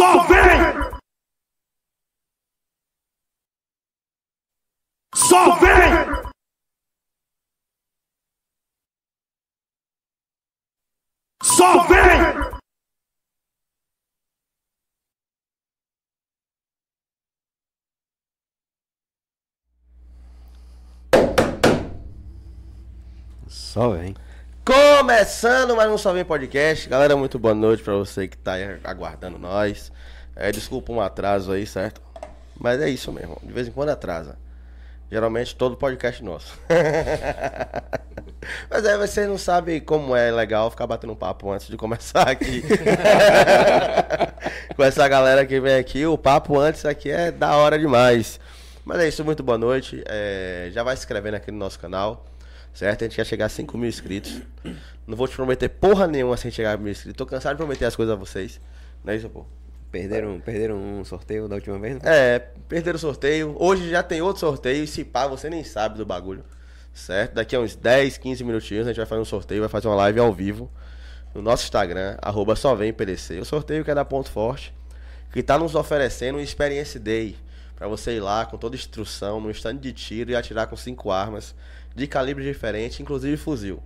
Só vem! Só vem! Só vem! Só vem. Começando mais um Só Vem Podcast. Galera, muito boa noite pra você que tá aí aguardando nós. É, desculpa um atraso aí, certo? Mas é isso mesmo, de vez em quando atrasa. Geralmente todo podcast nosso. Mas aí vocês não sabem como é legal ficar batendo um papo antes de começar aqui. Com essa galera que vem aqui, o papo antes aqui é da hora demais. Mas é isso, muito boa noite. É, já vai se inscrevendo aqui no nosso canal. Certo? A gente quer chegar a 5 mil inscritos. Não vou te prometer porra nenhuma sem chegar a mil inscritos. Tô cansado de prometer as coisas a vocês. Não é isso, pô? Perderam, perderam um sorteio da última vez? né? É, perderam o sorteio. Hoje já tem outro sorteio. E se pá, você nem sabe do bagulho. Certo? Daqui a uns 10, 15 minutinhos a gente vai fazer um sorteio. Vai fazer uma live ao vivo no nosso Instagram, arroba só vem PDC. O sorteio que é da Ponto Forte, que tá nos oferecendo um Experience Day. Pra você ir lá com toda instrução, no stand de tiro e atirar com cinco armas de calibre diferente, inclusive fuzil.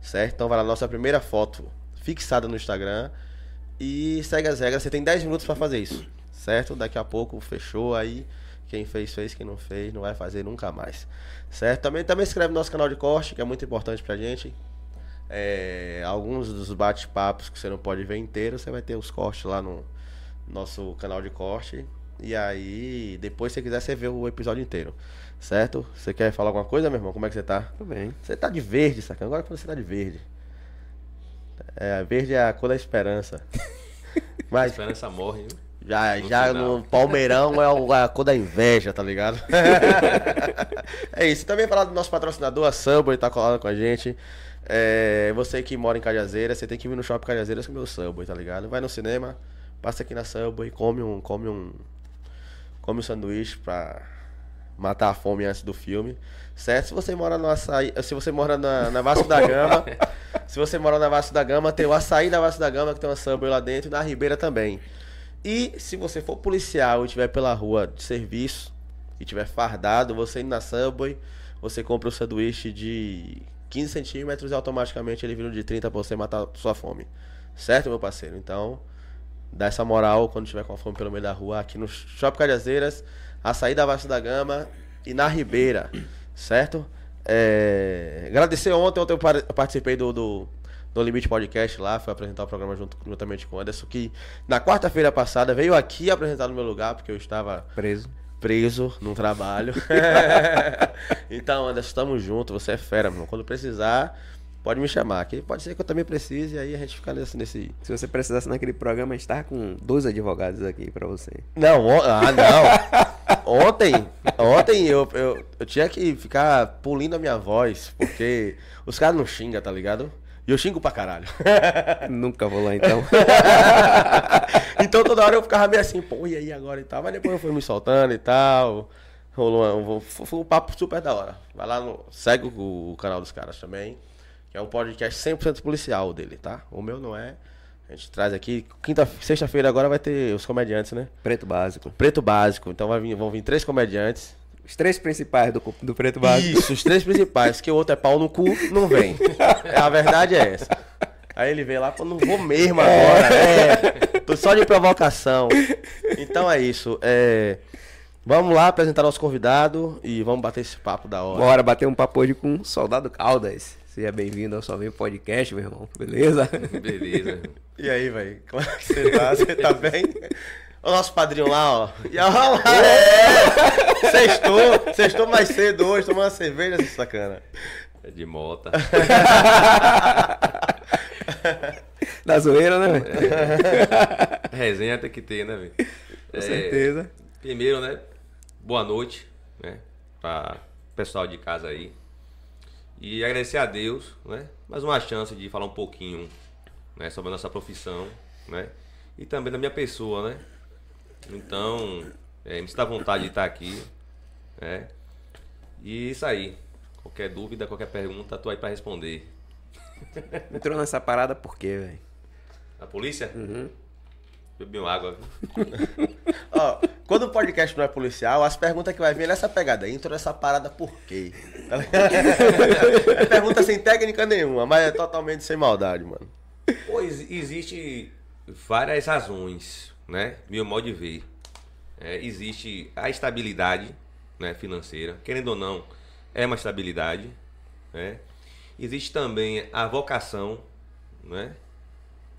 Certo? Então vai lá, nossa primeira foto fixada no Instagram. E segue as regras, você tem 10 minutos pra fazer isso. Certo? Daqui a pouco fechou aí. Quem fez, fez. Quem não fez, não vai fazer nunca mais. Certo? Também, também se inscreve no nosso canal de corte, que é muito importante pra gente. É, alguns dos bate-papos que você não pode ver inteiro, você vai ter os cortes lá no nosso canal de corte. E aí, depois, se quiser, você vê o episódio inteiro. Certo? Você quer falar alguma coisa, meu irmão? Como é que você tá? Tudo bem. Você tá de verde, sacana. Agora quando você tá de verde. É, verde é a cor da esperança. Mas Esperança morre, viu? já, No já final. no Palmeirão é a cor da inveja, tá ligado? é isso. Também falar do nosso patrocinador, a Subway, tá colado com a gente. É, você que mora em Cajazeiras, você tem que vir no Shopping Cajazeiras comer o Subway, tá ligado? Vai no cinema, passa aqui na Subway, come um, come um, come um sanduíche pra matar a fome antes do filme. Certo? Se você mora no açaí, se você mora na, na Vasco da Gama, se você mora na Vasco da Gama, tem o açaí da Vasco da Gama, que tem uma Subway lá dentro, e na Ribeira também. E se você for policial e estiver pela rua de serviço e tiver fardado, você indo na Subway, você compra o sanduíche de 15 centímetros e automaticamente ele vira um de 30 pra você matar sua fome. Certo, meu parceiro? Então, dá essa moral quando tiver com a fome pelo meio da rua, aqui no Shopping Cajazeiras, açaí da Vasco da Gama e na Ribeira. Certo? É, Agradecer ontem, ontem eu par- participei do, do, do Limite Podcast lá, fui apresentar o programa junto, juntamente com o Anderson, que na quarta-feira passada veio aqui apresentar no meu lugar, porque eu estava Preso. preso num trabalho. então, Anderson, estamos juntos, você é fera, mano. Quando precisar, pode me chamar. Que pode ser que eu também precise, aí a gente fica nesse. nesse... Se você precisasse naquele programa, a gente tava com dois advogados aqui pra você. Não, on- ah, não. ontem, ontem eu, eu, eu tinha que ficar pulindo a minha voz, porque os caras não xingam, tá ligado? E eu xingo pra caralho. Nunca vou lá então. então toda hora eu ficava meio assim, pô, e aí agora e tal. Mas depois eu fui me soltando e tal. Rolou um, foi um papo super da hora. Vai lá no. Segue o canal dos caras também. Que é um podcast 100% policial dele, tá? O meu não é. A gente traz aqui. Quinta, sexta-feira agora vai ter os comediantes, né? Preto básico. Preto básico. Então vir, vão vir três comediantes. Os três principais do, do Preto Básico. Isso, os três principais. Que o outro é pau no cu, não vem. É, a verdade é essa. Aí ele veio lá e falou, não vou mesmo agora. É, tô só de provocação. Então é isso. É, vamos lá apresentar nosso convidado e vamos bater esse papo da hora. Bora bater um papo hoje com o Soldado Caldas. Seja bem-vindo ao Só Vem Podcast, meu irmão. Beleza? Beleza. E aí, velho? Como é que você tá? Você tá bem? O nosso padrinho lá, ó. E olha lá, é! Sextou, sextou mais cedo hoje, tomando uma cerveja, esse sacana. É de mota. Da zoeira, né, velho? Resenha tem que ter, né, velho? Com certeza. Primeiro, né? Boa noite, né? Pra pessoal de casa aí. E agradecer a Deus, né? Mais uma chance de falar um pouquinho né, sobre a nossa profissão, né? E também da minha pessoa, né? Então, é, me sinta à vontade de estar aqui, né? E isso aí. Qualquer dúvida, qualquer pergunta, tô aí pra responder. Entrou nessa parada por quê, velho? A polícia? Bebi uma água. Ó, quando o podcast não é policial, as perguntas que vai vir é nessa pegada. Entrou nessa parada por quê? Tá ligado? É pergunta sem técnica nenhuma, mas é totalmente sem maldade, mano. Pois existe várias razões, né? Meu modo de ver. É, existe a estabilidade né, financeira, querendo ou não, é uma estabilidade. Né? Existe também a vocação, né?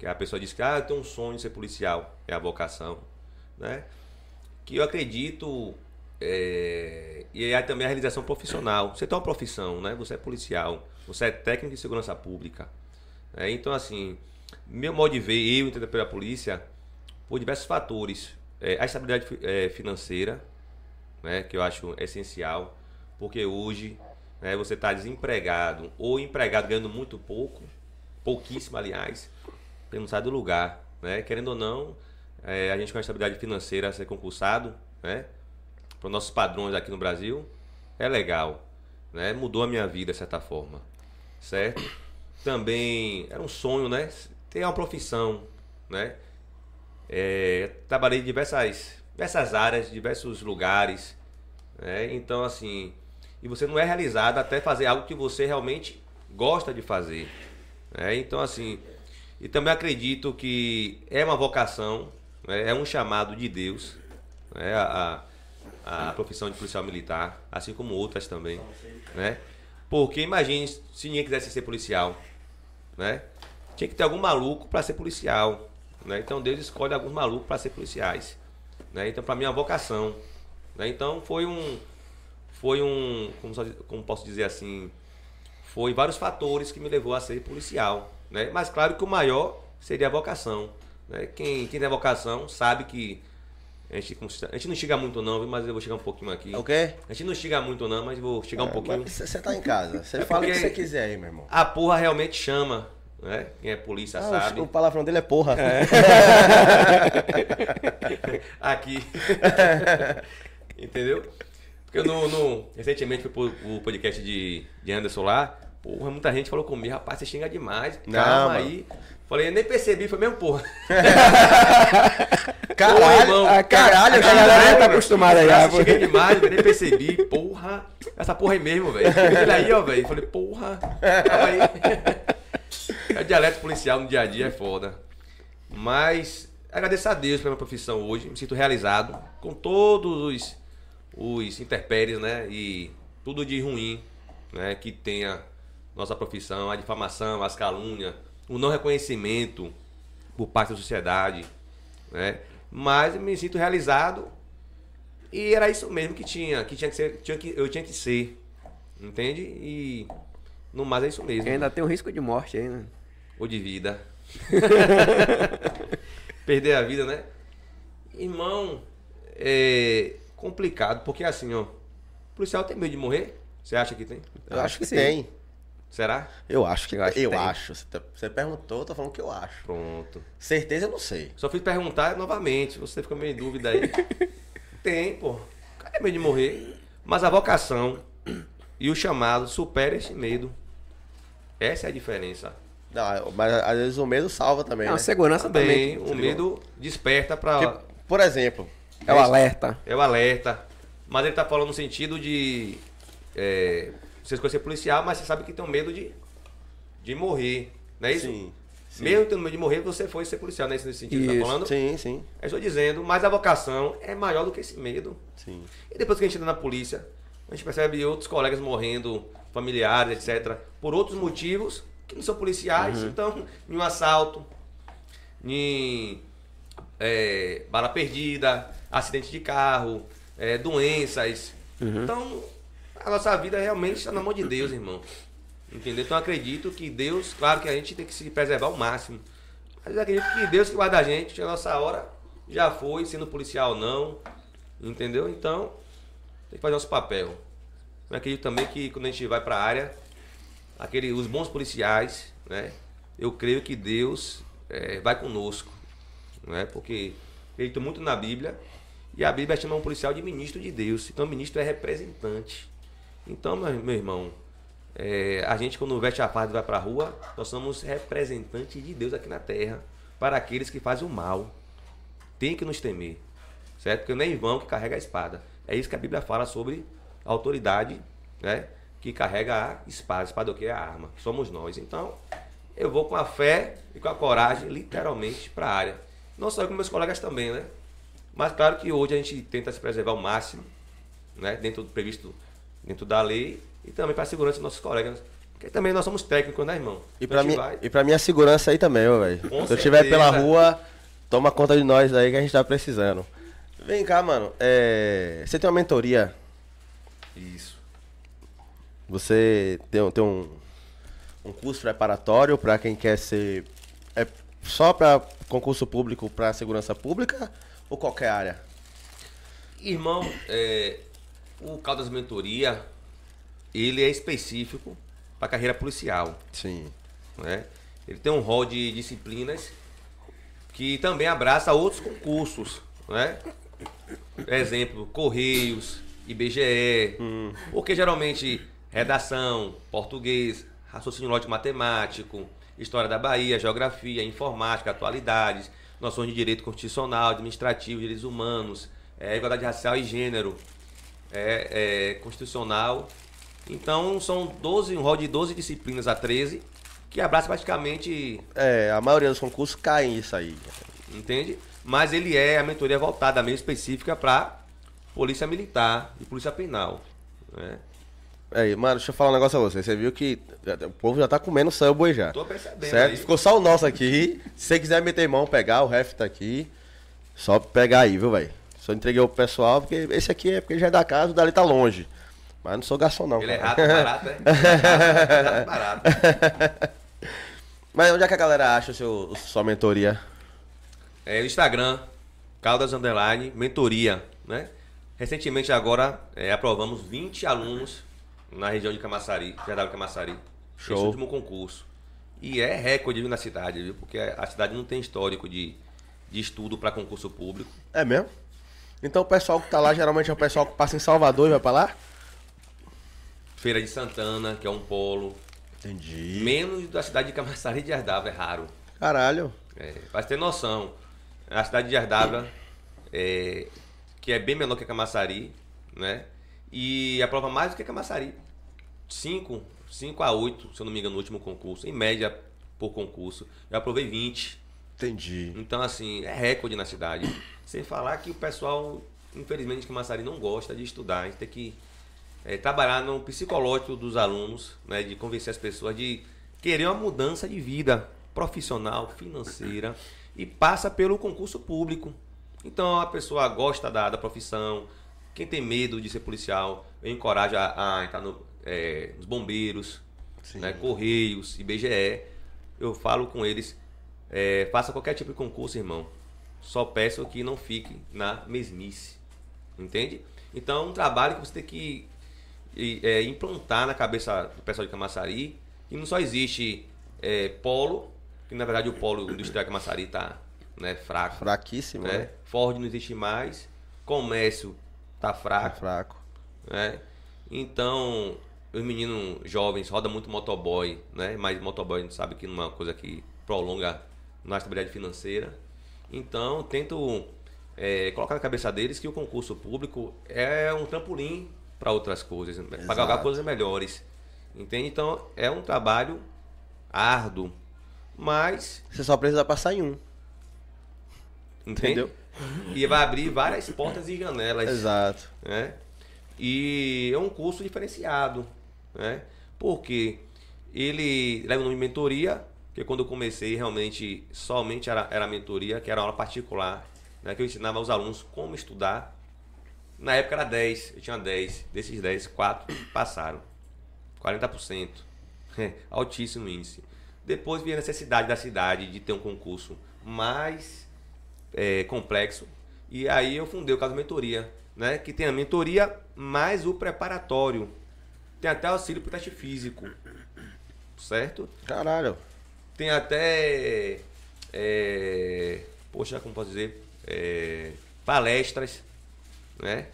Que a pessoa diz que ah, tenho um sonho de ser policial, é a vocação, né? Que eu acredito é, e é também a realização profissional. Você tem uma profissão, né? Você é policial, você é técnico de segurança pública. né? então, assim, meu modo de ver, eu entendo pela polícia, por diversos fatores. É, a estabilidade é, financeira, né? Que eu acho essencial, porque hoje né, você está desempregado ou empregado ganhando muito pouco, pouquíssimo, aliás, você não sai do lugar, né? Querendo ou não, é, a gente com a estabilidade financeira ser concursado, né? Para os nossos padrões aqui no Brasil, é legal, né? Mudou a minha vida de certa forma, certo? Também era um sonho, né? Ter uma profissão, né? É, trabalhei em diversas, diversas áreas, diversos lugares, né? Então, assim, e você não é realizado até fazer algo que você realmente gosta de fazer. né? Então, assim, e também acredito que é uma vocação, né? é um chamado de Deus, né? a, a, a profissão de policial militar, assim como outras também, né? Porque imagine se ninguém quisesse ser policial, né? Tinha que ter algum maluco para ser policial, né? Então Deus escolhe alguns malucos para ser policiais, né? Então para mim é uma vocação, né? Então foi um foi um como, como posso dizer assim, foi vários fatores que me levou a ser policial, né? Mas claro que o maior seria a vocação, né? Quem quem tem vocação sabe que a gente, a gente não chega muito não, mas eu vou chegar um pouquinho aqui. É O quê? A gente não chega muito não, mas vou chegar um pouquinho. Você tá em casa. Você É fala o que você quiser aí, meu irmão. A porra realmente chama, né? Quem é polícia Ah, sabe. o, palavrão dele é porra. Aqui. Entendeu? Porque no, no- recentemente fui pro o podcast de, de Anderson lá. Porra, muita gente falou comigo, rapaz, você xinga demais. Não, Calma mano. aí. Falei, eu nem percebi, foi mesmo porra. Caralho, irmão. ah, caralho, a galera tá acostumada já. Eu pô. cheguei demais, eu nem percebi. Porra, essa porra é mesmo, velho. Ele aí, ó, velho. Falei, porra, calma aí. É dialeto policial no dia a dia, é foda. Mas agradeço a Deus pela minha profissão hoje. Me sinto realizado com todos os, os interpéries, né? E tudo de ruim, né? Que tenha nossa profissão, a difamação, as calúnias, o não reconhecimento por parte da sociedade, né? Mas me sinto realizado e era isso mesmo que tinha, que tinha que ser, tinha que, eu tinha que ser, entende? E no mais é isso mesmo. E ainda tem um risco de morte aí, né? Ou de vida. Perder a vida, né? Irmão, é complicado, porque assim, ó. O policial tem medo de morrer? Você acha que tem? Eu acho que sim. tem. Será? Eu acho que Eu acho que eu acho. Você tá- Você perguntou, eu tô falando que eu acho. Pronto. Certeza eu não sei. Só fiz perguntar novamente, você fica meio em dúvida aí. tem, pô. Tem medo de morrer. Mas a vocação e o chamado supera esse medo. Essa é a diferença. Não, mas às vezes o medo salva também. Não, né? segurança Também, também. o medo desperta pra. Porque, por exemplo, É o alerta. É o alerta. Mas ele tá falando no sentido de. É, você escolher ser policial, mas você sabe que tem um medo de, de morrer. Não é isso? sim. sim. Mesmo tendo medo de morrer, você foi ser policial, não é isso nesse sentido que Isso. tá falando? Sim, sim, Eu estou dizendo, mas a vocação é maior do que esse medo. sim. E depois que a gente entra na polícia, a gente percebe outros colegas morrendo, familiares, etc., por outros motivos que não são policiais. Então, em um assalto, em é, bala perdida, acidente de carro, é, doenças. Então, a nossa vida realmente está na mão de Deus, irmão. Entendeu? Então, acredito que Deus, claro que a gente tem que se preservar ao máximo. Mas acredito que Deus que guarda a gente, a nossa hora já foi, sendo policial ou não. Entendeu? Então, tem que fazer nosso papel. Eu acredito também que quando a gente vai para a área, aquele, os bons policiais, né? Eu creio que Deus eh, vai conosco, né? Porque acredito muito na Bíblia e a Bíblia chama um policial de ministro de Deus. Então, ministro é representante. Então, meu, irmão, eh, a gente quando veste a farda e vai para a rua, nós somos representantes de Deus aqui na terra para aqueles que fazem o mal. tem que nos temer, certo? Porque não é vão que carrega a espada. É isso que a Bíblia fala sobre a autoridade, né? Que carrega a espada. A espada é o que? É a arma. Somos nós. Então, eu vou com a fé e com a coragem, literalmente, para a área. Não só eu, com meus colegas também, né? Mas claro que hoje a gente tenta se preservar ao máximo, né? Dentro do previsto, dentro da lei e também para a segurança dos nossos colegas. Porque também nós somos técnicos, né, irmão? E A pra, gente mim, vai- e pra minha segurança aí também, velho. Se eu estiver pela certeza. rua, toma conta de nós aí que a gente tá precisando. Vem cá, mano. é, Você tem uma mentoria? Isso. Você tem, um- tem um, um curso preparatório pra quem quer ser. É só pra concurso público pra segurança pública ou qualquer área? Irmão, é, o Caldas Mentoria, ele é específico para carreira policial, Sim. né? Ele tem um rol de disciplinas que também abraça outros concursos, né? Exemplo, Correios, IBGE, porque geralmente redação, português, raciocínio lógico matemático, história da Bahia, geografia, informática, atualidades, noções de direito constitucional, administrativo, direitos humanos, é, igualdade racial e gênero, é, é, constitucional. Então são 12, um rol de 12 disciplinas a 13, que abraça praticamente É, a maioria dos concursos caem isso aí. entende? Mas ele é a mentoria voltada meio específica para polícia militar e polícia penal, né? Aí, mano, deixa eu falar um negócio a você. Você viu que o povo já tá comendo Subway já. Tô percebendo Certo? aí. Ficou só o nosso aqui. Se você quiser meter mão, pegar, o ref tá aqui. Só pegar aí, viu, velho? Só entreguei pro pessoal, porque esse aqui é porque já é da casa, o dali tá longe. Mas não sou garçom, não. Ele é rato barato, é? Rato barato. Mas onde é que a galera acha o seu, sua mentoria? É no Instagram, Caldas Underline, mentoria, né? Recentemente agora é, aprovamos 20 alunos na região de Camaçari, GW Camaçari. Show. Esse último concurso. E é recorde viu, na cidade, viu? Porque a cidade não tem histórico de, de estudo para concurso público. É mesmo? Então o pessoal que tá lá geralmente é o pessoal que passa em Salvador e vai pra lá? Feira de Santana, que é um polo. Entendi. Menos da cidade de Camaçari de Ardava, é raro. Caralho. É, pra você ter noção, a cidade de Ardava, é, que é bem menor que Camaçari, né? E aprova mais do que Camaçari. 5, 5 a 8, se eu não me engano, no último concurso. Em média, por concurso. Eu aprovei 20. Entendi. Então, assim, é recorde na cidade. Sem falar que o pessoal, infelizmente, de Camaçari não gosta de estudar. A gente tem que é, trabalhar no psicológico dos alunos, né, de convencer as pessoas de querer uma mudança de vida profissional, financeira e passa pelo concurso público. Então a pessoa gosta da, da profissão, quem tem medo de ser policial, eu encorajo a, a entrar no, é, nos bombeiros, né, Correios, IBGE. Eu falo com eles, é, faça qualquer tipo de concurso, irmão. Só peço que não fique na mesmice. Entende? Então é um trabalho que você tem que e, é, implantar na cabeça do pessoal de Camaçari que não só existe é, polo, que na verdade o polo industrial de Camaçari está né, fraco. Fraquíssimo, né? né? Ford não existe mais, comércio tá Tá fraco, fraco. né? Então, os meninos jovens rodam muito motoboy, né? Mas motoboy a gente sabe que não é uma coisa que prolonga nossa estabilidade financeira. Então, tento é, colocar na cabeça deles que o concurso público é um trampolim para outras coisas, né? para galgar coisas melhores. Entende? Então, é um trabalho árduo, mas Você só precisa passar em um. Entendeu? E vai abrir várias portas e janelas. Exato. Né? E é um curso diferenciado. Né? Porque ele leva o nome de mentoria, que quando eu comecei realmente somente era, era mentoria, que era aula particular, né? que eu ensinava aos alunos como estudar. Na época era 10, eu tinha 10. Desses 10, 4 passaram. 40%. Altíssimo índice. Depois veio a necessidade da cidade de ter um concurso mais é, complexo. E aí eu fundei o caso Mentoria, né? Que tem a mentoria mais o preparatório. Tem até auxílio para teste físico. Certo? Caralho. Tem até. é, poxa, como posso dizer? É, palestras, né?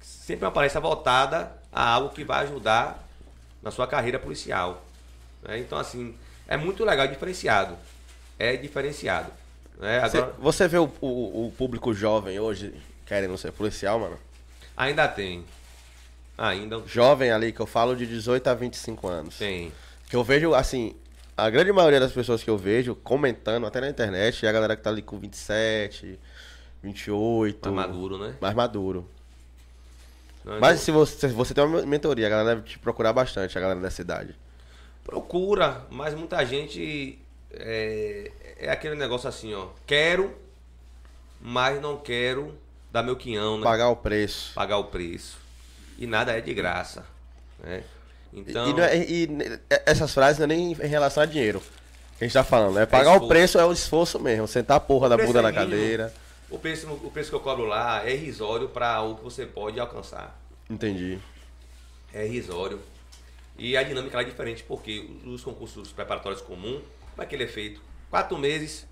Sempre uma palestra voltada a algo que vai ajudar na sua carreira policial. né? Então, assim, é muito legal, é diferenciado. É diferenciado. Né? Você, Agora, você vê o, o- o público jovem hoje querendo ser policial, mano? ainda tem. Ainda Jovem ali, que eu falo de 18 a 25 anos. tem. Que eu vejo, assim, a grande maioria das pessoas que eu vejo comentando, até na internet, é a galera que tá ali com 27, 28. Mais maduro, né? Mais maduro. Não, Mas se você, você tem uma mentoria, a galera deve te procurar bastante, a galera dessa idade. Procura, mas muita gente é, é aquele negócio assim, ó. Quero, mas não quero dar meu quinhão, né? Pagar o preço. Pagar o preço. E nada é de graça, né? Então, E, é- e- e essas frases não é nem em relação a dinheiro. Que a gente tá falando, é pagar o esforço. preço é o esforço mesmo. Sentar a porra da bunda é na cadeira. o preço, o preço que eu cobro lá é irrisório para o que você pode alcançar. Entendi. É irrisório. E a dinâmica lá é diferente, porque os concursos preparatórios comuns, como é que ele é feito? Quatro meses,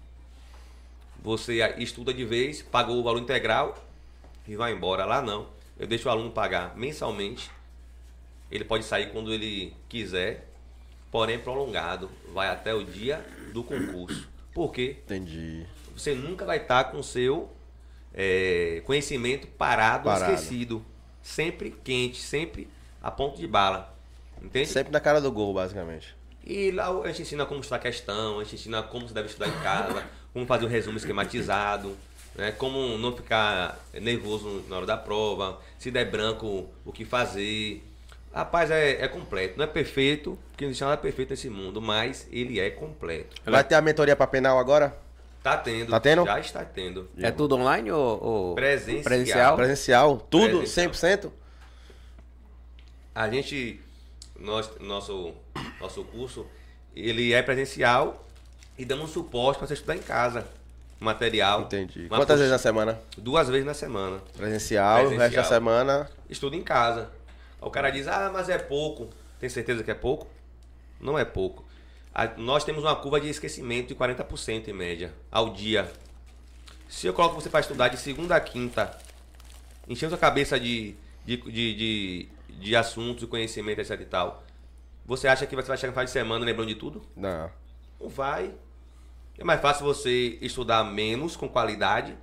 você estuda de vez, pagou o valor integral e vai embora. Lá não. Eu deixo o aluno pagar mensalmente. Ele pode sair quando ele quiser, porém prolongado. Vai até o dia do concurso. Por quê? Entendi. Você nunca vai estar com o seu é, conhecimento parado, Parado. esquecido. Sempre quente, sempre a ponto de bala. Entende? Sempre na cara do gol, basicamente. E lá a gente ensina como estudar a questão, a gente ensina como você deve estudar em casa, como fazer um resumo esquematizado, né? como não ficar nervoso na hora da prova, se der branco, o que fazer. Rapaz, é, é completo. Não é perfeito, porque não existe nada perfeito nesse mundo, mas ele é completo. Vai ter a mentoria pra penal agora? Tá tendo. Tá tendo? Já está tendo. É tudo online ou, ou Presencial. presencial? Presencial? Tudo? Presencial. 100%? A gente, nós, nosso, nosso curso, ele é presencial e damos suporte para você estudar em casa. Material. Entendi. Quantas post- vezes na semana? Duas vezes na semana. Presencial, o resto da Presencial. semana. Estudo em casa. O cara diz, ah, mas é pouco. Tem certeza que é pouco? Não é pouco. A- nós temos uma curva de esquecimento de 40% em média ao dia. Se eu coloco você para estudar de segunda a quinta, enchendo a cabeça de, de, de, de, de assuntos, conhecimento, etc e tal, você acha que você vai chegar no final de semana lembrando de tudo? Não. Não vai. É mais fácil você estudar menos com qualidade.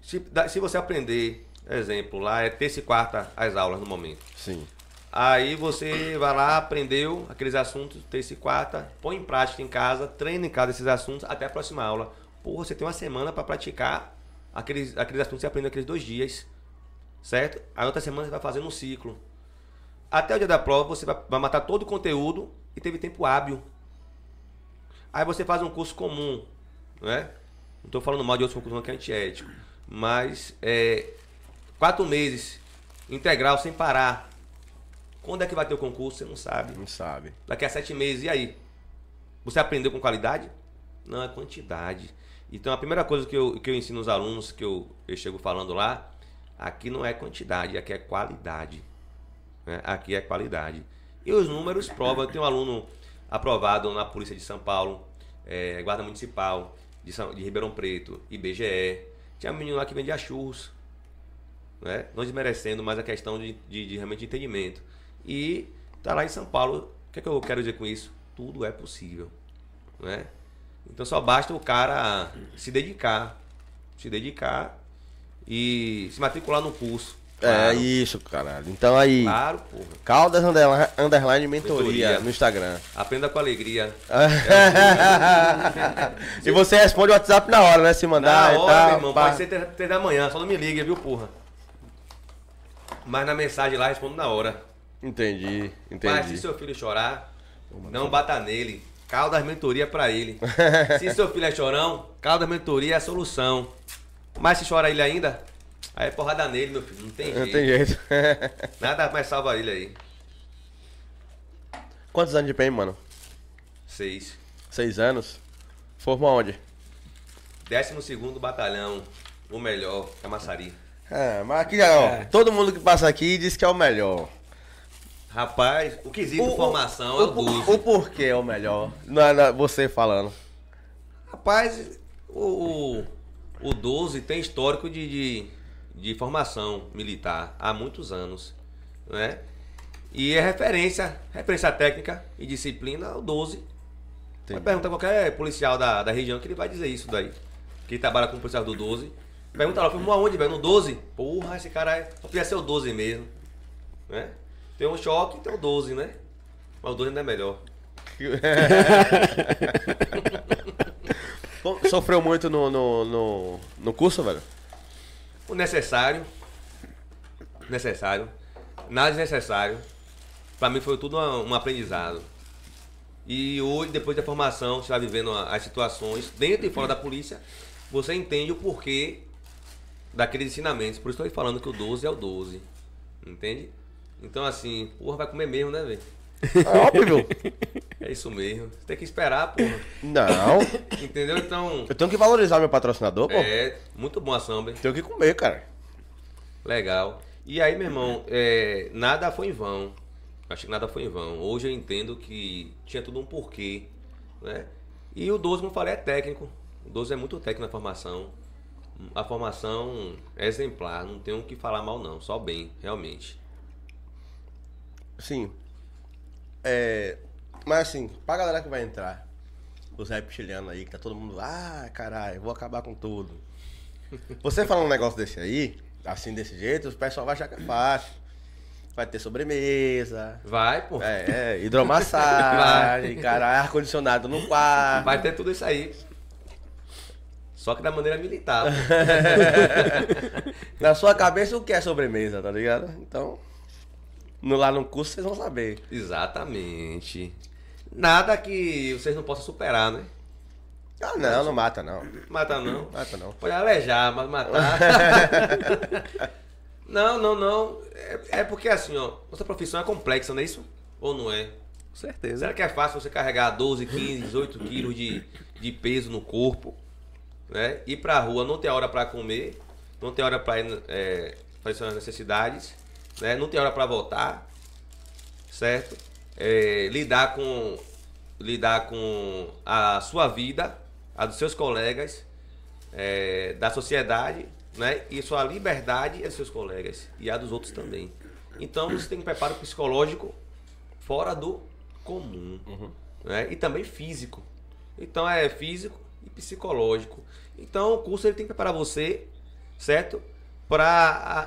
Se, se você aprender, exemplo, lá é terça e quarta as aulas no momento. Sim. Aí você vai lá, aprendeu aqueles assuntos, terça e quarta, põe em prática em casa, treina em casa esses assuntos até a próxima aula. Pô, você tem uma semana para praticar aqueles, aqueles assuntos que você aprende naqueles dois dias. Certo? Aí outra semana você vai fazendo um ciclo. Até o dia da prova você vai, vai matar todo o conteúdo e teve tempo hábil. Aí você faz um curso comum, né? Não estou falando mal de outros concursos não, que é antiético. Mas é, quatro meses, integral, sem parar. Quando é que vai ter o concurso? Você não sabe. Não sabe. Daqui a sete meses, e aí? Você aprendeu com qualidade? Não, é quantidade. Então a primeira coisa que eu, que eu ensino aos alunos, que eu, eu chego falando lá, aqui não é quantidade, aqui é qualidade. né? Aqui é qualidade. E os números provam. Eu tenho um aluno aprovado na Polícia de São Paulo, eh, Guarda Municipal, de, São, de Ribeirão Preto, IBGE. Tinha um menino lá que vendia churros. Né? Não desmerecendo, mas a questão de, de, de realmente entendimento. E tá lá em São Paulo. O que, é que eu quero dizer com isso? Tudo é possível. Né? Então só basta o cara se dedicar. Se dedicar e se matricular no curso. É isso, caralho. Então aí, Claro, porra. Caldas underline, underline mentoria, Mentoria. no Instagram. Aprenda com alegria. e você responde o WhatsApp na hora, né? Se mandar Na e hora, tal, meu irmão, pá. pode ser três da manhã, só não me liga, viu, porra? Mas na mensagem lá respondo na hora. Entendi, Mas se entendi. seu filho chorar, não bata nele. Caldas mentoria pra ele. se seu filho é chorão, Caldas mentoria é a solução. Mas se chora ele ainda, aí é porrada nele, meu filho. Não tem Não jeito. tem jeito. Nada mais salva ele aí. Quantos anos de PM, mano? Seis. Seis anos? Formou onde? Décimo segundo batalhão. O melhor, Camaçari. É, mas aqui, ó, É. todo mundo que passa aqui diz que é o melhor. Rapaz, o quesito formação o, é o 12. o porquê é o melhor? Não é não você falando. Rapaz, o, o, o 12 tem histórico de, de, de formação militar há muitos anos, né? E é referência, referência técnica e disciplina o 12. Entendi. Pergunta a qualquer policial da, da região que ele vai dizer isso daí. Que ele trabalha com o policial do 12. Pergunta lá, filmou aonde, velho? No 12? Porra, esse cara é. Só podia ser o 12 mesmo. Né? Tem um choque e tem o 12, né? Mas o 12 ainda é melhor. Sofreu muito no, no, no, no curso, velho? O necessário. Necessário. Nada desnecessário. Pra mim foi tudo um aprendizado. E hoje, depois da formação, você vai vivendo as situações dentro e fora da polícia, você entende o porquê daqueles ensinamentos. Por isso eu estou falando que o 12 é o 12. Entende? Então assim, porra, vai comer mesmo, né, velho? Óbvio. É isso mesmo. Você tem que esperar, porra. Não. Entendeu? Então, Eu tenho que valorizar meu patrocinador, pô. é muito bom a samba. hein? Tenho que comer, cara. Legal. E aí, meu irmão, é, nada foi em vão. Acho que nada foi em vão. Hoje eu entendo que tinha tudo um porquê, né? E o 12, como eu falei, é técnico. O 12 é muito técnico na formação. A formação é exemplar, não tenho o que falar mal não, só bem, realmente. Sim. É. Mas assim, pra galera que vai entrar, os reptilianos aí, que tá todo mundo, ah, caralho, vou acabar com tudo. Você falar um negócio desse aí, assim, desse jeito, o pessoal vai achar que é fácil. Vai ter sobremesa, Vai, pô. é, é hidromassagem, caralho, ar-condicionado no quarto. Vai ter tudo isso aí. Só que da maneira militar. Na sua cabeça, o que é sobremesa, tá ligado? Então, no, lá no curso vocês vão saber. Exatamente. Nada que vocês não possam superar, né? Ah, não, não mata, não. Matar não. Mata, não. Pode alejar, mas matar. não, não, não. É, é porque assim, ó, nossa profissão é complexa, não é isso? Ou não é? Com certeza. Será que é fácil você carregar 12, 15, 18 quilos de, de peso no corpo? Né? Ir pra rua, não ter hora pra comer, não ter hora pra ir é, fazer suas necessidades, né? não ter hora pra voltar, certo? É, lidar com lidar com a sua vida, a dos seus colegas, é, da sociedade, né? E sua liberdade é dos seus colegas e a dos outros também. Então você tem um preparo psicológico fora do comum, né? E também físico. Então é físico e psicológico. Então o curso ele tem que preparar você, certo? Para a,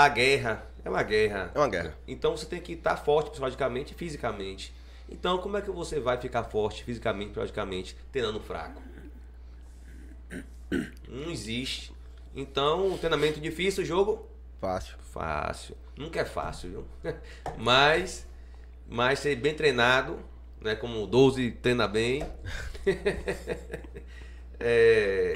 a, a guerra. É uma guerra. É uma guerra. Então você tem que estar forte psicologicamente e fisicamente. Então como é que você vai ficar forte fisicamente e psicologicamente treinando fraco? Não existe. Então, treinamento difícil, jogo Fácil. fácil. Nunca é fácil, viu? Mas, mas ser bem treinado, né? Como o 12 treina bem. É,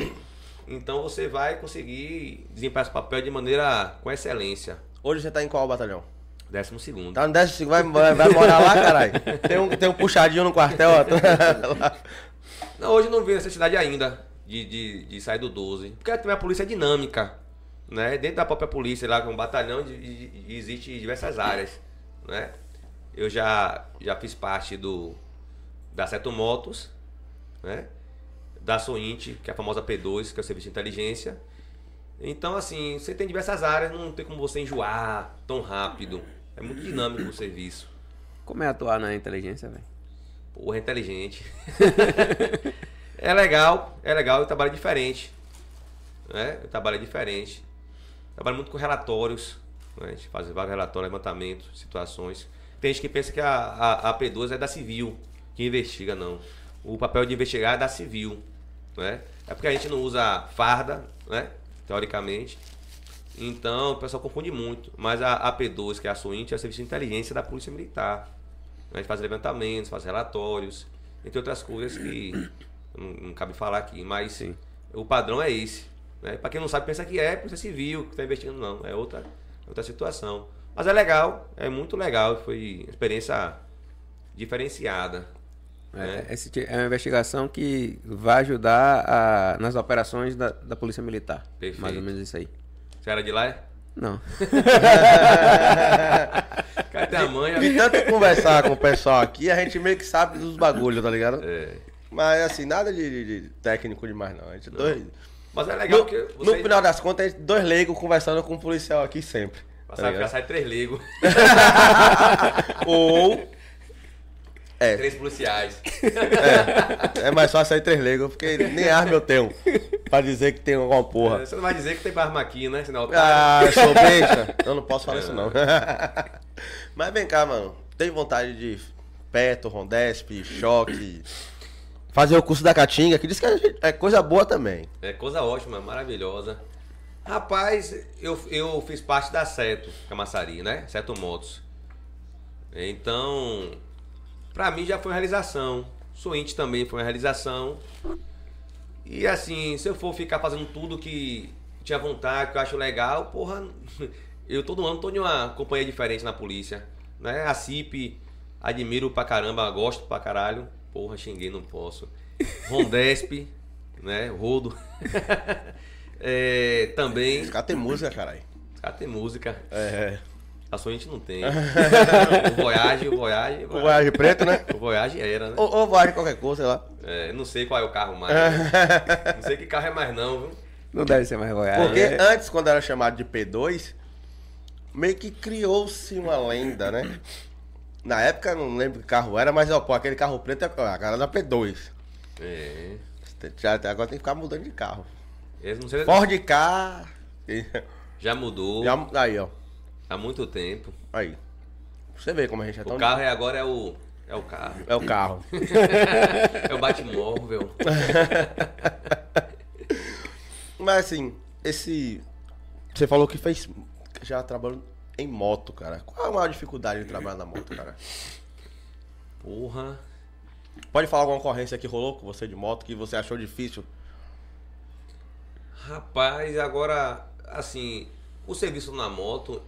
então você vai conseguir desempenhar esse papel de maneira com excelência. Hoje você tá em qual batalhão? Décimo segundo. Tá no 15, vai, vai, vai morar lá, caralho? Tem um, tem um puxadinho no quartel, ó. Não, hoje não vi necessidade ainda de, de, de sair do 12. Porque a polícia é dinâmica. Né? Dentro da própria polícia, lá com um batalhão, de, de- existe diversas áreas. Né? Eu já, já fiz parte do da Seto Motos, né? Da SOINT, que é a famosa P2, que é o Serviço de Inteligência. Então, assim, você tem diversas áreas, não tem como você enjoar tão rápido. É muito dinâmico o serviço. Como é atuar na inteligência, velho? Porra, é inteligente. é legal, é legal, eu trabalho diferente. Né? Eu trabalho diferente. Trabalho muito com relatórios. Né? A gente faz vários relatórios, levantamentos, situações. Tem gente que pensa que a, a, a P2 é da civil, que investiga, não. O papel de investigar é da civil. Né? É porque a gente não usa farda, né? teoricamente. Então o pessoal confunde muito. Mas a, a P2, que é a SOINT, é o Serviço de Inteligência da Polícia Militar. A gente faz levantamentos, faz relatórios, entre outras coisas que não, não cabe falar aqui, mas o padrão é esse. Né? Para quem não sabe, pensa que é polícia civil que está investigando, não. É outra, outra situação. Mas é legal, é muito legal, foi experiência diferenciada. Né? É, esse é uma investigação que vai ajudar a- nas operações da, da Polícia Militar. Perfeito. Mais ou menos isso aí. Você era de lá? é? Não. Cadê a mãe? De tanto conversar com o pessoal aqui, a gente meio que sabe dos bagulhos, tá ligado? É. Mas assim, nada de, de- de técnico demais, não. A gente dois. Mas é legal No, porque no final das contas, a gente dois leigos conversando com um policial aqui sempre. tá passar ligado? ficar sai três legos. Ou É. Três policiais. É mais fácil sair três legos, porque nem arma eu tenho. Pra dizer que tem alguma porra. Você não vai dizer que tem arma aqui, né? Senão otário. Ah, eu sou besta. Eu não posso falar isso não. Mas vem cá, mano. Tem vontade de Peto, Rondesp, Choque. Fazer o curso da Caatinga, que diz que é coisa boa também. É coisa ótima, maravilhosa. Rapaz, eu, eu fiz parte da Seto Camaçari, né? Seto Motos. Então, pra mim já foi uma realização. Swint também foi uma realização. E assim, se eu for ficar fazendo tudo que tinha vontade, que eu acho legal, porra, eu todo ano tô em uma companhia diferente na polícia. Né? A CIP, admiro pra caramba, gosto pra caralho. Porra, xinguei, não posso. Rondesp, né? Rodo. É, também. Os caras têm música, caralho. Os caras têm música. É. A sua gente não tem. o Voyage, o Voyage. O Voyage preto, né? O Voyage era, né? Ou, ou Voyage qualquer coisa, sei lá. É, não sei qual é o carro mais. né? Não sei que carro é mais não, viu? Não deve ser mais Goiás. Porque É. antes, quando era chamado de P2, meio que criou-se uma lenda, né? Na época, não lembro que carro era, mas ó, pô, aquele carro preto é a cara da P2. É. Já, agora tem que ficar mudando de carro. Não sei. Ford K. Já mudou Já, aí, ó. Há muito tempo. Aí. Você vê como a gente é O tão. carro é agora é o. É o carro. É o carro. É o Batmóvel. Mas assim, esse. Você falou que fez. Já trabalhou em moto, cara. Qual é a maior dificuldade de trabalhar na moto, cara? Porra. Pode falar alguma ocorrência que rolou com você de moto que você achou difícil? Rapaz, agora, assim, o serviço na moto,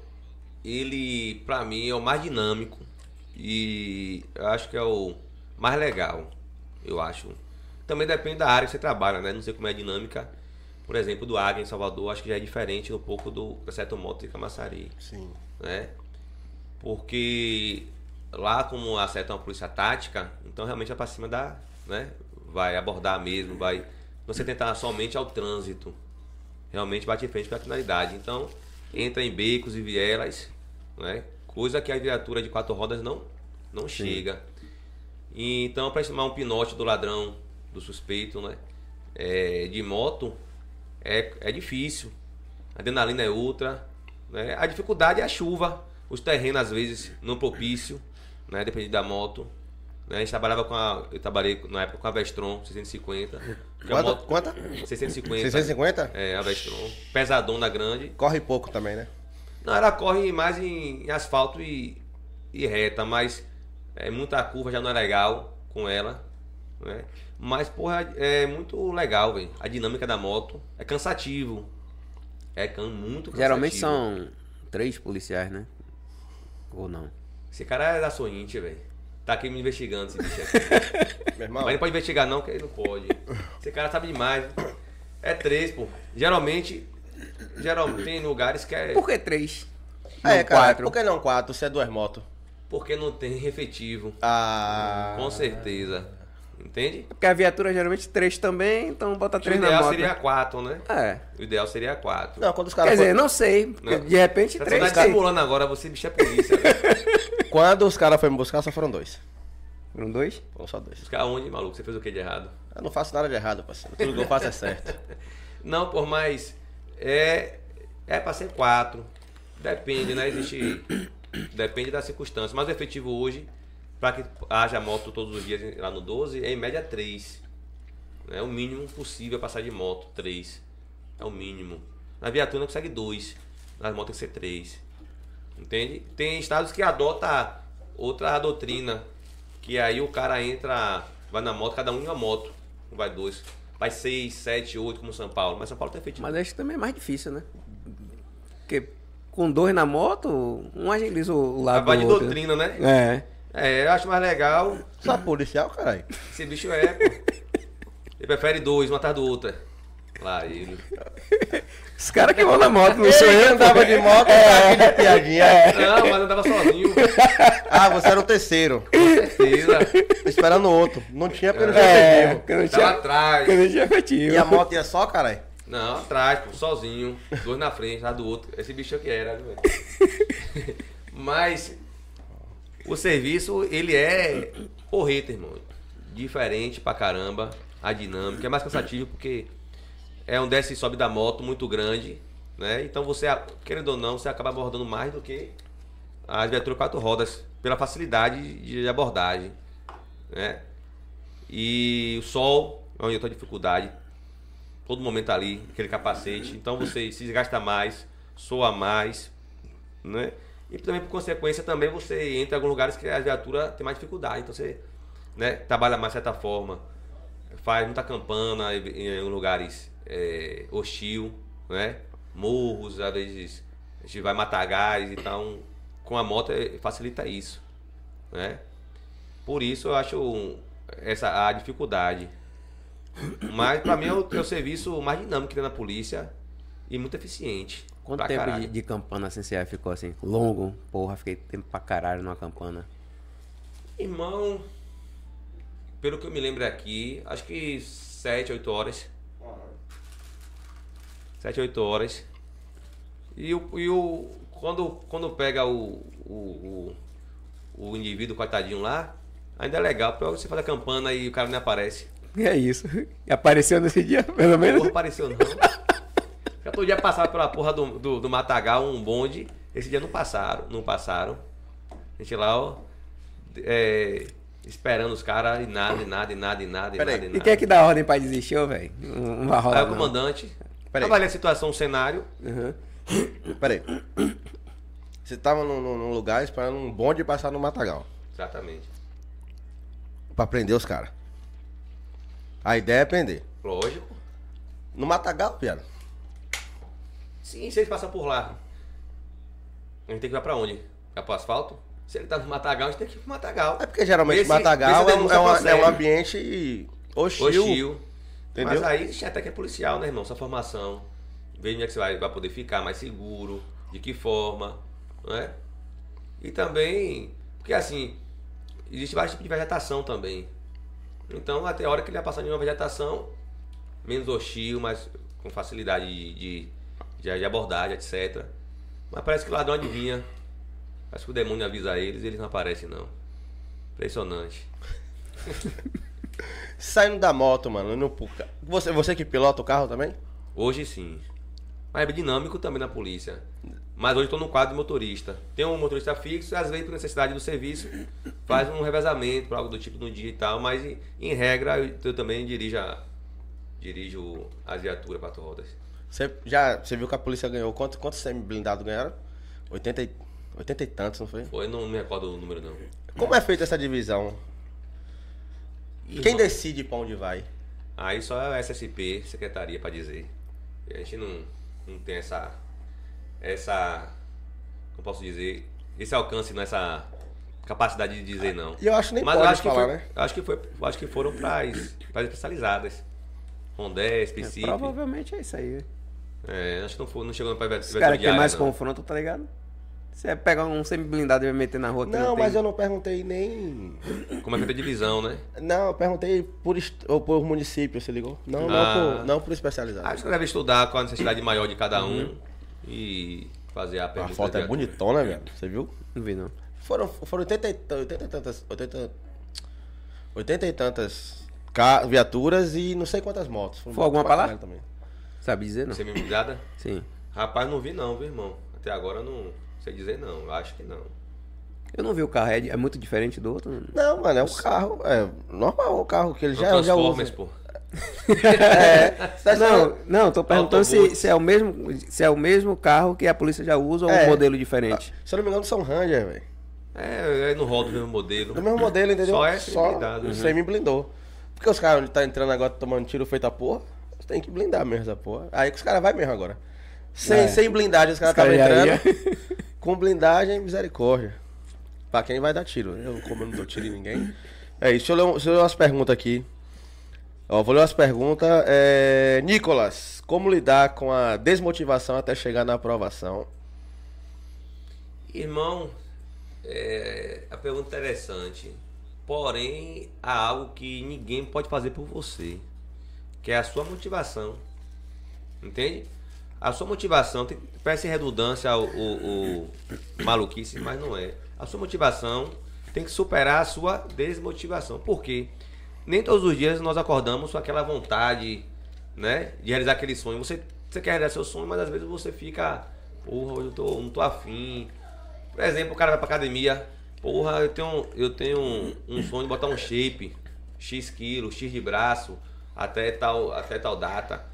ele, pra mim, é o mais dinâmico. E eu acho que é o mais legal, eu acho. Também depende da área que você trabalha, né? Não sei como é a dinâmica. Por exemplo, do Águia em Salvador, acho que já é diferente um pouco do Seto Moto de Camaçari Sim. né? Porque lá como a SETA é uma polícia tática, então realmente é pra cima da, né? Vai abordar mesmo, vai você tentar somente ao trânsito. Realmente bate em frente para a finalidade. Então, entra em becos e vielas, né? Coisa que a viatura de quatro rodas não não chega. E, então, para estimar um pinote do ladrão, do suspeito, né? É, de moto, é, é difícil. A adrenalina é outra. Né? A dificuldade é a chuva. Os terrenos, às vezes, não propício, né? Depende da moto. Né? A gente trabalhava com a. Eu trabalhei na época com a Vestron 650. que é a Quanta? moto- Quanta? 650. 650? É, a Vestron. Pesadona grande. Corre pouco também, né? Não, ela corre mais em, em asfalto e, e reta, mas é, muita curva já não é legal com ela. Né? Mas, porra, é muito legal, velho. A dinâmica da moto é cansativo. É can, muito cansativo. Geralmente são três policiais, né? Ou não? Esse cara é da Sorrinte, velho. Tá aqui me investigando esse bicho aqui. Meu irmão. Mas não pode investigar não, que ele não pode. Esse cara sabe demais. É três, pô. Geralmente, geralmente tem lugares que é Por que três? É, Não, cara, quatro. por que não quatro? Você é duas motos. porque não tem efetivo. Ah. Com certeza. Entende? Porque a viatura geralmente três também, então bota O três na ideal moto. seria quatro, né? É. O ideal seria quatro. Não, quando os Quer caras. dizer, não sei. Não. de repente Você três tá tem. simulando agora, você bicho é polícia. velho. Quando os caras foram me buscar, só foram dois. Foram dois? Foram só dois. Buscar onde, maluco? Você fez o que de errado? Eu não faço nada de errado, parceiro. Tudo que eu faço é certo. Não, por mais. É. É pra ser quatro. Depende, né? Existe. Depende da circunstância. Mas o efetivo hoje, para que haja moto todos os dias lá no 12, é em média três. É o mínimo possível passar de moto, três. É o mínimo. Na viatura não consegue dois. Nas motos tem que ser três. Entende? Tem estados que adota outra doutrina. Que aí o cara entra, vai na moto, cada um em uma moto. Vai dois. Vai seis, sete, oito, como São Paulo. Mas São Paulo tem efetivo. Mas acho que também é mais difícil, né? Porque com dois na moto, um agiliza o lado Vai do de outro. doutrina, né? É. É, eu acho mais legal. Só policial, caralho. Esse bicho é, pô. Ele prefere dois, um atrás do outro. Lá ele. Os caras que vão na moto, não sou Ele eu. andava de moto, tá aqui de piadinha. Não, mas andava sozinho. Ah, você era o terceiro. Certeza. Esperando o outro. Não tinha porque não tinha É, efetivo. porque não tinha, atrás. porque não tinha efetivo. E a moto ia só, caralho? Não, atrás, pô, sozinho. Dois na frente, lá do outro. Esse bicho é que era, velho? Mas o serviço, ele é Porreta, irmão. Diferente pra caramba. A dinâmica. É mais cansativo porque é um desce e sobe da moto muito grande. Né? Então você, querendo ou não, você acaba abordando mais do que as viaturas quatro rodas. Pela facilidade de abordagem. Né? E o sol é onde eu tô dificuldade. Todo momento ali, aquele capacete. Então você se desgasta mais, soa mais. Né? E também, por consequência, também você entra em alguns lugares que a viatura tem mais dificuldade. Então você né, trabalha mais de certa forma. Faz muita campana em, em lugares é, hostil, né? Morros, às vezes a gente vai matar gás, então com a moto é, facilita isso, né? Por isso eu acho essa a dificuldade. Mas para mim é o, é o serviço mais dinâmico que tem na polícia e muito eficiente. Quanto tempo caralho. de, de campana assim você ficou assim? Longo? Porra, fiquei tempo pra caralho numa campana. Irmão, pelo que eu me lembro aqui, acho que 7, 8 horas. 7, 8 horas. E o, e o quando, quando pega o, o, o, o indivíduo coitadinho lá, ainda é legal, porque você faz a campana e o cara nem aparece. E é isso. E apareceu nesse dia, pelo menos. Porra, apareceu não. Já todo dia passava pela porra do, do, do Matagal um bonde. Esse dia não passaram, não passaram. A gente lá, ó, é, esperando os caras e nada, e nada, e nada, e nada, e nada, e E nada. quem é que dá ordem pra desistir, velho? Não vai rolar. Aí o não. comandante Pera aí. avalia a situação, o cenário. Uhum. Pera aí. Você tava num, num- lugar esperando um bonde passar no Matagal. Exatamente. Pra prender os caras. A ideia é prender. Lógico. No Matagal, viado. Sim, se ele passar por lá, a gente tem que ir pra onde? Vai pro asfalto? Se ele tá no Matagal, a gente tem que ir pro Matagal. É porque geralmente Esse- Matagal esse é, um- é uma- é um ambiente hostil. Hostil. Entendeu? Mas aí até que é policial, né, irmão? Sua formação. Vê onde é que você vai, vai poder ficar mais seguro, de que forma, não é? E também, porque assim, existe vários tipos de vegetação também. Então, até a hora que ele vai passar de uma vegetação menos hostil, mas com facilidade de, de, de- de abordagem, etc. Mas parece que o ladrão adivinha. Parece que o demônio avisa eles e eles não aparecem, não. Impressionante. Saindo da moto, mano. No, puca- você, você que pilota o carro também? Hoje sim. Mas é dinâmico também na polícia. Mas hoje estou no quadro de motorista. Tem um motorista fixo, às vezes por necessidade do serviço, faz um revezamento, algo do tipo no dia e tal, mas em, em regra eu, eu também dirijo, a- dirijo as viaturas quatro rodas. Você já você viu que a polícia ganhou? Quanto, quantos semi-blindados ganharam? 80 e, 80 e tantos, não foi? Foi, não me recordo o número não. Como é feita essa divisão? E, Quem decide pra onde vai? Aí só é a SSP, secretaria para dizer. A gente não, não tem essa. Essa. Como posso dizer? Esse alcance nessa capacidade de dizer não. E eu acho que nem Mas eu pode acho que falar, foi, né? eu acho que foi, eu acho que foram para as especializadas. Rondé, É, específico. provavelmente é isso aí. É, acho que não, foi, não chegou para Os caras querem mais não. confronto, tá ligado? Você pega um semi-blindado e vai meter na rua que Não, tem. mas eu não perguntei nem. Como é feita a divisão, né? Não, eu perguntei por, est- ou por município, você ligou? Não, não, Ah. por, não por especializado. Acho que deve estudar qual a necessidade maior de cada um e fazer a a pergunta. foto é bonitona, velho. Você viu? Não vi, não. Foram, foram 80, e t- 80 e tantas. 80, 80 e tantas viaturas e não sei quantas motos. Foram Foi alguma pra pra lá? caralho Também. Sabe dizer, não? Ligada? Sim. Rapaz, não vi não, viu, irmão? Até agora não sei dizer não. Eu acho que não. Eu não vi o carro, é, é muito diferente do outro. Não, mano, é um carro. É normal o carro que ele Não já, já usa. pô. É, Não, não, tô perguntando se, se é o mesmo se é o mesmo carro que a polícia já usa ou É. um modelo diferente. Se eu não me engano, são Ranger, velho. É, é no rol do mesmo modelo. Do mesmo modelo, entendeu? Só é semi-blindado, né? semi-blindou. Porque os caras tá entrando agora tomando tiro feito a porra, você tem que blindar mesmo essa porra. Aí que os caras vai mesmo agora. Sem, É. sem blindagem, os caras estavam entrando. Com blindagem, misericórdia. Pra quem vai dar tiro. Eu, como eu não dou tiro em ninguém. É isso. Deixa eu ler, deixa eu ler umas perguntas aqui. Ó, vou ler umas perguntas. É, Nicolas, como lidar com a desmotivação até chegar na aprovação? Irmão, é, a pergunta é interessante. Porém, há algo que ninguém pode fazer por você, que é a sua motivação. Entende? A sua motivação, tem, parece redundância o, maluquice, mas não é. A sua motivação tem que superar a sua desmotivação. Por quê? Nem todos os dias nós acordamos com aquela vontade, né? De realizar aquele sonho. Você, você quer realizar seu sonho, mas às vezes você fica, porra, eu tô, não tô afim. Por exemplo, o cara vai pra academia, porra, eu tenho, eu tenho um, um sonho de botar um shape, X quilos, X de braço, até tal, até tal data.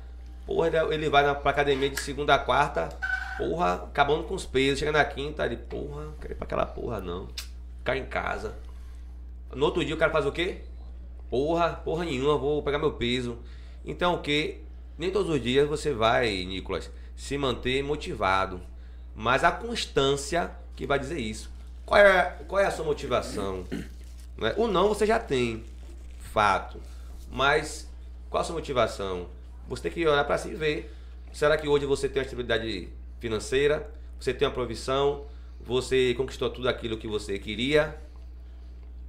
Porra, ele, vai pra academia de segunda a quarta, porra, acabando com os pesos, chega na quinta, ele, porra, quero ir pra aquela porra não. Ficar em casa. No outro dia o cara faz o quê? Porra, porra nenhuma, vou pegar meu peso. Então o que? Nem todos os dias você vai, Nicolas, se manter motivado. Mas a constância que vai dizer isso. Qual é, qual é a sua motivação? Né? O não você já tem, fato. Mas qual a sua motivação? Você tem que olhar para si e ver. Será que hoje você tem uma estabilidade financeira? Você tem uma provisão? Você conquistou tudo aquilo que você queria?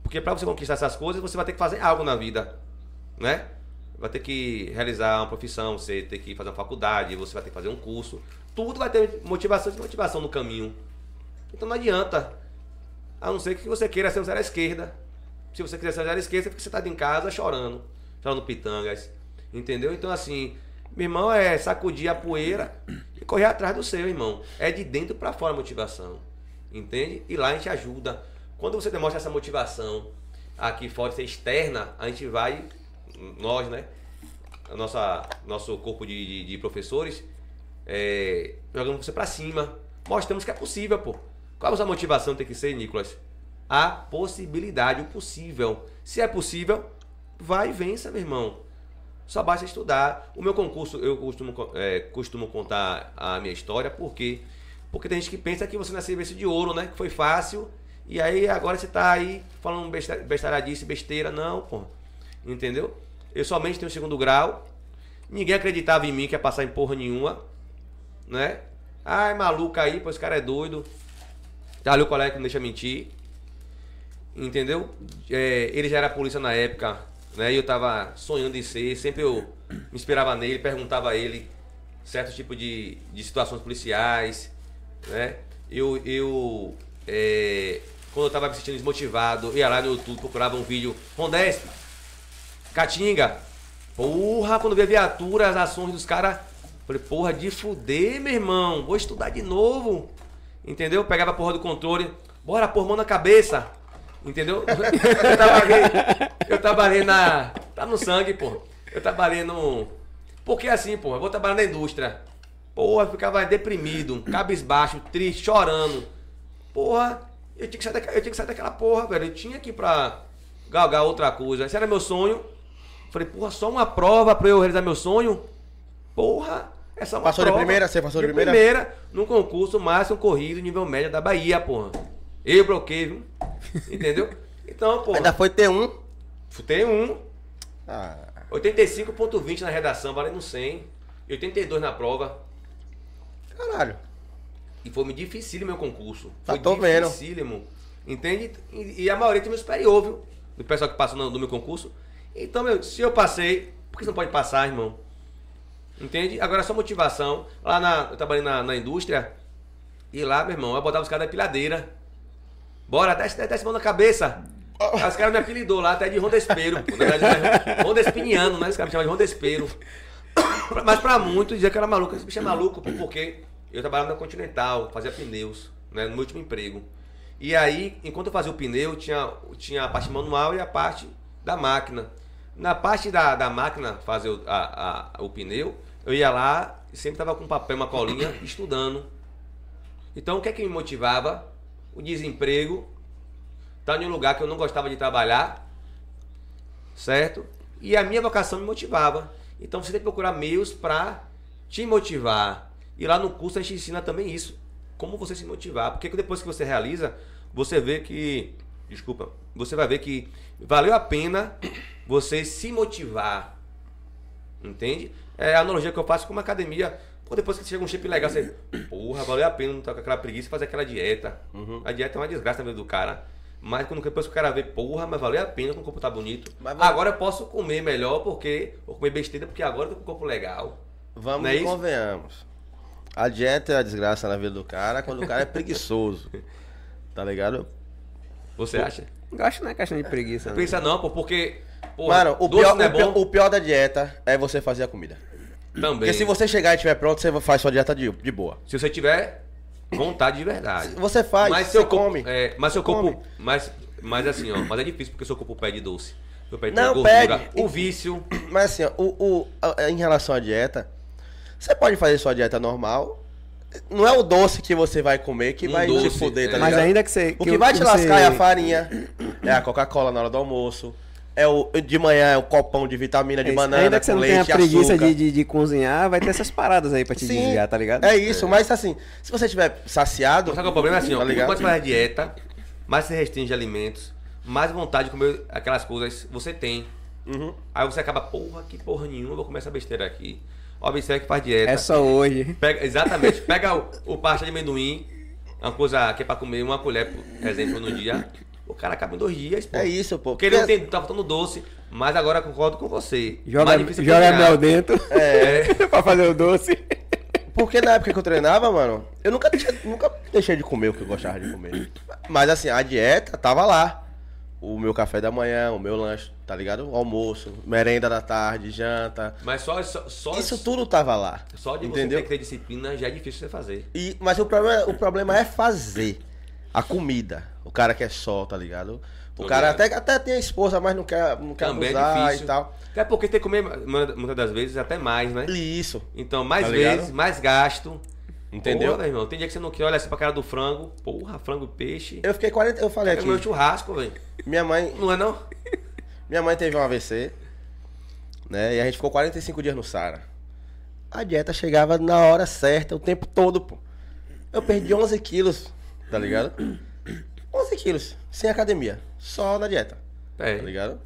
Porque para você conquistar essas coisas, você vai ter que fazer algo na vida, né? Vai ter que realizar uma profissão, você tem que fazer uma faculdade, você vai ter que fazer um curso. Tudo vai ter motivação e motivação no caminho. Então não adianta. A não ser que você queira ser um zero à esquerda. Se você quiser ser um zero à esquerda, você está em casa chorando, chorando pitangas. Entendeu? Então assim, meu irmão é sacudir a poeira e correr atrás do seu, irmão. É de dentro para fora a motivação. Entende? E lá a gente ajuda. Quando você demonstra essa motivação aqui fora, ser externa, a gente vai, nós, né? A nossa, nosso corpo de, de, de professores, é, jogando você para cima. Mostramos que é possível, pô. Qual a sua motivação tem que ser, Nicolas? A possibilidade, o possível. Se é possível, vai e vença, meu irmão. Só basta estudar. O meu concurso, eu costumo, é, costumo contar a minha história, porque porque tem gente que pensa que você nasceu em berço de ouro, né? Que foi fácil. E aí agora você tá aí falando bestaradice, besteira. Não, pô. Entendeu? Eu somente tenho segundo grau. Ninguém acreditava em mim que ia passar em porra nenhuma. Né? Ai, maluco aí, pois esse cara é doido. Tá ali o colega que não deixa mentir. Entendeu? É, ele já era polícia na época, né? E eu tava sonhando em ser. Sempre eu me inspirava nele, perguntava a ele certos tipos de, de situações policiais, né? Eu, eu é, quando eu tava me sentindo desmotivado, ia lá no YouTube, procurava um vídeo, Rondesp, Catinga, porra, quando via viatura, as ações dos caras, falei, porra, de fuder, meu irmão, vou estudar de novo, entendeu? Pegava a porra do controle, bora, pôr mão na cabeça, entendeu? Eu trabalhei, eu trabalhei na, tá no sangue, pô, eu trabalhei no, porque assim, pô, eu vou trabalhar na indústria, porra, eu ficava deprimido, cabisbaixo, triste, chorando, porra, eu tinha que sair, daquela, eu tinha que sair daquela porra, velho. Eu tinha que ir pra galgar outra coisa. Esse era meu sonho. Falei, porra, só uma prova pra eu realizar meu sonho? Porra, é só uma Passou prova. de primeira? Você passou de, de primeira? primeira, num concurso máximo corrido nível médio da Bahia, porra. Eu bloqueei, viu? Entendeu? Então, porra. Ainda foi ter um. Futei um. Ah, 85.20 na redação, valendo 100. 82 na prova. caralho. E foi muito difícil meu concurso. Tá, Foi tô vendo. dificílimo. Entende? E, e a maioria tem meu superior, viu? Do pessoal que passou no, no meu concurso. Então, meu, se eu passei, por que você não pode passar, irmão? Entende? Agora, só motivação. Lá na. Eu trabalhei na, na indústria. E lá, meu irmão, eu botava os caras da piladeira. Bora, desce, desce, desce mão na cabeça. Aí os caras me apelidou lá até de Rondespero. pô. Na verdade, é Rondespiniano, né? Os caras me chamavam de Rondespero. Mas pra muitos dizer que eu era maluco. Esse bicho é maluco, pô, porque eu trabalhava na Continental, fazia pneus, né? No meu último emprego. E aí, enquanto eu fazia o pneu, tinha, tinha a parte manual e a parte da máquina. Na parte da, da máquina, fazer o, a, a- o pneu, eu ia lá e sempre tava com um papel, uma colinha, estudando. Então, o que é que me motivava? O desemprego, estar em um lugar que eu não gostava de trabalhar, certo? E a minha vocação me motivava. Então, você tem que procurar meios para te motivar. E lá no curso a gente ensina também isso. Como você se motivar. Porque depois que você realiza, você vê que. Desculpa. Você vai ver que valeu a pena você se motivar. Entende? É a analogia que eu faço com uma academia. Pô, depois que chega um shape legal, você. Porra, valeu a pena não estar com aquela preguiça e fazer aquela dieta. A dieta é uma desgraça na vida do cara. Mas quando depois que o cara vê, porra, mas valeu a pena com o corpo tá bonito. Mas agora eu posso comer melhor porque. Vou comer besteira porque agora eu tô com o corpo legal. Vamos é e convenhamos. A dieta é a desgraça na vida do cara quando o cara é preguiçoso. Tá ligado? Você acha? Eu acho que não é questão de preguiça. Não. Pensa não, pô, porque. Pô, Mano, o pior, não é o, pior, o pior da dieta é você fazer a comida. Também. Porque se você chegar e estiver pronto, você faz sua dieta de, de boa. Se você tiver vontade de verdade. Você faz, mas você seu corpo, come. É, mas seu corpo. come. Mas, mas assim, ó. Mas é difícil porque seu corpo pede doce. Seu pede Não, gordura. pede. O vício. Mas assim, ó, o, o, a- em relação à dieta, você pode fazer sua dieta normal. Não é o doce que você vai comer que Um vai te doce, foder, tá é. ligado? Mas ainda que você. O que, vai te você- lascar é a farinha, é a Coca-Cola na hora do almoço, é o de manhã é o copão de vitamina de é banana Ainda que você com não leite, tenha preguiça de, de, de cozinhar, vai ter essas paradas aí pra te Sim, desviar, tá ligado? É isso, mas assim, se você estiver saciado, Sabe qual é o problema? É assim, ó. Tá ligado? Quanto mais dieta, mais você restringe alimentos, mais vontade de comer aquelas coisas você tem. Uhum. Aí você acaba, porra, que porra nenhuma, eu vou comer essa besteira aqui. Ó, você que faz dieta. É só hoje. Pega, exatamente, pega o, o pasta de amendoim, uma coisa que é pra comer uma colher, por exemplo, no dia. O cara acaba em dois dias, pô. é isso, pô. Porque ele não tem, tá faltando doce, mas agora eu concordo com você. Joga, é joga mel dentro É, pra fazer o doce. porque na época que eu treinava, mano, eu nunca, tinha- nunca deixei de comer o que eu gostava de comer. Mas assim, a dieta tava lá. O meu café da manhã, o meu lanche, tá ligado? O almoço, merenda da tarde, janta. Mas só, só, só, Isso tudo tava lá. só de você entendeu? ter que ter disciplina já é difícil você fazer. E, mas o problema, o problema é fazer a comida. O cara quer só, tá ligado? O Tô cara ligado. até, até tem a esposa, mas não quer, não quer Também é abusar difícil. e tal. Até porque tem que comer muitas das vezes até mais, né? Isso. Então, mais Tá vezes, mais gasto. Entendeu? Porra, irmão. Tem dia que você não quer olhar assim pra cara do frango. Porra, frango, peixe. Eu fiquei 40. Eu falei É aqui. meu churrasco, velho. Minha mãe, Não é não? minha mãe teve um AVC, né? E a gente ficou 45 dias no Sara. A dieta chegava na hora certa, o tempo todo, pô. Eu perdi 11 quilos, tá ligado? 11 quilos, sem academia, só na dieta. É. tá ligado?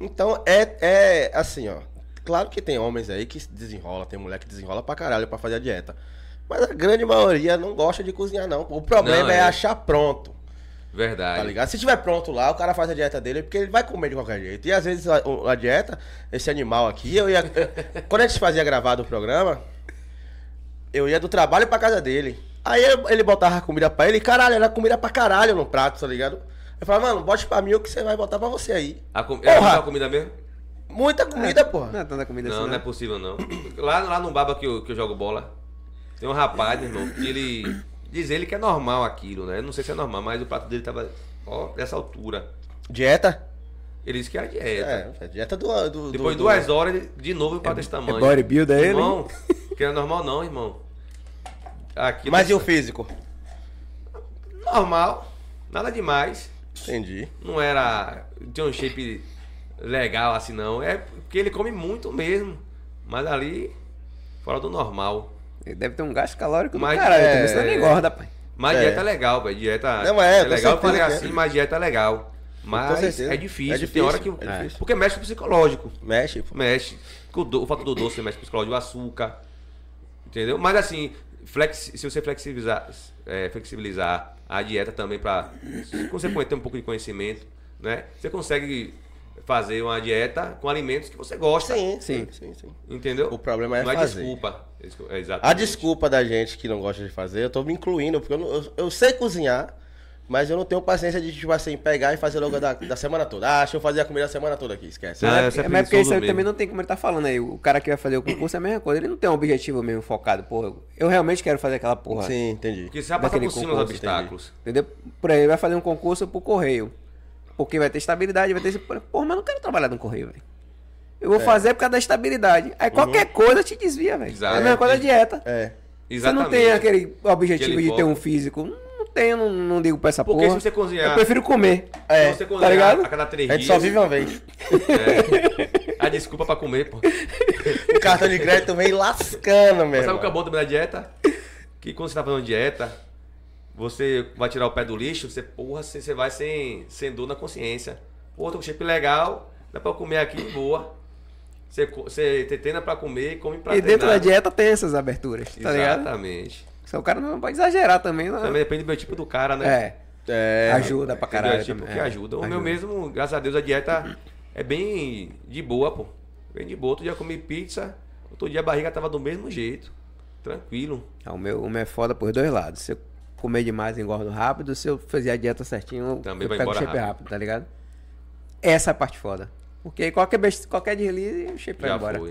Então é, é assim, ó. Claro que tem homens aí que se desenrola, tem mulher que desenrola pra caralho pra fazer a dieta. Mas a grande maioria não gosta de cozinhar, não. O problema Não, é. é. achar pronto, Verdade. tá ligado? Se tiver pronto lá, o cara faz a dieta dele, porque ele vai comer de qualquer jeito. E às vezes a, a dieta, esse animal aqui, eu ia. quando a gente fazia gravado o programa, eu ia do trabalho pra casa dele. Aí ele botava a comida pra ele, e caralho, era comida pra caralho no prato, tá ligado? Eu falava, mano, bote pra mim o que você vai botar pra você aí. A com... É Porra! a comida mesmo? Muita comida, porra. Não é tanta comida Não, assim. não é possível não. Lá, lá no baba que eu, que eu jogo bola, tem um rapaz, meu irmão, que ele. Diz ele que é normal aquilo, né? Eu não sei se é normal, mas o prato dele tava, ó, dessa altura. Dieta? Ele disse que era dieta. É, é dieta do. do Depois de do- duas horas, ele- de novo o prato desse tamanho. É bodybuilder ele? Irmão, que não é normal não, irmão. Aqui Mas e o físico? Normal, nada demais. Entendi. Não era. Tinha um shape legal assim, não. É porque ele come muito mesmo. Mas ali, fora do normal. Ele deve ter um gasto calórico do Mas, caralho, é, senão ele engorda, pai. Mas É. dieta é legal, velho. Dieta Não, é, é legal. Eu falei que assim, é. mas dieta é legal. Mas é difícil. É Tem difícil, hora que. é difícil. Porque mexe com o psicológico. Mexe, pô. Mexe. O, do, o fato do doce mexe com o psicológico, o açúcar. Entendeu? Mas assim, flexi- se você flexibilizar, é, flexibilizar a dieta também para você pode ter um pouco de conhecimento, né? Você consegue fazer uma dieta com alimentos que você gosta. Sim, sim, Sim. sim. Entendeu? O problema é não fazer. é desculpa. É A exatamente. desculpa da gente que não gosta de fazer, eu tô me incluindo, porque eu, não- eu- eu sei cozinhar, mas eu não tenho paciência de, tipo assim, pegar e fazer logo da, da semana toda. Ah, deixa eu fazer a comida a semana toda aqui, esquece. Ah, Mas, essa é é, mas porque isso também não tem como ele tá falando aí. O cara que vai fazer o concurso é a mesma coisa. Ele não tem um objetivo mesmo focado, porra. Eu realmente quero fazer aquela porra. Sim, entendi. Porque você vai passar por cima dos obstáculos. Entendeu? Por aí, ele vai fazer um concurso pro correio. Porque vai ter estabilidade, vai ter esse. Porra, mas eu não quero trabalhar no correio, velho. Eu vou fazer por causa da estabilidade. Aí qualquer coisa te desvia, velho. É a mesma coisa da dieta. É. Você não tem aquele objetivo Aquele de ter um físico. Tenho, não, não digo pra essa Porque porra. se você cozinhar- Eu prefiro comer. É, Se você tá cozinhar ligado? a cada três A gente dias. só vive uma vez. é, a desculpa pra comer, pô. O cartão de crédito vem lascando, Mas mesmo. sabe o que é bom também da dieta? Que quando você tá fazendo dieta, você vai tirar o pé do lixo, você, porra, você, você vai sem, sem dor na consciência. Pô, tô com shape legal, dá pra eu comer aqui boa. Você, você treina pra comer e come pra E dentro da treinar. dieta tem essas aberturas, tá ligado? Exatamente. Só o cara não pode exagerar também, não. Também depende do meu tipo do cara, né? É. É. Ajuda pra caralho. É tipo também, que é. ajuda. O meu mesmo, graças a Deus, a dieta é bem de boa, pô. Bem de boa. Outro dia eu comi pizza, outro dia a barriga tava do mesmo jeito. Tranquilo. Ah, O meu, o meu é foda por dois lados. Se eu comer demais engordo rápido, se eu fizer a dieta certinho, Também eu vai pego o shape rápido. rápido. tá ligado? Essa é a parte foda. Porque qualquer, best... qualquer deslize, o shape vai Já embora. foi.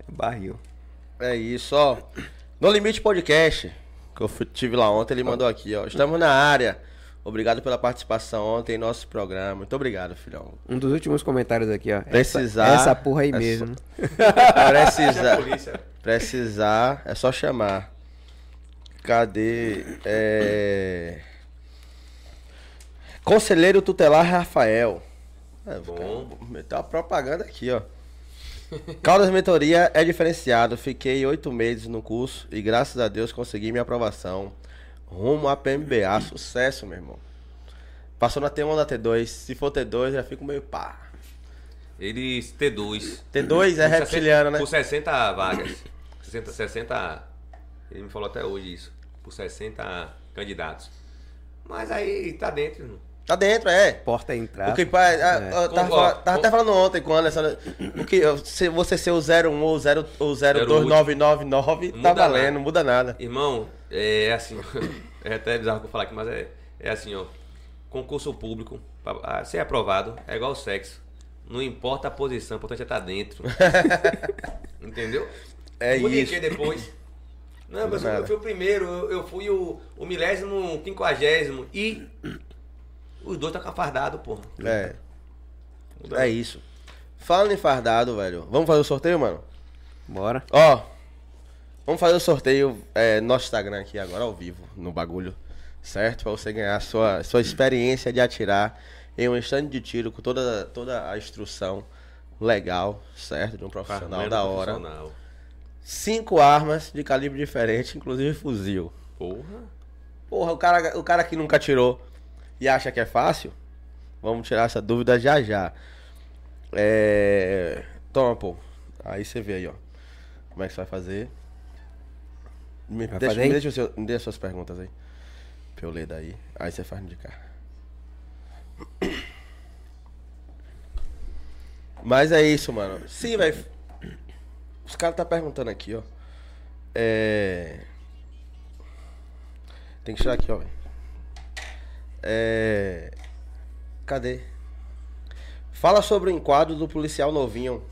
É barril. É isso, ó. No Limite Podcast, que eu tive lá ontem, ele mandou aqui, ó. Estamos na área. Obrigado pela participação ontem em nosso programa. Muito obrigado, filhão. Um dos últimos comentários aqui, ó. Precisar- Essa, essa porra aí é mesmo. Precisar, Polícia. precisar, é só chamar. Cadê? É... Conselheiro Tutelar Rafael. É, Bom. Meteu uma propaganda aqui, ó. Caldas Mentoria é diferenciado. Fiquei oito meses no curso e graças a Deus consegui minha aprovação. Rumo a PMBA. Sucesso, meu irmão. Passou na T1 ou na T2. Se for T2, já fico meio pá. Eles T2. T2 é reptiliano, 60 né? Por 60 vagas. 60, 60. Ele me falou até hoje isso. Por 60 candidatos. Mas aí tá dentro. Tá dentro, é. Porta a entrar. O que, pai, É. eu tava, tava até falando ontem com a Anderson. O que, se você ser o 01 ou 0 ou 02999, tá valendo, nada. não muda nada. Irmão, é assim. é até bizarro que eu falar aqui, mas é, é assim, ó. Concurso público, pra ser aprovado, é igual sexo. Não importa a posição, o importante é estar dentro. Entendeu? É Por isso. que depois? Não, mas eu fui o primeiro, eu, eu fui o, o milésimo, quinquagésimo e os dois tá fardado, porra. É, é isso. Falando em fardado, velho. Vamos fazer o sorteio, mano? Bora. Ó, vamos fazer o sorteio é, no nosso Instagram aqui agora, ao vivo, no bagulho. Certo? Pra você ganhar a sua, sua experiência de atirar em um stand de tiro com toda, toda a instrução legal, certo? De um profissional da hora. profissional. Cinco armas de calibre diferente, inclusive fuzil. Porra. Porra, o cara, o cara que nunca tirou e acha que é fácil, vamos tirar essa dúvida já já. É... Toma, pô. Aí você vê aí, ó. Como é que você vai fazer? Me, Vai deixa, fazer me, deixa seu- me as suas perguntas aí. Pra eu ler daí. Aí você faz cá. Mas é isso, mano. Sim, velho. Os caras tá perguntando aqui, ó. É. Tem que tirar aqui, ó. velho. É. Cadê? Fala sobre o enquadro do policial novinho.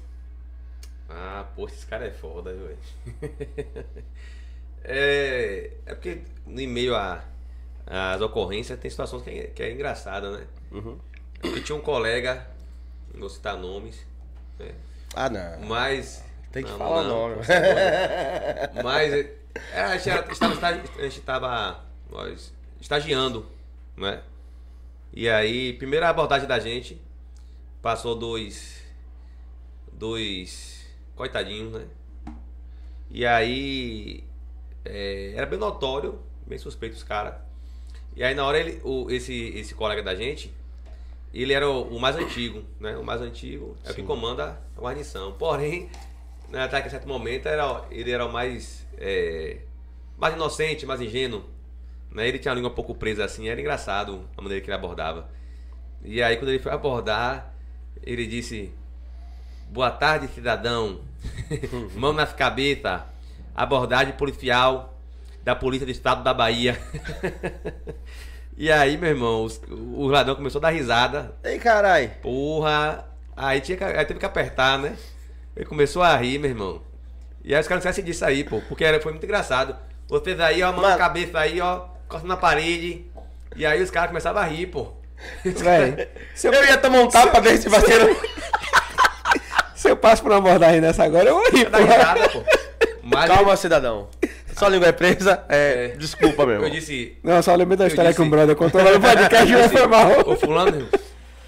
Ah, pô, esse cara é foda, velho? é, é porque no meio a, as ocorrências tem situações que é, que é engraçada, né? Uhum. Porque tinha um colega, não vou citar nomes, né? Ah, não. mas. Tem que não, falar não, nome. Mas é, a gente era- estava, estagi- a gente estava nós, estagiando, né? E aí, primeira abordagem da gente, passou dois. Dois coitadinhos, né? E aí. é, era bem notório, bem suspeito os caras. E aí na hora ele, o, esse, esse colega da gente, ele era o, o mais antigo, né? O mais antigo é o que comanda a guarnição. Porém, né, até que a certo momento era, ele era o mais, é, mais inocente, mais ingênuo. Né? Ele tinha a língua um pouco presa assim, era engraçado a maneira que ele abordava. E aí quando ele foi abordar, ele disse: Boa tarde, cidadão. Mão nas cabeças. Abordagem policial da Polícia do Estado da Bahia. e aí, meu irmão, os- o ladrão começou a dar risada. Ei, carai. Porra. Aí, tinha aí teve que apertar, né? Ele começou a rir, meu irmão. E aí os caras não esquecem disso aí, pô. Porque era, foi muito engraçado. Vocês aí, ó, mão na Mano. cabeça aí, ó, costa na parede. E aí os caras começavam a rir, pô. Véi, se eu, Eu ia tomar um tapa desse parceiro. se eu passo por uma abordagem dessa agora, eu vou rir, pô. risada, pô. Mas Calma, cidadão. Sua língua é presa? É. É. Desculpa, meu eu disse. Não, só lembrei da Eu história que um disse- brother contou lá no podcast, mas foi mal. Ô, fulano,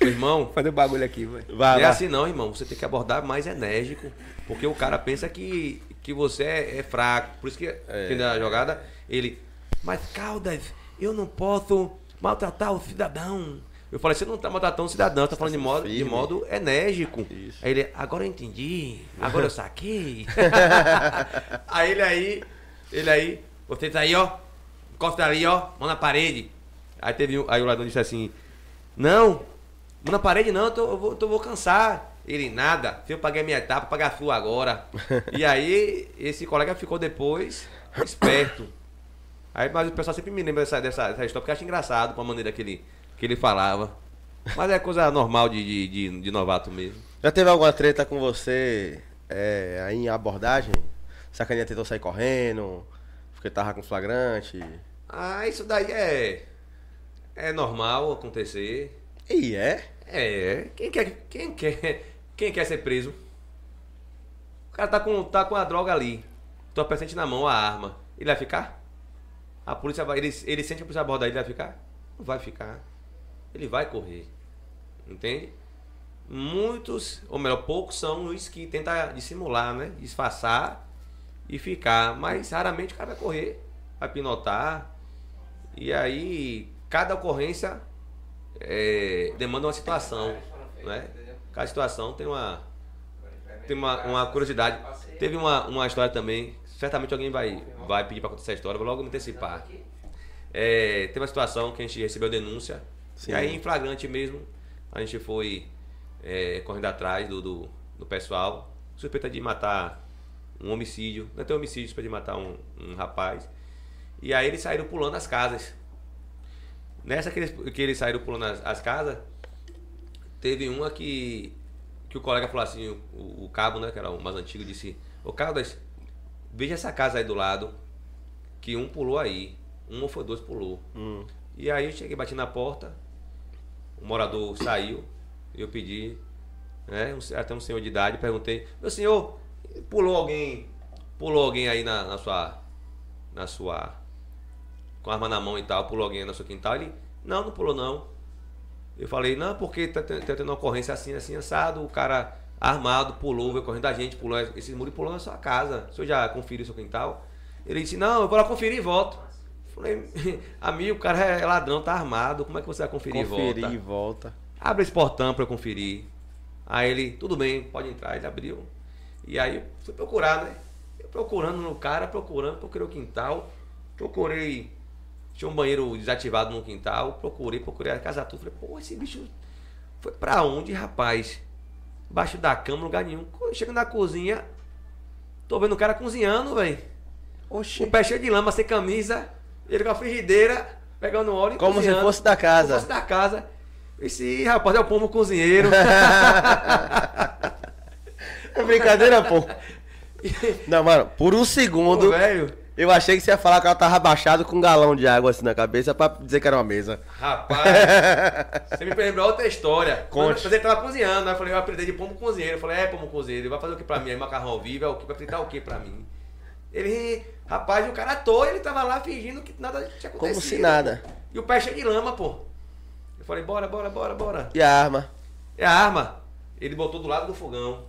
meu irmão, Fazer o bagulho aqui, velho. Vai, não é assim não, irmão. Você tem que abordar mais enérgico. Porque o cara pensa que, que você é, é fraco. Por isso que, que na jogada, ele. Mas Caldas, eu não posso maltratar o cidadão. Eu falei, você não tá maltratando o cidadão, tá falando de modo, de modo enérgico. Isso. Aí ele, agora eu entendi, agora eu saquei. aí ele aí, ele aí, vocês aí, ó, encosta ali, ó, mão na parede. Aí teve um, aí o ladrão disse assim, não, mão na parede não, eu, tô, eu, vou, eu vou cansar. Ele, nada, se eu paguei a minha etapa, pagar a sua agora. e aí, esse colega ficou depois esperto. Aí, mas o pessoal sempre me lembra dessa, dessa, dessa história, porque acha engraçado com a maneira que ele, que ele falava. Mas é coisa normal de, de, de, de novato mesmo. Já teve alguma treta com você é, aí em abordagem? Sacaninha tentou sair correndo, porque tava com flagrante. Ah, isso daí é. É normal acontecer. E é? É, quem quer, quem quer, quem quer ser preso? O cara tá com, tá com a droga ali, tua presente na mão, a arma. Ele vai ficar? A polícia vai, ele, ele sente que a polícia abordar, ele vai ficar? Não vai ficar. Ele vai correr. Entende? Muitos, ou melhor, poucos são os que tentam dissimular, né? Disfarçar e ficar. Mas raramente o cara vai correr, vai pinotar. E aí, cada ocorrência é, demanda uma situação, né? Cada situação tem uma tem uma, uma curiosidade. Teve uma, uma história também, certamente alguém vai, vai pedir para contar essa história, vou logo me antecipar. É, teve uma situação que a gente recebeu denúncia, Sim. e aí em flagrante mesmo, a gente foi é, correndo atrás do, do, do pessoal, suspeita de matar um homicídio, não é ter homicídio, suspeita de matar um, um rapaz. E aí eles saíram pulando as casas. Nessa que eles, que eles saíram pulando as, as casas, teve uma que, que o colega falou assim, o, o cabo, né, que era o mais antigo, disse, ô Caldas, veja essa casa aí do lado, que um pulou aí, um ou foi dois pulou. Hum. E aí eu cheguei, bati na porta, o morador saiu, eu pedi, né, até um senhor de idade, perguntei, meu senhor, pulou alguém, pulou alguém aí na, na sua, na sua, com a arma na mão e tal, pulou alguém no seu quintal? Ele, não, não pulou não. Eu falei, não, porque tá, te- tá tendo uma ocorrência assim, assim, assado, o cara armado pulou, veio correndo da gente, pulou, esse muro e pulou na sua casa. O senhor já conferiu seu quintal? Ele disse, não, eu vou lá conferir e volto. Falei, amigo, o cara é ladrão, tá armado, como é que você vai conferir, Conferir e e volta? volta. Abre esse portão pra eu conferir. Aí ele, tudo bem, pode entrar. Ele abriu. E aí eu fui procurar, né? Eu procurando no cara, procurando, procurei o quintal. Procurei. Tinha um banheiro desativado no quintal. Procurei, procurei a casa toda. Falei, pô, esse bicho foi pra onde, rapaz? Embaixo da cama, lugar nenhum. Chego na cozinha, tô vendo o cara cozinhando, velho. O pé cheio de lama, sem camisa. Ele com a frigideira, pegando óleo e Como se cozinhando. fosse da casa. Como se fosse da casa. Esse "Ih, rapaz é o pombo cozinheiro. É brincadeira, pô. Não, mano, por um Pô, segundo velho. Eu achei que você ia falar que ela tava abaixado com um galão de água assim na cabeça pra dizer que era uma mesa. Rapaz, você me lembrou outra história. Conte. Mas ele tava cozinhando, aí eu falei, eu aprendi de pombo cozinheiro. Eu falei, é pombo cozinheiro, vai fazer o que pra mim? Aí macarrão ao vivo, é o que? Vai fritar o que pra mim? Ele, rapaz, o cara toa, ele tava lá fingindo que nada tinha acontecido. Como se nada. E o pé cheio de lama, pô. Eu falei, bora, bora, bora, bora. E a arma? É a arma. Ele botou do lado do fogão.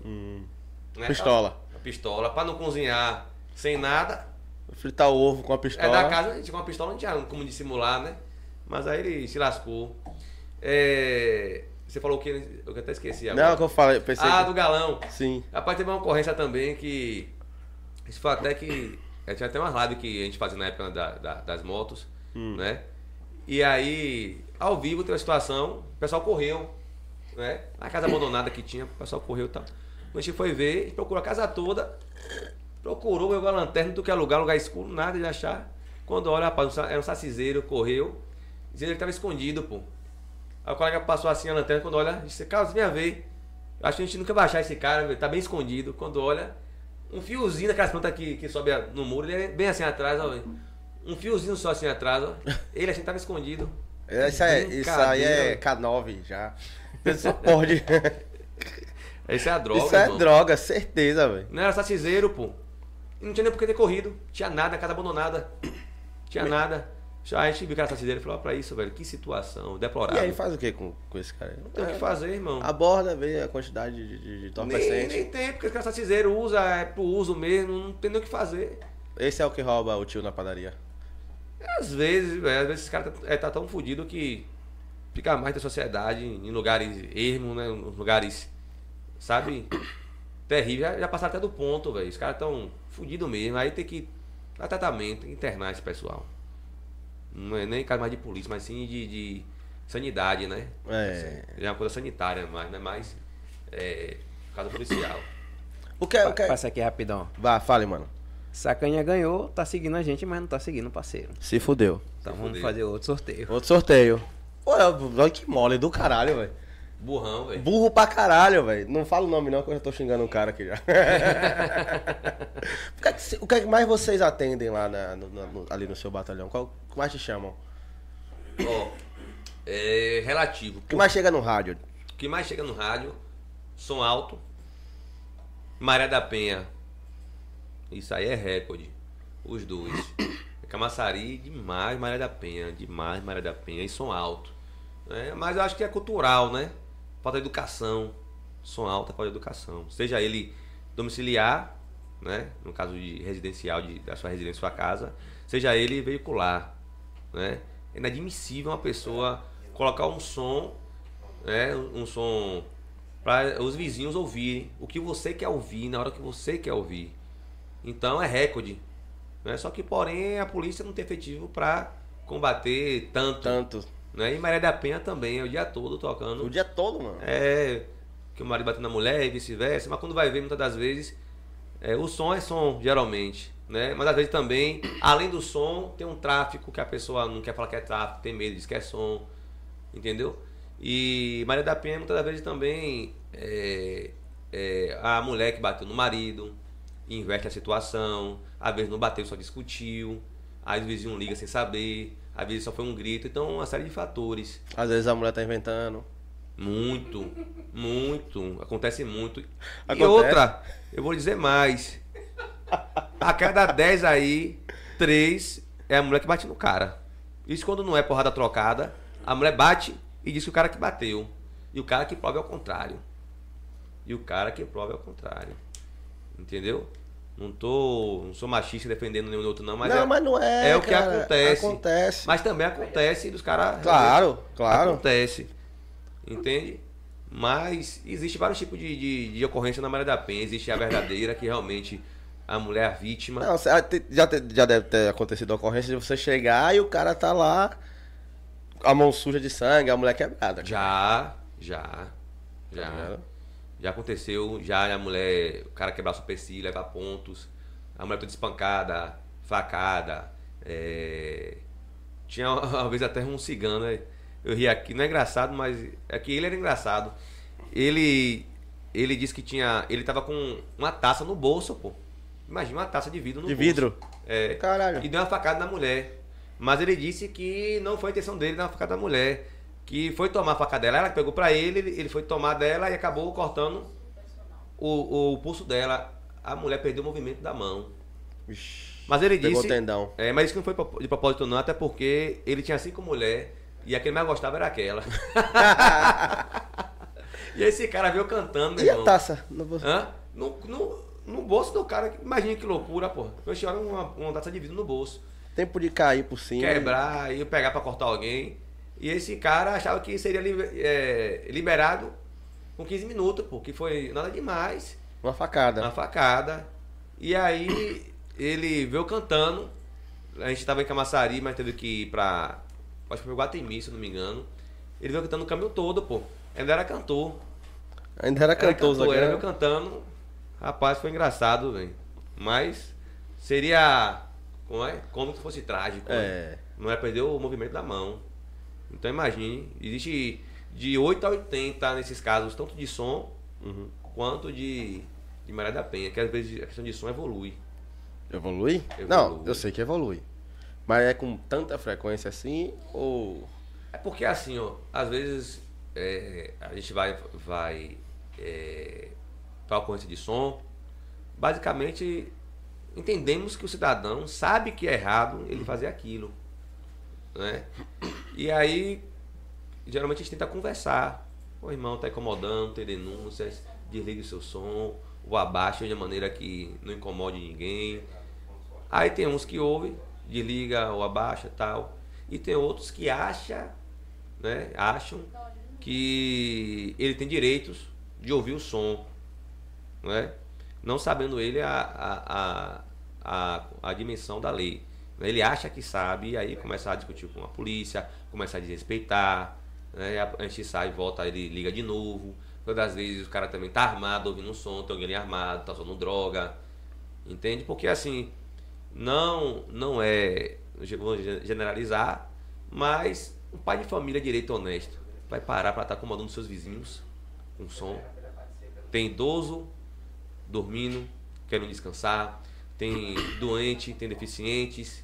né? Pistola. A pistola, pra não cozinhar sem nada. Fritar o ovo com a É pistola. da casa, a gente com uma pistola não tinha como dissimular, né? Mas aí ele se lascou. É, Você falou o que? Eu até esqueci agora. Não, que eu falei, pensei ah, que... do galão. Sim. Rapaz, teve uma ocorrência também que. Isso foi até que. é, Tinha até uma live que a gente fazia na época da- da- das motos, né? E aí, ao vivo, teve uma situação, o pessoal correu, né? Na casa abandonada que tinha, o pessoal correu e tal. Quando a gente foi ver, a procurou a casa toda, procurou, pegou a lanterna, do que lugar, lugar escuro, nada de achar. Quando olha, rapaz, era um saciseiro, correu, dizendo que estava escondido, pô. Aí o colega passou assim a lanterna, quando olha, disse, Carlos, vem ver. Acho que a gente nunca vai achar esse cara, velho, tá bem escondido. Quando olha, um fiozinho daquelas plantas que, que sobe no muro, ele é bem assim atrás, ó. Um fiozinho só assim atrás, ó. Ele assim tava escondido. Isso, é, isso aí é Brincadeira. K9 já. Isso pode. Essa é a droga, Isso é irmão. droga, certeza, velho. Não era saciseiro, pô. E não tinha nem por que ter corrido. Tinha nada, casa abandonada. Tinha nada. Aí a gente viu que era saciseiro e falou, pra isso, velho, que situação, E deplorável. aí faz o que com, com esse cara? Não tem o que fazer, irmão. Aborda, vê a quantidade de, de, de nem, entorpecente. nem tem, porque esse cara saciseiro usa, é pro uso mesmo, não tem nem o que fazer. Esse é o que rouba o tio na padaria. Às vezes, velho, às vezes esse cara tá, é, tá tão fudido que fica mais da sociedade em lugares ermos, né? Em lugares, sabe? Terrível. Já, já passaram até do ponto, velho. Os caras tão fudidos mesmo. Aí tem que dar tratamento, internar esse pessoal. Não é nem caso mais de polícia, mas sim de, de sanidade, né? É. É uma coisa sanitária, mas não é mais é, caso policial. O que é. O que é... Passa aqui rapidão. Vá, fale, mano. Sacanha ganhou, tá seguindo a gente, mas não tá seguindo o parceiro. Se fudeu. Então vamos fudeu. fazer outro sorteio. Outro sorteio. Olha, olha que mole do caralho, velho. Burrão, velho. Burro pra caralho, velho. Não fala o nome não, que eu já tô xingando um cara aqui já. o, que é que, o que é que mais vocês atendem lá na- no- no- ali no seu batalhão? Qual que mais te chamam? Ó, é relativo. O que mais chega no rádio? O que mais chega no rádio, som alto, Maré da Penha. Isso aí é recorde. Os dois. Camaçari, demais, Maré da Penha. Demais, Maré da Penha. E som alto. né? Mas eu acho que é cultural, né? Falta educação. Som alto é falta de educação. Seja ele domiciliar, né? No caso de residencial, de, da sua residência, sua casa. Seja ele veicular, né? É inadmissível uma pessoa colocar um som né, um som para os vizinhos ouvirem o que você quer ouvir na hora que você quer ouvir. Então é recorde. Né? Só que, porém, a polícia não tem efetivo para combater tanto. Tanto. Né? E Maria da Penha também, é o dia todo O tocando. dia todo, mano. É, que o marido batendo na mulher e vice-versa, mas quando vai ver, muitas das vezes, é, o som é som, geralmente. Né? Mas às vezes também, além do som, tem um tráfico que a pessoa não quer falar que é tráfico, tem medo, diz que é som. Entendeu? E Maria da Penha, muitas das vezes também, é, é, a mulher que bateu no marido, inverte a situação, às vezes não bateu, só discutiu, às vezes vizinho liga sem saber, às vezes só foi um grito. Então, uma série de fatores. Às vezes a mulher tá inventando. Muito, muito. Acontece muito. E Acontece. outra, eu vou dizer mais. A cada 10 aí, 3 é a mulher que bate no cara. Isso quando não é porrada trocada, a mulher bate e diz que o cara que bateu. E o cara que prova é o contrário. E o cara que prova é o contrário. Entendeu? Não tô. Não sou machista defendendo nenhum outro, não, mas, não, é, mas não é. é o que cara. acontece. Acontece. Mas também acontece dos caras. Claro, claro. Acontece. Entende? Mas existe vários tipos de, de, de ocorrência na Maria da Penha. Existe a verdadeira, que realmente a mulher é a vítima. Não, já, já deve ter acontecido a ocorrência de você chegar e o cara tá lá, a mão suja de sangue, a mulher quebrada. Já, já, Tá já. Já aconteceu, já a mulher, o cara quebrar supercílio, levar pontos. A mulher toda espancada, facada. é, Tinha uma vez até um cigano, né? eu ri aqui, não é engraçado, mas é que ele era engraçado. Ele ele disse que tinha, ele tava com uma taça no bolso, pô. Imagina uma taça de vidro no De bolso. vidro? É. Caralho. E deu uma facada na mulher. Mas ele disse que não foi a intenção dele dar uma facada na mulher. Que foi tomar a facada dela, ela pegou pra ele, ele foi tomar dela e acabou cortando o, o pulso dela. A mulher perdeu o movimento da mão. Ixi, Mas ele disse. tendão. É, mas isso não foi de propósito, não, até porque ele tinha cinco mulheres e a que ele mais gostava era aquela. e esse cara veio cantando, meu E a irmão. taça? No bolso? Hã? No, no, no bolso do cara, imagina que loucura, pô. Eu tinha uma, uma taça de vidro no bolso. Tempo de cair por cima. Quebrar e pegar pra cortar alguém. E esse cara achava que seria é, liberado com 15 minutos, pô, que foi nada demais. Uma facada. Uma facada. E aí ele veio cantando. A gente tava em Camaçari, mas teve que ir pra. Acho que foi Guatemi, se não me engano. Ele veio cantando o caminho todo, pô. Ele era cantor. Ainda era Era cantor, cantor, era Zagueiro. eu cantando. Rapaz, foi engraçado, velho. Mas seria. Como é? Como se fosse trágico. né? É. Não é perder o movimento da mão. Então imagine, existe de 8 a 80 nesses casos, tanto de som Uhum. quanto de, de Maria da Penha, que às vezes a questão de som evolui. Evolui? Evolui. Não, eu sei que evolui. Mas é com tanta frequência assim ou. É porque assim, ó, às vezes é, a gente vai, vai é, para a ocorrência de som, basicamente entendemos que o cidadão sabe que é errado ele fazer aquilo. Né? E aí, geralmente a gente tenta conversar. O irmão tá incomodando, tem denúncias, desligue o seu som, ou abaixe de maneira que não incomode ninguém. Aí tem uns que ouvem, desliga ou abaixa tal. E tem outros que acham, né? Acham que ele tem direitos de ouvir o som. Né? Não sabendo ele a, a, a, a, a dimensão da lei. Ele acha que sabe e aí começa a discutir com a polícia, começa a desrespeitar. Né? A gente sai, volta, ele liga de novo. Todas as vezes o cara também tá armado, ouvindo um som, tem alguém armado, tá usando droga. Entende? Porque assim, não, não é, vou generalizar, mas um pai de família direito honesto vai parar para estar acomodando seus vizinhos com som. Tem idoso dormindo, querendo descansar, tem doente, tem deficientes,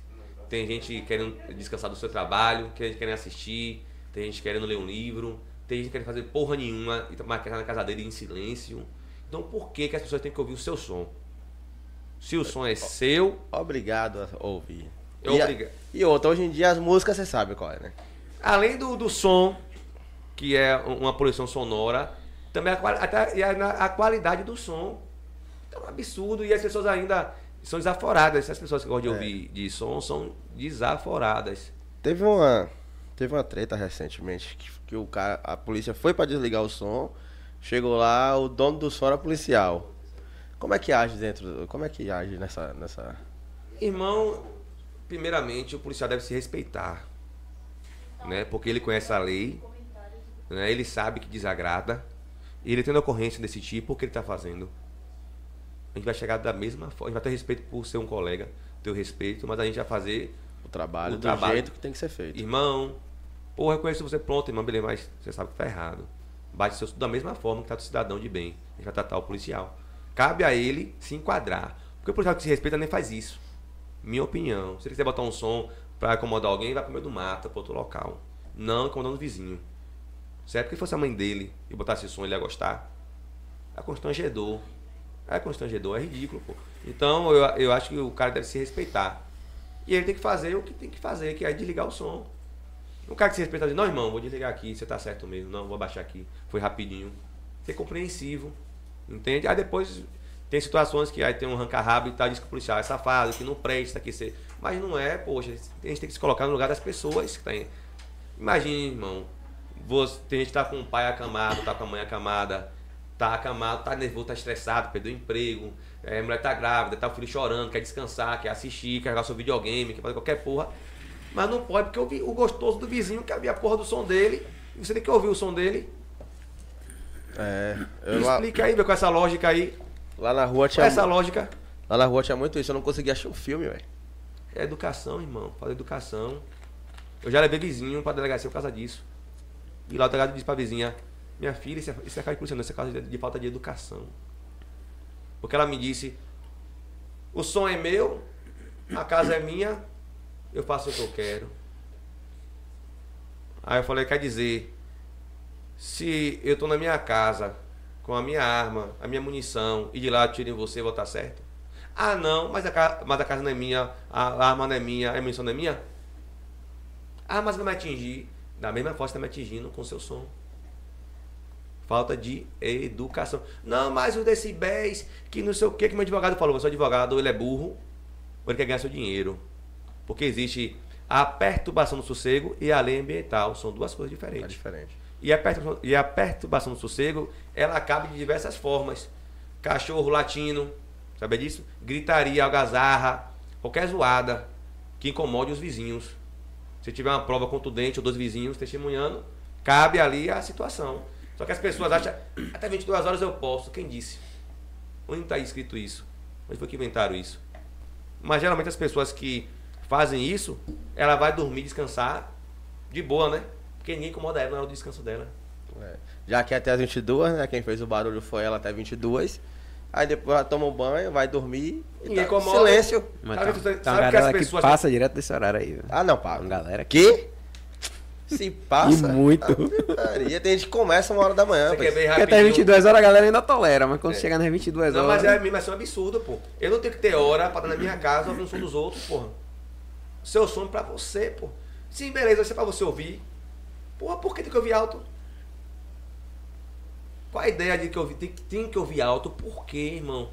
tem gente querendo descansar do seu trabalho, tem gente querendo assistir, tem gente querendo ler um livro, tem gente querendo fazer porra nenhuma e tomar na casa dele em silêncio. Então por que, que as pessoas têm que ouvir o seu som? Se o som é seu, Obrigado a ouvir. Eu e, obriga- e outra, hoje em dia as músicas você sabe qual é, né? além do, do som, que é uma poluição sonora, também a, até, a, a qualidade do som. É um absurdo e as pessoas ainda são desaforadas. As pessoas que gostam de ouvir de som são desaforadas. Teve uma, teve uma treta recentemente que, que o cara, a polícia foi pra desligar o som, chegou lá, o dono do som era policial. Como é que age dentro, do- como é que age nessa, nessa... Irmão, primeiramente o policial deve se respeitar, né? Porque ele conhece a lei, né? Ele sabe que desagrada. E ele tendo ocorrência desse tipo, o que ele está fazendo? A gente vai chegar da mesma forma, a gente vai ter respeito por ser um colega, ter o respeito, mas a gente vai fazer, O trabalho O do trabalho. jeito que tem que ser feito. irmão, pô, eu conheço você pronto, irmão, beleza, mas você sabe que tá errado. Bate seu da mesma forma que trata o cidadão de bem. A gente vai tratar o policial. Cabe a ele se enquadrar. Porque o policial que se respeita nem faz isso. Minha opinião. Se ele quiser botar um som pra incomodar alguém, vai pro meio do mato, pra outro local. Não incomodando o vizinho. Certo? Porque se fosse a mãe dele e botasse som, ele ia gostar. É constrangedor. É constrangedor, é ridículo, pô. Então eu, eu acho que o cara deve se respeitar. E ele tem que fazer o que tem que fazer, que é desligar o som. O cara que se respeita diz, não, irmão, vou desligar aqui, você tá certo mesmo. Não, vou abaixar aqui. Foi rapidinho. Ser compreensivo. Entende? Aí depois tem situações que aí tem um arranca-rabo e tal, diz que o policial é safado, que não presta, que ser. Mas não é, poxa, a gente tem que se colocar no lugar das pessoas que tem. Imagine, irmão, você, tem gente que tá com o pai acamado, tá com a mãe acamada, tá acamado, tá nervoso, tá estressado, perdeu o emprego, é, a mulher tá grávida, tá o filho chorando, quer descansar, quer assistir, quer jogar seu videogame, quer fazer qualquer porra. Mas não pode, porque o, vi- o gostoso do vizinho quer ouvir a porra do som dele, e você tem que ouvir o som dele. É, Me eu lá, explica aí, meu, com essa lógica aí. lá na rua Com tinha essa mu- lógica. lá na rua tinha muito isso, eu não conseguia achar um filme, velho. É educação, irmão. Fala educação. Eu já levei vizinho pra delegacia por causa disso. E lá o delegado disse pra vizinha, minha filha, isso é, isso é não, isso é caso de, falta de educação. Porque ela me disse, o som é meu, a casa é minha, eu faço o que eu quero. Aí eu falei, quer dizer, se eu tô na minha casa com a minha arma, a minha munição, e de lá eu tiro em você, vou estar certo? Ah, não, mas a, mas a casa não é minha, a, a arma não é minha, a munição não é minha? Ah, mas vai me atingir. Da mesma forma, você está me atingindo com seu som. Falta de educação. Não, mas os decibéis, que não sei o que, que meu advogado falou. Seu advogado, ele é burro, ou ele quer ganhar seu dinheiro. Porque existe a perturbação do sossego e a lei ambiental. São duas coisas É diferentes. diferente. E a, perturbação, e a perturbação do sossego, ela acaba de diversas formas. Cachorro latindo, sabe disso? Gritaria, algazarra, qualquer zoada que incomode os vizinhos. Se tiver uma prova contundente ou dois vizinhos testemunhando, cabe ali a situação. Só que as pessoas acham, até 22 horas eu posso. Quem disse? Onde está escrito isso? Onde foi que inventaram isso? Mas geralmente as pessoas que fazem isso, ela vai dormir, descansar, de boa, né? Porque ninguém incomoda ela na hora do descanso dela. É. Já que é até as 22, né? Quem fez o barulho foi ela até 22. Aí depois ela toma um banho, vai dormir e Ninguém tá, incomoda. silêncio. Mas Sabe tá, tá sabe uma que as galera que pessoas- passa direto desse horário aí, velho. Ah, não, pá. Uma galera que... Que? Se passa. E muito. Maria, tem gente que começa uma hora da manhã. Você pois. quer ver Porque até 22 horas a galera ainda tolera, mas quando chegar nas 22 Não, horas... mas é mesmo assim, um absurdo, pô. Eu não tenho que ter hora pra estar na minha casa ouvindo o som dos outros, porra. Seu som é pra você, pô. Sim, beleza, vai ser pra você ouvir. Porra, por que tem que ouvir alto? Qual a ideia de que eu tem, tem que ouvir alto? Por quê, irmão?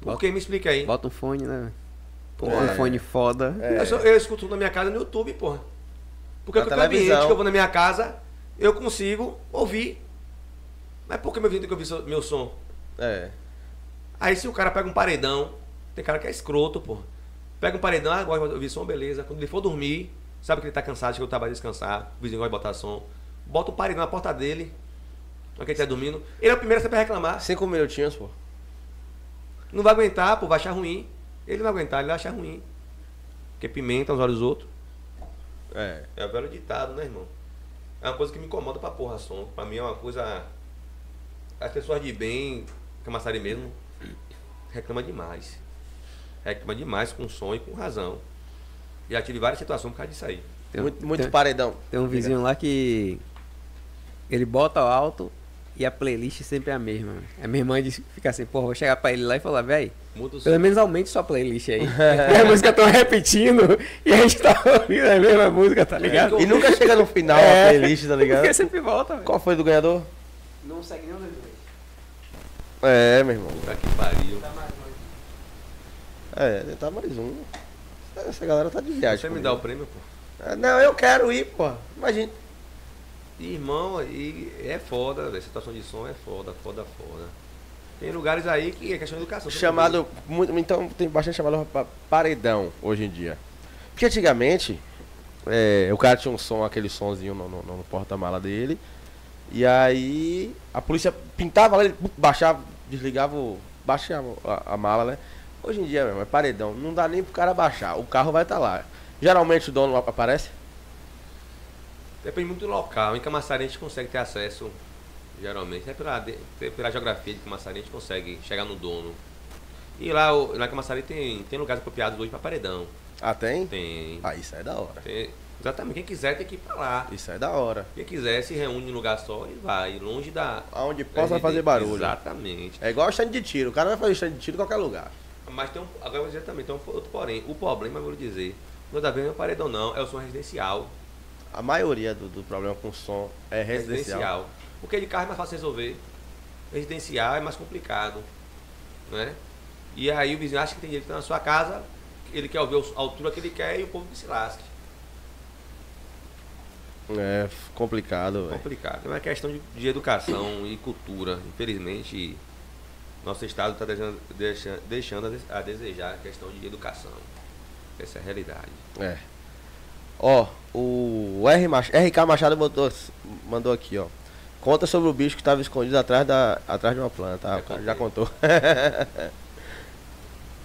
Por Bota- quê? Me explica aí. Bota um fone, né? É. um fone foda. Eu, só- eu escuto na minha casa no YouTube, porra. Porque Na qualquer ambiente televisão. que eu vou na minha casa, eu consigo ouvir. Mas por que meu vizinho tem que ouvir meu som? É. Aí se o cara pega um paredão, tem cara que é escroto, pô. Pega um paredão, ah, gosta de ouvir som, beleza. Quando ele for dormir, sabe que ele tá cansado, chegou do trabalho descansar, o vizinho gosta de botar som. Bota um paredão na porta dele, na que ele tá dormindo. Ele é o primeiro a sempre reclamar. Cinco minutinhos, pô. Não vai aguentar, pô, vai achar ruim. Ele não aguentar, ele acha ruim. Porque pimenta aos olhos dos outros. É. É o velho ditado, né, irmão? É uma coisa que me incomoda pra porra som. Pra mim é uma coisa. As pessoas de bem, Camaçari mesmo, reclama demais. Reclama demais com som e com razão. Já tive várias situações por causa disso aí. Tem, muito muito tem- paredão. tem um vizinho lá que ele bota alto e a playlist sempre é a mesma. A minha irmã diz, fica assim, porra, vou chegar pra ele lá e falar, véi, Muda o som. pelo menos aumente sua playlist aí. Porque as músicas estão repetindo e a gente tá ouvindo a mesma música, tá ligado? E nunca chega no final É. a playlist, tá ligado? Porque sempre volta, velho. Qual foi do ganhador? Não segue nenhum dos dois. É, meu irmão. Puta que pariu. É, tá mais um. Essa galera tá de viagem. Você me comigo. dá o prêmio, pô. Ah, Não, eu quero ir, pô. Imagina. E, irmão, e é foda, velho. Situação de som é foda, foda, foda. Tem lugares aí que é questão de educação. Chamado. muito- então tem bastante chamado pra paredão hoje em dia. Porque antigamente, é, o cara tinha um som, aquele sonzinho no, no- no porta-mala dele. E aí a polícia pintava lá, ele baixava, desligava, o- baixava a, a mala, né? Hoje em dia, mesmo, é paredão. Não dá nem pro cara baixar. O carro vai estar lá. Geralmente o dono aparece. Depende muito do local. Em Camaçari a gente consegue ter acesso, geralmente. É pela, pela geografia de Camaçari a gente consegue chegar no dono. E lá, o- lá em Camaçari tem, tem lugares apropriados hoje para paredão. Ah, tem? Tem, Ah, isso é da hora. tem- Exatamente. Quem quiser tem que ir pra lá. Isso é da hora. Quem quiser se reúne em lugar só e vai. Longe da. Aonde possa fazer barulho. Exatamente. É igual stand de tiro. O cara vai fazer stand de tiro em qualquer lugar. Mas tem um. Agora eu vou dizer também, tem um outro porém. O problema, eu vou dizer, não da vez não é paredão, não. É o som residencial. A maioria do, do problema com som é residencial. Porque de carro é mais fácil resolver. Residencial é mais complicado. Né? E aí o vizinho acha que tem direito na sua casa, ele quer ouvir a altura que ele quer e o povo que se lasque. É complicado, velho. Complicado. É uma questão de, de educação e cultura. Infelizmente, nosso estado está deixando, deixando, deixando a des- a desejar a questão de educação. Essa é a realidade. É. Ó, o R Mach- RK Machado mandou, mandou aqui, ó. Conta sobre o bicho que estava escondido atrás, da, atrás de uma planta. Ah, Já contou.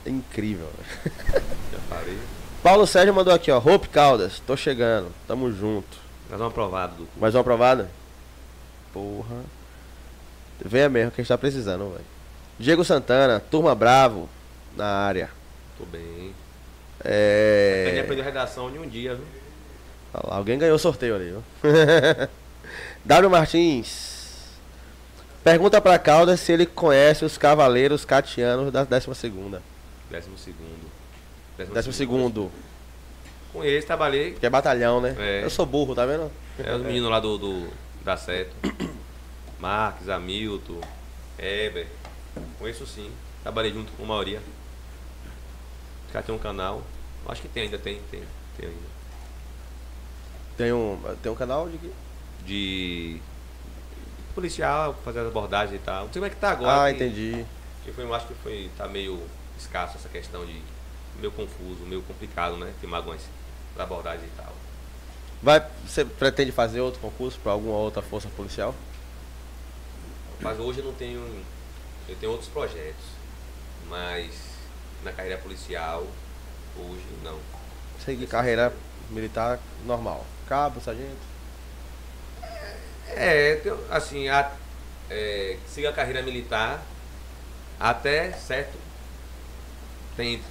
Incrível. Já falei. Paulo Sérgio mandou aqui, ó. Hope Caldas, tô chegando. Tamo junto. Nós vamos aprovado do Mais uma aprovada? Porra. Venha mesmo que a gente tá precisando, velho. Diego Santana, turma bravo na área. Tô bem. É. aprender redação em um dia, viu? Lá, alguém ganhou o sorteio ali, viu? W Martins. Pergunta pra Caldas se ele conhece os cavaleiros catianos da 12 segunda. Décimo segundo. Décimo segundo. Com eles trabalhei. Que é batalhão, né? É. Eu sou burro, tá vendo? É os meninos lá do, do da Seto. Marques, Hamilton, Eber. Conheço sim. Trabalhei junto com a maioria. Já tem um canal. Acho que tem ainda, tem, tem, tem ainda. Tem um, tem um canal de quê? De policial, fazer as abordagens e tal. Não sei como é que tá agora. Ah, que- entendi. Que foi, eu acho que foi, tá meio escasso essa questão de. meio confuso, meio complicado, né? Filmar algumas abordagens e tal. Vai, você pretende fazer outro concurso pra alguma outra força policial? Mas hoje eu não tenho. Eu tenho outros projetos. Mas na carreira policial, hoje não. Seguir carreira militar normal. Cabo, sargento. É, assim, a, é, siga a carreira militar até certo tempo.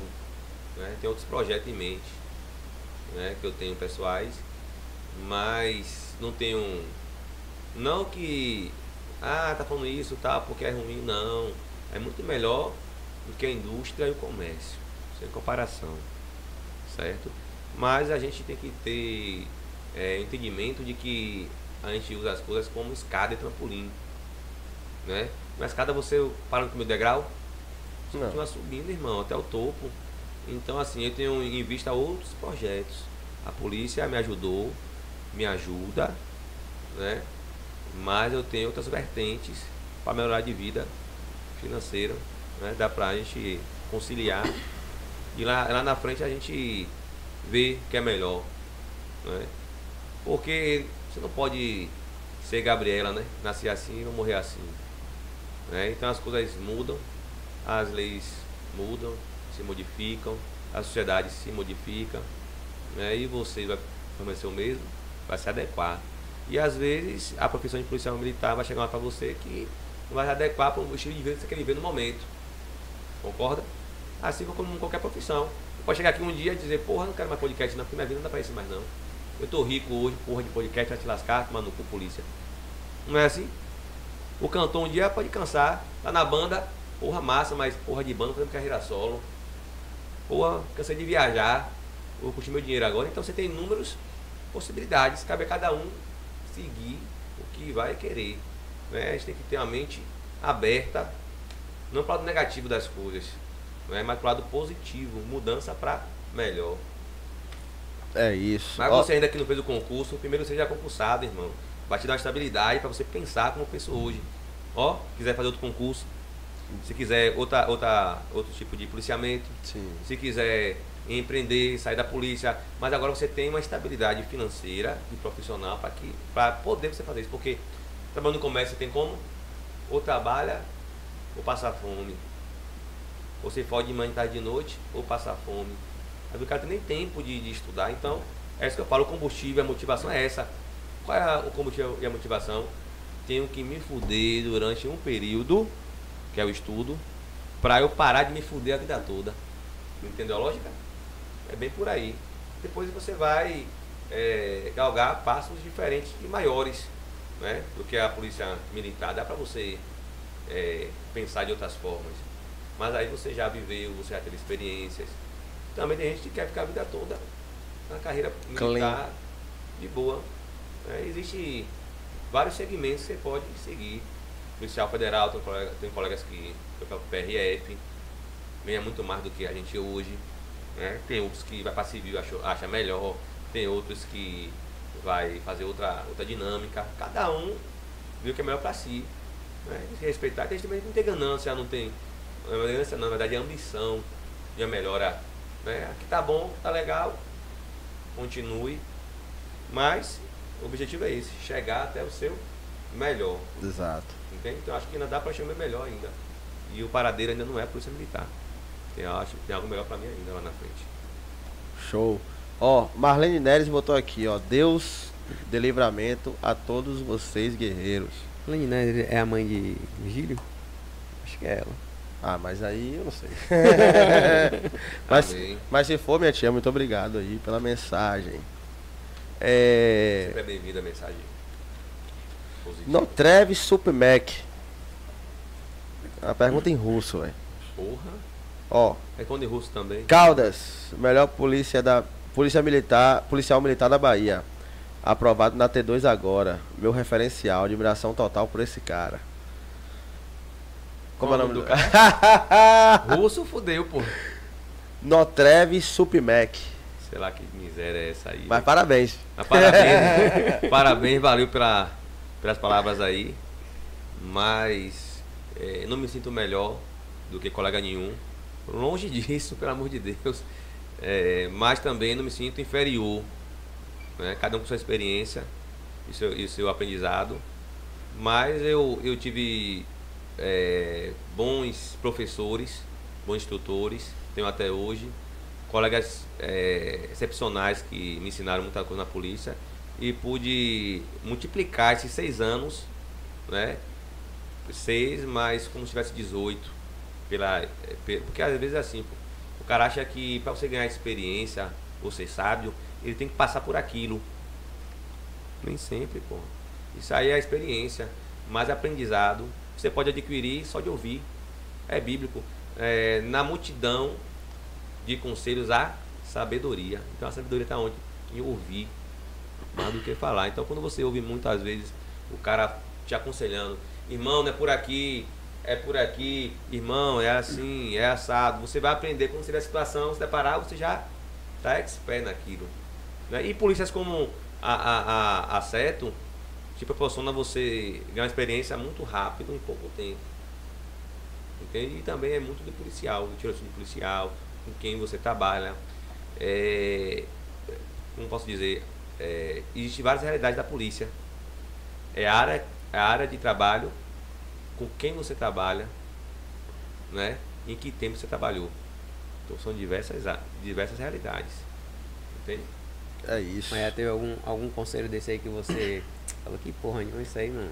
Né? Tem outros projetos em mente né? que eu tenho pessoais, mas não tenho. Não que. Ah, tá falando isso, tá, porque é ruim, não. É muito melhor do que a indústria e o comércio, sem comparação, certo? Mas a gente tem que ter é, entendimento de que a gente usa as coisas como escada e trampolim, né? Na escada você para no primeiro degrau, você Não. continua subindo, irmão, até o topo. Então, assim, eu tenho em vista outros projetos. A polícia me ajudou, me ajuda, né? Mas eu tenho outras vertentes para melhorar de vida financeira, né? Dá pra gente conciliar. E lá, lá na frente a gente vê que é melhor, né? Porque você não pode ser Gabriela, né? Nascer assim e não morrer assim. Né? Então as coisas mudam, as leis mudam, se modificam, a sociedade se modifica, né? e você vai permanecer o mesmo, vai se adequar. E às vezes a profissão de policial militar vai chegar para você que vai se adequar para o estilo de vida que você quer viver no momento. Concorda? Assim como qualquer profissão. Você pode chegar aqui um dia e dizer, porra, não quero mais podcast não, porque minha vida não dá pra isso mais não. Eu tô rico hoje, porra de podcast, vai te lascar, tomar no cu polícia. Não é assim? O cantor um dia pode cansar, tá na banda, porra massa, mas porra de banda fazendo carreira solo. Porra, cansei de viajar, vou curtir meu dinheiro agora. Então você tem inúmeras possibilidades, cabe a cada um seguir o que vai querer. Né? A gente tem que ter uma mente aberta, não para o lado negativo das coisas, né? mas para o lado positivo, mudança para melhor. É isso. Mas Ó, você ainda que não fez o concurso, primeiro seja concursado, irmão. Vai te dar uma estabilidade para você pensar como eu penso hoje. Ó, quiser fazer outro concurso, se quiser outra, outra, outro tipo de policiamento, Sim. se quiser empreender, sair da polícia, mas agora você tem uma estabilidade financeira e profissional para que para poder você fazer isso, porque trabalhando no comércio você tem como ou trabalha ou passa fome. Você pode de manhã, tarde de noite ou passar fome. Mas o cara tem nem tempo de, de estudar, então é isso que eu falo, o combustível, a motivação é essa. Qual é o combustível e a motivação? Tenho que me fuder durante um período, que é o estudo, para eu parar de me fuder a vida toda. Entendeu a lógica? É bem por aí. Depois você vai é, galgar passos diferentes e maiores, né? Do que a polícia militar. Dá para você é, pensar de outras formas. Mas aí você já viveu, você já teve experiências. Também tem gente que quer ficar a vida toda na carreira militar de boa. né? Existe vários segmentos que você pode seguir. Policial Federal, tem, colega, tem colegas que foi para o PRF, ganha muito mais do que a gente hoje. Né? Tem outros que vai para civil acha, acha melhor, tem outros que vai fazer outra, outra dinâmica. Cada um vê o que é melhor para si. Né? Tem que respeitar, tem gente que não tem ganância, não tem. Não é ganância, não, na verdade é ambição de a melhora. Né? Aqui tá bom, tá legal, continue. Mas o objetivo é esse, chegar até o seu melhor. Exato. Entende? Então acho que ainda dá para chamar melhor ainda. E o paradeiro ainda não é polícia militar. Tem, eu acho que tem algo melhor para mim ainda lá na frente. Show. Ó, Marlene Neres botou aqui, ó. Deus de livramento a todos vocês, guerreiros. Lene Neres é a mãe de Virgílio? Acho que é ela. Ah, mas aí eu não sei. mas, Amém. mas se for, minha tia, muito obrigado aí pela mensagem. É. Sempre é bem-vinda a mensagem positiva. Notrev Supmec. A pergunta em russo, velho. Porra. Ó, Responde em russo também. Caldas, melhor polícia da polícia militar, policial militar da Bahia. Aprovado na T2 agora. Meu referencial, admiração total por esse cara. Como é o nome do cara? Russo fudeu, pô. Notrev Supmec. Sei lá que miséria é essa aí. Mas parabéns. Mas parabéns, parabéns, valeu pela, pelas palavras aí. Mas é, não me sinto melhor do que colega nenhum. Longe disso, pelo amor de Deus. É, mas também não me sinto inferior. né? Cada um com sua experiência e seu, e seu aprendizado. Mas eu, eu tive é, bons professores, bons instrutores, tenho até hoje. Colegas é, excepcionais que me ensinaram muita coisa na polícia. E pude multiplicar esses seis anos, né? Seis, mas como se tivesse 18. Pela, é, porque às vezes é assim, o cara acha que para você ganhar experiência, ou ser sábio, ele tem que passar por aquilo. Nem sempre, pô. Isso aí é experiência, mas aprendizado. Você pode adquirir só de ouvir. É bíblico. É, na multidão de conselhos há sabedoria. Então a sabedoria está onde? Em ouvir, mais do que falar. Então quando você ouve muitas vezes o cara te aconselhando, irmão, não é por aqui, é por aqui, irmão, é assim, é assado. Você vai aprender quando você vê a situação, se deparar, você já está expert naquilo. né? E polícias como a, a, a, a te proporciona você ganhar uma experiência muito rápido em pouco tempo. Entende? E também é muito do policial, do tirocínio policial, com quem você trabalha. É, como posso dizer? É, Existem várias realidades da polícia. É a área, a área de trabalho, com quem você trabalha, né? em que tempo você trabalhou. Então são diversas, diversas realidades. Entende? É isso. Mas já teve algum, algum conselho desse aí que você falou que porra nenhuma, isso aí não.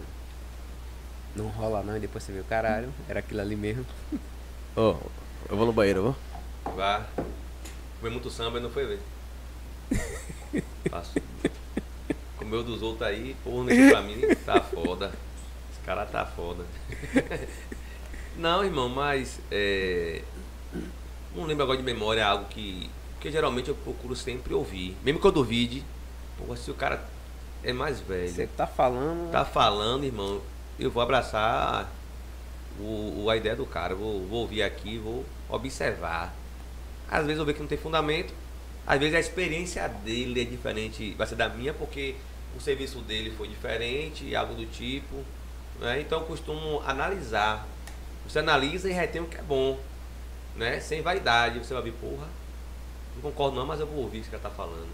Não rola não, e depois você viu, caralho, era aquilo ali mesmo. Ô, eu vou no banheiro, vou? Vá. Comer muito samba e não foi ver. Passo. Comeu dos outros aí, porra, mexeu pra mim, tá foda. Esse cara tá foda. Não, irmão, mas é, não lembro agora de memória é algo que, que geralmente eu procuro sempre ouvir. Mesmo que eu duvide, pô, se o cara é mais velho, Você tá falando. tá falando, irmão, eu vou abraçar o, a ideia do cara. Vou, vou ouvir aqui, vou observar. Às vezes eu vejo que não tem fundamento. Às vezes a experiência dele é diferente, vai ser da minha, porque o serviço dele foi diferente, algo do tipo. Né? Então eu costumo analisar. Você analisa e retém o que é bom. Né? Sem vaidade. Você vai ver, porra, não concordo não, mas eu vou ouvir o que esse cara tá falando.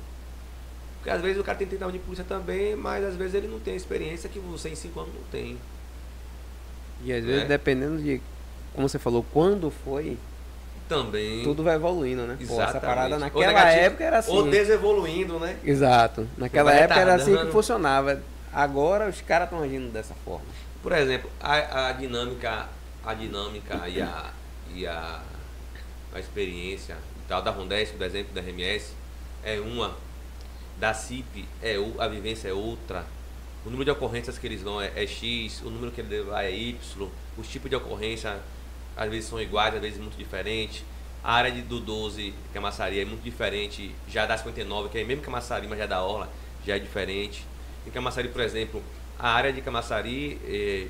Porque às vezes o cara tem tentado de polícia também, mas às vezes ele não tem a experiência que você em cinco anos não tem. E às vezes, É. dependendo de, como você falou, quando foi, Também. tudo vai evoluindo, né? Pô, essa Exatamente. parada Ou naquela negativo, época era assim. Ou desevoluindo, né? Exato. Naquela época era assim que funcionava. Agora os caras estão agindo dessa forma. Por exemplo, a, a dinâmica, a dinâmica e a, e a, a experiência e tal da Rondesp, do exemplo da RMS, é uma. Da CIP, é, o- a vivência é outra. O número de ocorrências que eles vão é, é X, o número que ele levar é Y, os tipos de ocorrência às vezes são iguais, às vezes muito diferentes. A área de, do 12, que é a maçaria, é muito diferente já da 59, que é mesmo Camaçari, mas já da Orla, já é diferente. Em Camaçari, por exemplo, a área de Camaçari, eh,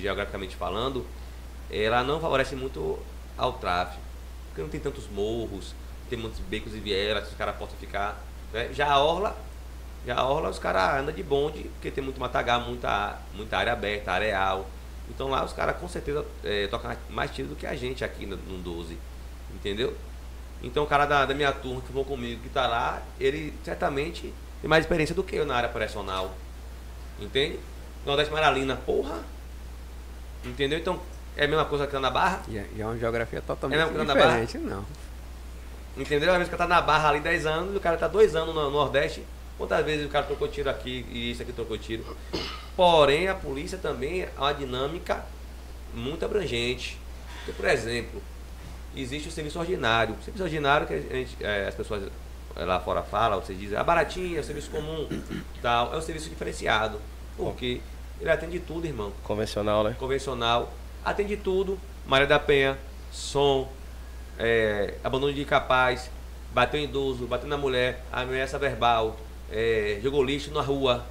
geograficamente falando, ela não favorece muito ao tráfego. Porque não tem tantos morros, tem muitos becos e vielas que os caras possam ficar. né? Já a Orla, já a Orla os caras andam de bonde, porque tem muito matagal, muita, muita área aberta, areal. Então lá os caras com certeza eh, tocam mais tiro do que a gente aqui no, no 12. Entendeu? Então o cara da, da minha turma que for comigo, que tá lá, ele certamente tem mais experiência do que eu na área operacional. Entende? Nordeste Maralina, porra! Entendeu? Então é a mesma coisa que tá na barra. E é, e é uma geografia totalmente É que diferente, não. Entendeu? Às vezes o cara tá na barra ali 10 anos e o cara tá 2 anos no Nordeste. Quantas vezes o cara trocou tiro aqui e isso aqui trocou tiro? Porém, a polícia também é uma dinâmica muito abrangente. Porque, por exemplo, existe o serviço ordinário. O serviço ordinário que a gente, eh, as pessoas eh, lá fora falam, vocês dizem, a baratinha, é o serviço comum, tal, é um serviço diferenciado. Porque ele atende tudo, irmão Convencional, né? convencional, atende tudo, Maria da Penha, som, é, abandono de incapaz, bateu em idoso, bateu na mulher, ameaça verbal, é, jogou lixo na rua.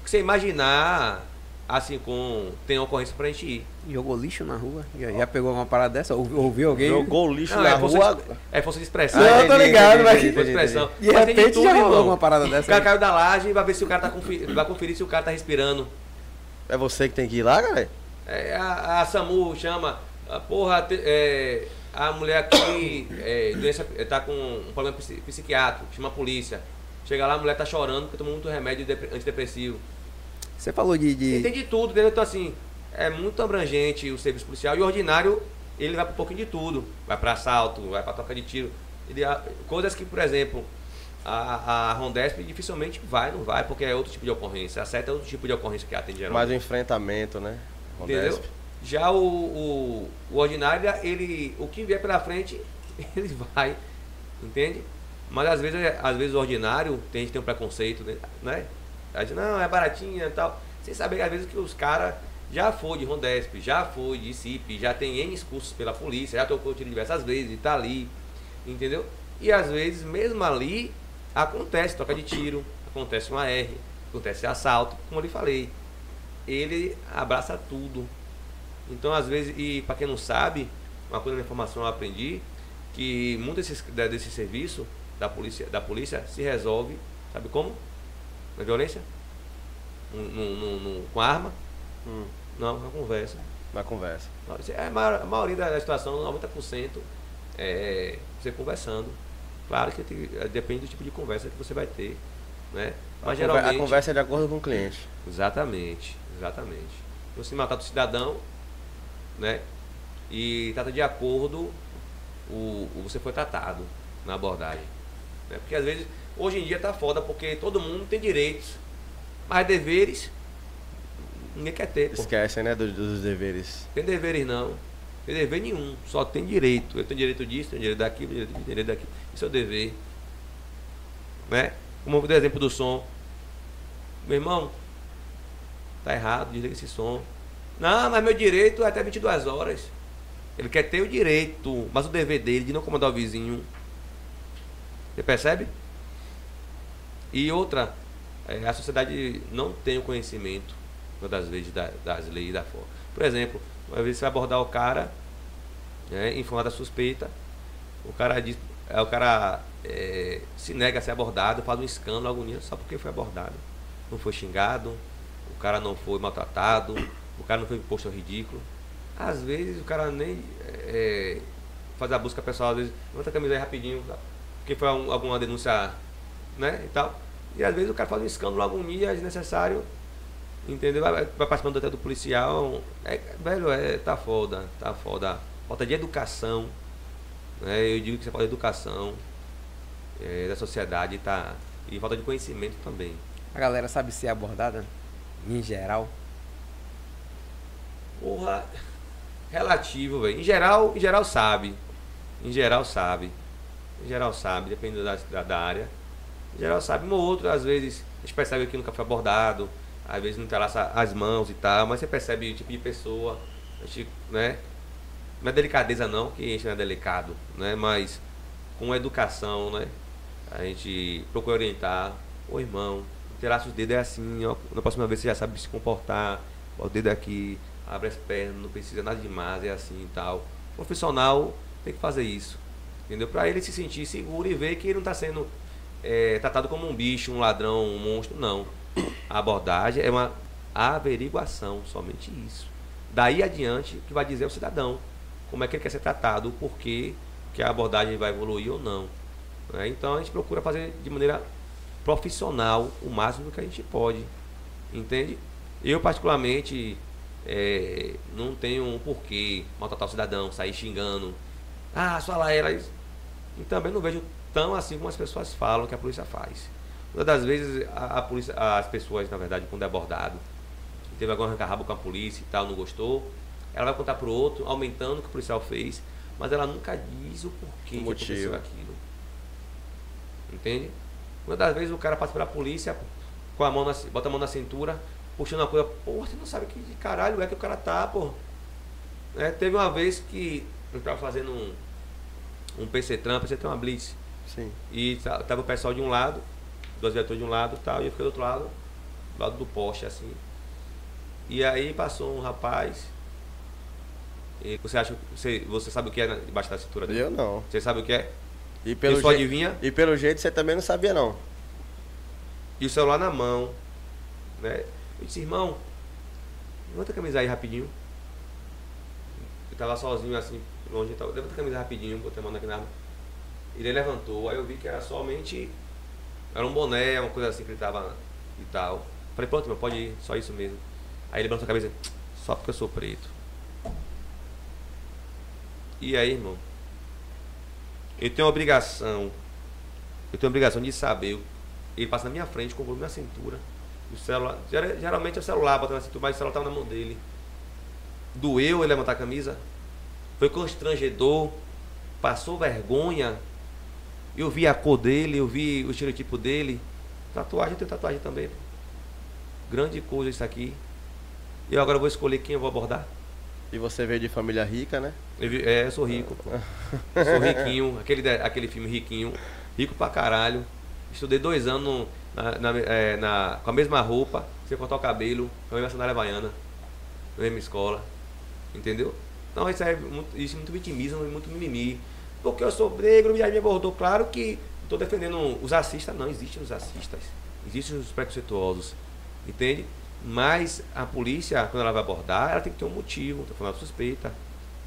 O que você imaginar, assim, com. Tem ocorrência pra gente ir. Jogou lixo na rua? Já, já pegou uma parada dessa? Ouviu, ouviu alguém? Jogou o lixo Não, na é, força rua. de, é força de expressão. Não, eu tô ligado, mas. Força de expressão. De Mas tem repente já rolou irmão. alguma parada O dessa. cara aí. caiu da laje e vai ver se o cara tá conferir, vai conferir se o cara tá respirando. É você que tem que ir lá, galera? É, a, a SAMU chama, a porra, te- é, a mulher aqui é, doença, é, tá com um problema psi- psiquiátrico, chama a polícia. Chega lá, a mulher tá chorando porque tomou muito remédio depre- antidepressivo. Você falou de. de- Tem de tudo, entendeu? Então assim, é muito abrangente o serviço policial e o ordinário, ele vai pra um pouquinho de tudo. Vai pra assalto, vai pra troca de tiro. Ele, coisas que, por exemplo, a, a Rondesp dificilmente vai, não vai, porque é outro tipo de ocorrência. A seta é outro tipo de ocorrência que atende geralmente. Mais um enfrentamento, né? Entendeu? Já o, o, o ordinário, ele, o que vier pela frente, ele vai, entende? Mas às vezes, às vezes o ordinário, tem gente que tem um preconceito, né? Aí diz, não, é baratinha e tal. Sem saber, às vezes, que os caras já foi de Rondesp, já foi de CIP, já tem N cursos pela polícia, já tocou tiro diversas vezes e tá ali, entendeu? E às vezes, mesmo ali, acontece troca de tiro, acontece uma R, acontece assalto, como eu lhe falei. Ele abraça tudo. Então, às vezes, e para quem não sabe, uma coisa da informação eu aprendi, que muito desses, da- desse serviço da polícia, da polícia se resolve, sabe como? Na violência? No, no- no- com arma? Hum, Não, na conversa. na conversa. É a maior- a maioria da situação, 90%, é você conversando. Claro que é, depende do tipo de conversa que você vai ter, né? A, Mas conver- geralmente... a conversa é de acordo com o cliente. Exatamente, exatamente. Você matar o cidadão, né? E trata de acordo o, o- você foi tratado na abordagem. né? Porque às vezes, hoje em dia tá foda, porque todo mundo tem direitos, mas deveres ninguém quer ter. Pô. Né, dos, dos deveres. Tem deveres não. Tem dever nenhum, só tem direito. Eu tenho direito disso, tenho direito daquilo, tenho direito, daquilo. Isso é o dever. Né? Como dei exemplo do som. Meu irmão, tá errado, desliga esse som. Não, mas meu direito é até 22 horas. Ele quer ter o direito, mas o dever dele de não incomodar o vizinho. Você percebe? E outra, é, a sociedade não tem o conhecimento, das vezes, da- das leis da forma. Por exemplo, uma vez você vai abordar o cara, né, em forma da suspeita, o cara diz, é, o cara é, se nega a ser abordado, faz um escândalo, agonia, só porque foi abordado. Não foi xingado, o cara não foi maltratado, o cara não foi posto ao ridículo. Às vezes o cara nem é, faz a busca pessoal, às vezes, levanta a camisa aí rapidinho, porque foi um- alguma denúncia, né, e tal. E às vezes o cara faz um escândalo, agonia desnecessário, entendeu? Vai, vai participando até do policial. É, velho, é, tá foda, tá foda. Falta de educação, né? Eu digo que você falta de educação é, da sociedade, tá? E falta de conhecimento também. A galera sabe ser abordada, em geral. Porra, relativo, velho. Em geral, em geral sabe. Em geral sabe. Em geral sabe, dependendo da, da, área. Em geral sabe. Um ou outro, às vezes, a gente percebe que nunca foi abordado. Às vezes não entrelaça as mãos e tal, mas você percebe o tipo de pessoa. A gente, né? Não é delicadeza não, que a gente não é delicado, né? Mas com educação, né? A gente procura orientar. Ô irmão, entrelaça os dedos é assim, ó. Na próxima vez você já sabe se comportar. Bota o dedo aqui, abre as pernas, não precisa nada demais, é assim e tal. O profissional tem que fazer isso. Entendeu? Pra ele se sentir seguro e ver que ele não está sendo é, tratado como um bicho, um ladrão, um monstro. Não. A abordagem é uma averiguação, somente isso. Daí adiante, que vai dizer ao cidadão como é que ele quer ser tratado, o porquê que a abordagem vai evoluir ou não. né? Então a gente procura fazer de maneira profissional o máximo que a gente pode. Entende? Eu, particularmente, é, não tenho um porquê maltratar o cidadão, sair xingando. Ah, sua laera. isso. E também não vejo tão assim como as pessoas falam que a polícia faz. Muitas das vezes a, a polícia, as pessoas, na verdade, quando é abordado, teve algum arranca-rabo com a polícia e tal, não gostou, ela vai contar pro outro, aumentando o que o policial fez, mas ela nunca diz o porquê O que aconteceu aquilo. Entende? Muitas das vezes o cara passa pela polícia, com a mão na, bota a mão na cintura, puxando uma coisa, porra, você não sabe que de caralho é que o cara tá, pô. Né? Teve uma vez que eu tava fazendo um, um PC Tram, PC Tram uma Blitz. Sim. E ta- tava o pessoal de um lado, dois vetores de um lado e tal, e eu fiquei do outro lado, do lado do poste, assim. E aí passou um rapaz. E você acha você, você sabe o que é debaixo da cintura dele? Eu não. Você sabe o que é? E pelo, só jeito, adivinha? e pelo jeito você também não sabia, não. E o celular na mão. Né? Eu disse, irmão, levanta a camisa aí rapidinho. Eu tava sozinho assim, longe e tal. Levanta a camisa rapidinho, botei a mão na arma. Ele levantou, aí eu vi que era somente. Era um boné, uma coisa assim que ele tava e tal. Falei, pronto, meu, pode ir, só isso mesmo. Aí ele levantou a cabeça, só porque eu sou preto. E aí, irmão? Eu tenho a obrigação. Eu tenho a obrigação de saber. Ele passa na minha frente com o volume na cintura. O celular. gera- Geralmente é o celular, bota na cintura, mas o celular tava na mão dele. Doeu ele levantar a camisa. Foi constrangedor. Passou vergonha. Eu vi a cor dele, eu vi o estereotipo dele. Tatuagem, eu tenho tatuagem também. Grande coisa isso aqui. Eu agora vou escolher quem eu vou abordar. E você veio de família rica, né? Vi- É, eu sou rico, pô. Sou riquinho. Aquele, aquele filme Riquinho. Rico pra caralho. Estudei dois anos na, na- é, na- com a mesma roupa, sem cortar o cabelo, com a mesma sandália baiana, na mesma escola. Entendeu? Então isso é muito, isso é muito vitimismo e muito mimimi. Porque eu sou negro e aí me abordou. Claro que estou defendendo os racistas. Não, existem os racistas. Existem os preconceituosos. Entende? Mas a polícia, quando ela vai abordar, ela tem que ter um motivo, tá falando suspeita,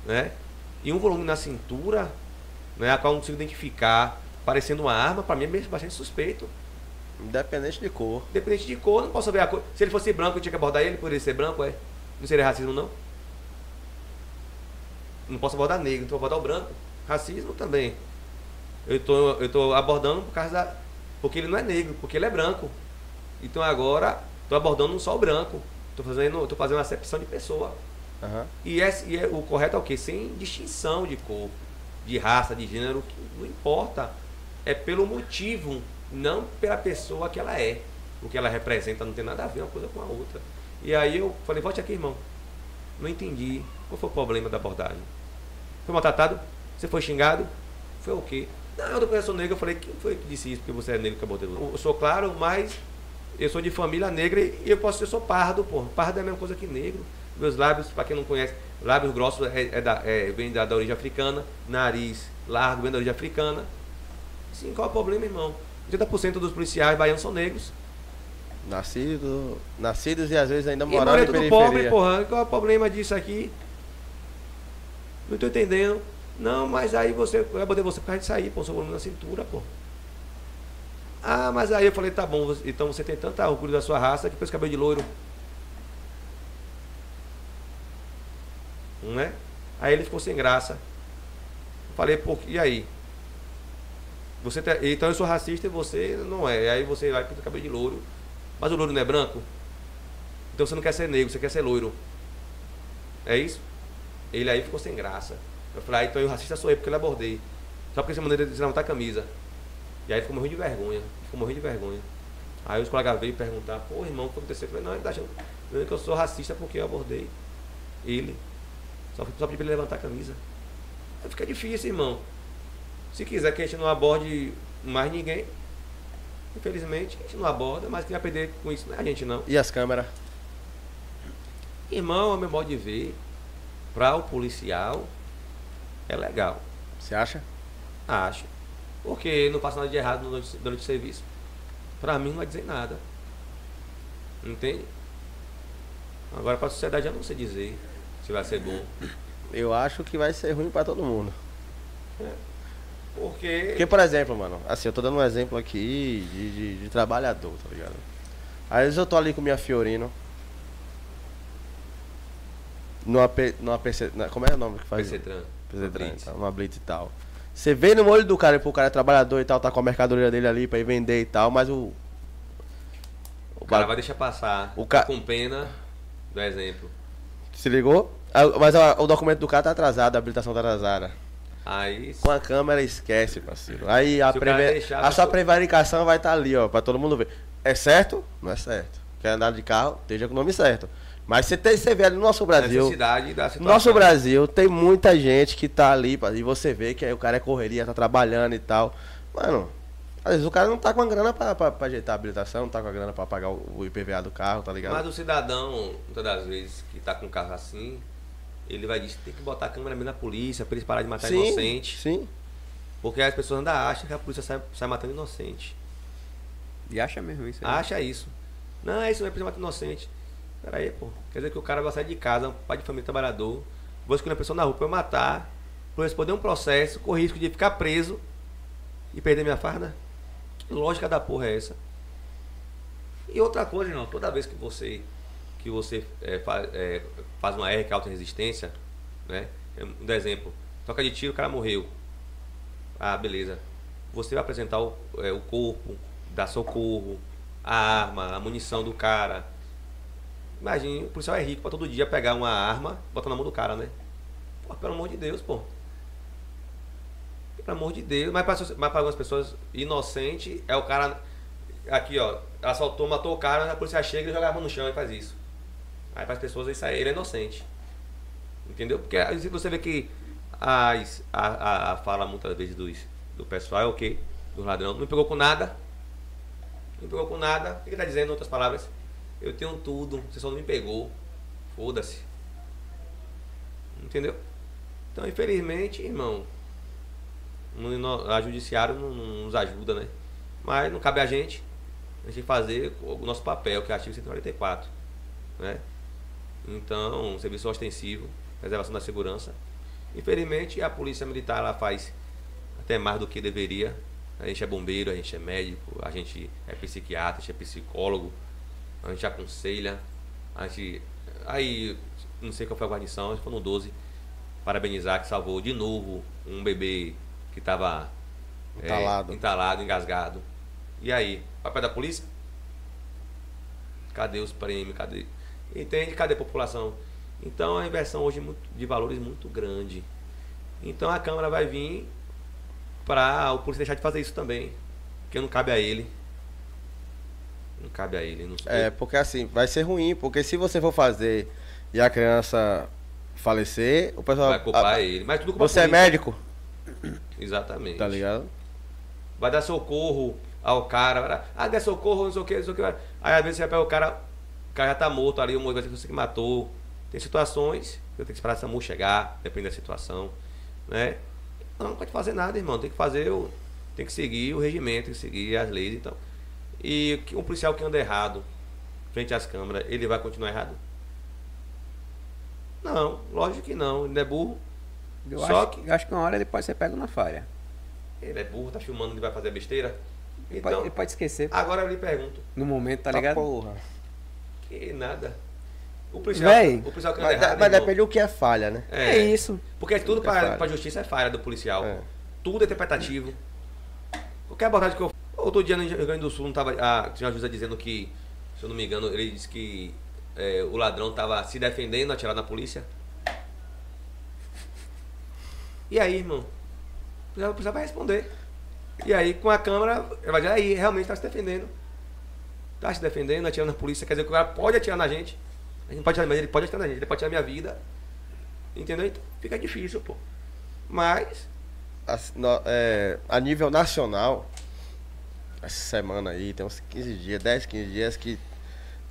né? E um volume na cintura, né, a qual eu não consigo identificar, parecendo uma arma, para mim é bastante suspeito. Independente de cor. Independente de cor, não posso saber a cor. Se ele fosse branco, eu tinha que abordar ele, por ele ser branco, é? Não seria racismo, não? Não posso abordar negro, então vou abordar o branco. Racismo também. Eu tô, eu tô abordando por causa da. Porque ele não é negro, porque ele é branco. Então agora tô abordando um só o branco. Tô fazendo, tô fazendo acepção de pessoa. Aham. E, é, e é- o correto é o quê? Sem distinção de cor, de raça, de gênero, não importa. É pelo motivo, não pela pessoa que ela é. O que ela representa não tem nada a ver uma coisa com a outra. E aí eu falei, volte aqui, irmão. Não entendi. Qual foi o problema da abordagem? Foi maltratado? Você foi xingado? Foi o quê? Não, eu conheço negro. Eu falei, quem foi que disse isso? Porque você é negro que abordei. Eu sou claro, mas eu sou de família negra e eu posso ser, eu sou pardo, pô. Pardo é a mesma coisa que negro. Meus lábios, para quem não conhece, lábios grossos é, é da, é, vem da, da origem africana, nariz largo vem da origem africana. Sim, qual é o problema, irmão? 80% dos policiais baianos são negros. Nascido, nascidos e às vezes ainda morando morrer em periferia. pobre, porra. Qual é o problema disso aqui? Não tô entendendo. Não, mas aí você. Eu botei você causa disso aí, pô, seu volume na cintura, pô. Ah, mas aí eu falei, tá bom, então você tem tanta orgulho da sua raça que fez cabelo de loiro. Não é? Aí ele ficou sem graça. Eu falei, pô, e aí? Você tá- então eu sou racista e você não é. Aí você vai pintar cabelo de loiro. Mas o loiro não é branco? Então você não quer ser negro, você quer ser loiro. É isso? Ele aí ficou sem graça. Eu falei, ah, então o racista sou eu, porque eu abordei. Só porque essa maneira de levantar a camisa. E aí ficou morrendo de vergonha. Ficou morrendo de vergonha. Aí os colegas veio perguntar, pô, irmão, o que aconteceu? Eu falei, não, ele tá achando achando que eu sou racista porque eu abordei ele. Só, só pedi pra ele levantar a camisa. Aí fica difícil, irmão. Se quiser que a gente não aborde mais ninguém, infelizmente, a gente não aborda, mas quem vai perder com isso não é a gente não. E as câmeras? Irmão, a meu modo de ver, para o policial, é legal. Você acha? Acho. Porque não passa nada de errado durante, durante o serviço. Pra mim não vai dizer nada. Entende? Agora pra sociedade eu não sei dizer se vai ser bom. Eu acho que vai ser ruim pra todo mundo. Porque. Porque, por exemplo, mano, assim, eu tô dando um exemplo aqui de, de, de trabalhador, tá ligado? Às vezes eu tô ali com minha Fiorino. Numa, P- numa PC. na- como é o nome que faz? Ser trans. PC Trans, Blitz. tá? Uma Blitz e tal. Você vê no olho do cara, pô, o cara é trabalhador e tal, tá com a mercadoria dele ali pra ir vender e tal, mas o. O cara vai deixar passar. O ca- Com pena do exemplo. Se ligou? Ah, Mas ó, o documento do cara tá atrasado, a habilitação tá atrasada. Aí. Com a câmera esquece, parceiro. Aí a, preve- deixar, a sua prevaricação vai estar ali, ó, pra todo mundo ver. É certo? Não é certo. Quer andar de carro? Esteja com o nome certo. Mas você, tem, você vê ali no nosso Brasil. Nosso Brasil tem muita gente que tá ali, e você vê que aí o cara é correria, tá trabalhando e tal. Mano, às vezes o cara não tá com a grana pra, pra, pra ajeitar a habilitação, não tá com a grana pra pagar o, o IPVA do carro, tá ligado? Mas o cidadão, muitas das vezes, que tá com um carro assim, ele vai dizer tem que botar a câmera mesmo na polícia pra eles pararem de matar sim, inocente. sim. Porque as pessoas ainda acham que a polícia sai, sai matando inocente. E acha mesmo isso aí. Acha isso. Não, é isso, não é polícia matar inocente. Pera aí, pô. Quer dizer que o cara vai sair de casa, um pai de família trabalhador, vou escolher uma pessoa na rua pra eu matar, pra eu responder um processo, com risco de ficar preso e perder minha farda? Que lógica da porra é essa? E outra coisa, irmão, toda vez que você que você é, fa- é, faz uma R que é alta resistência, né? Um exemplo, toca de tiro, o cara morreu. Ah, beleza. Você vai apresentar o, é, o corpo, dar socorro, a arma, a munição do cara. Imagine, o policial é rico pra todo dia pegar uma arma botar na mão do cara, né? Pô, pelo amor de Deus, pô. Pelo amor de Deus. Mas mas pra algumas pessoas, inocente é o cara. Aqui, ó. Assaltou, matou o cara, a polícia chega e joga a arma no chão e faz isso. Aí para as pessoas isso aí, ele é inocente. Entendeu? Porque você vê que as, a, a, a fala muitas vezes dos, do pessoal é o quê? Do ladrão. Não pegou com nada. Não pegou com nada. O que ele está dizendo, em outras palavras? Eu tenho tudo, você só não me pegou. Foda-se. Entendeu? Então, infelizmente, irmão, a judiciário não, não nos ajuda, né? Mas não cabe a gente a gente fazer o nosso papel, que é o artigo 144, né? Então, serviço ostensivo, preservação da segurança. Infelizmente, a polícia militar ela faz até mais do que deveria. A gente é bombeiro, a gente é médico, a gente é psiquiatra, a gente é psicólogo, a gente aconselha, a gente. Aí, não sei qual foi a guarnição, a gente foi no 12, parabenizar que salvou de novo um bebê que estava Entalado. entalado, engasgado. E aí? Papel da polícia? Cadê os prêmios? Cadê? Entende? Cadê a população? Então a inversão hoje é de valores muito grande. Então a Câmara vai vir para o polícia deixar de fazer isso também. Porque não cabe a ele. Não cabe a ele. Não É, porque assim, vai ser ruim, porque se você for fazer e a criança falecer, o pessoal. vai culpar a- ele. Mas tudo Você é médico, Exatamente. tá ligado? vai dar socorro ao cara, ah, dá socorro, não sei o que, não sei o que. Aí às vezes você vai pegar o cara, o cara já tá morto ali, o vai ser você que matou. Tem situações que eu tenho que esperar a SAMU chegar, depende da situação, né? Não, pode fazer nada, irmão, tem que fazer o. Tem que seguir o regimento, tem que seguir as leis, então. E que- um policial que anda errado, frente às câmeras, ele vai continuar errado? Não, lógico que não, ele não é burro. Eu Só acho, que... eu acho que uma hora ele pode ser pego na falha. Ele é burro, tá filmando, ele vai fazer besteira. Ele, pode, Então, ele pode esquecer agora eu lhe pergunto, no momento, tá Tá ligado? porra. Que nada. O policial, Véi. o policial Mas, errado, mas depende do que é falha, né? É, isso. Porque tudo Tudo é para falha. pra justiça é falha do policial. É. Tudo é interpretativo. Qualquer abordagem que eu. Outro dia no Rio Grande do Sul não tava. Ah, tinha uma juíza dizendo que, se eu não me engano, ele disse que é, o ladrão tava se defendendo, atirado na polícia. E aí, irmão? O policial- vai responder. E aí, com a câmera, ele vai dizer, aí, realmente tá se defendendo. Tá se defendendo, atirando na polícia. Quer dizer que o cara pode atirar na gente. A gente pode atirar, mas ele pode atirar na gente, ele pode atirar na minha vida. Entendeu? Então fica difícil, pô. Mas, Assim, no- é, a nível nacional, essa semana aí, tem uns 15 dias, 10, 15 dias que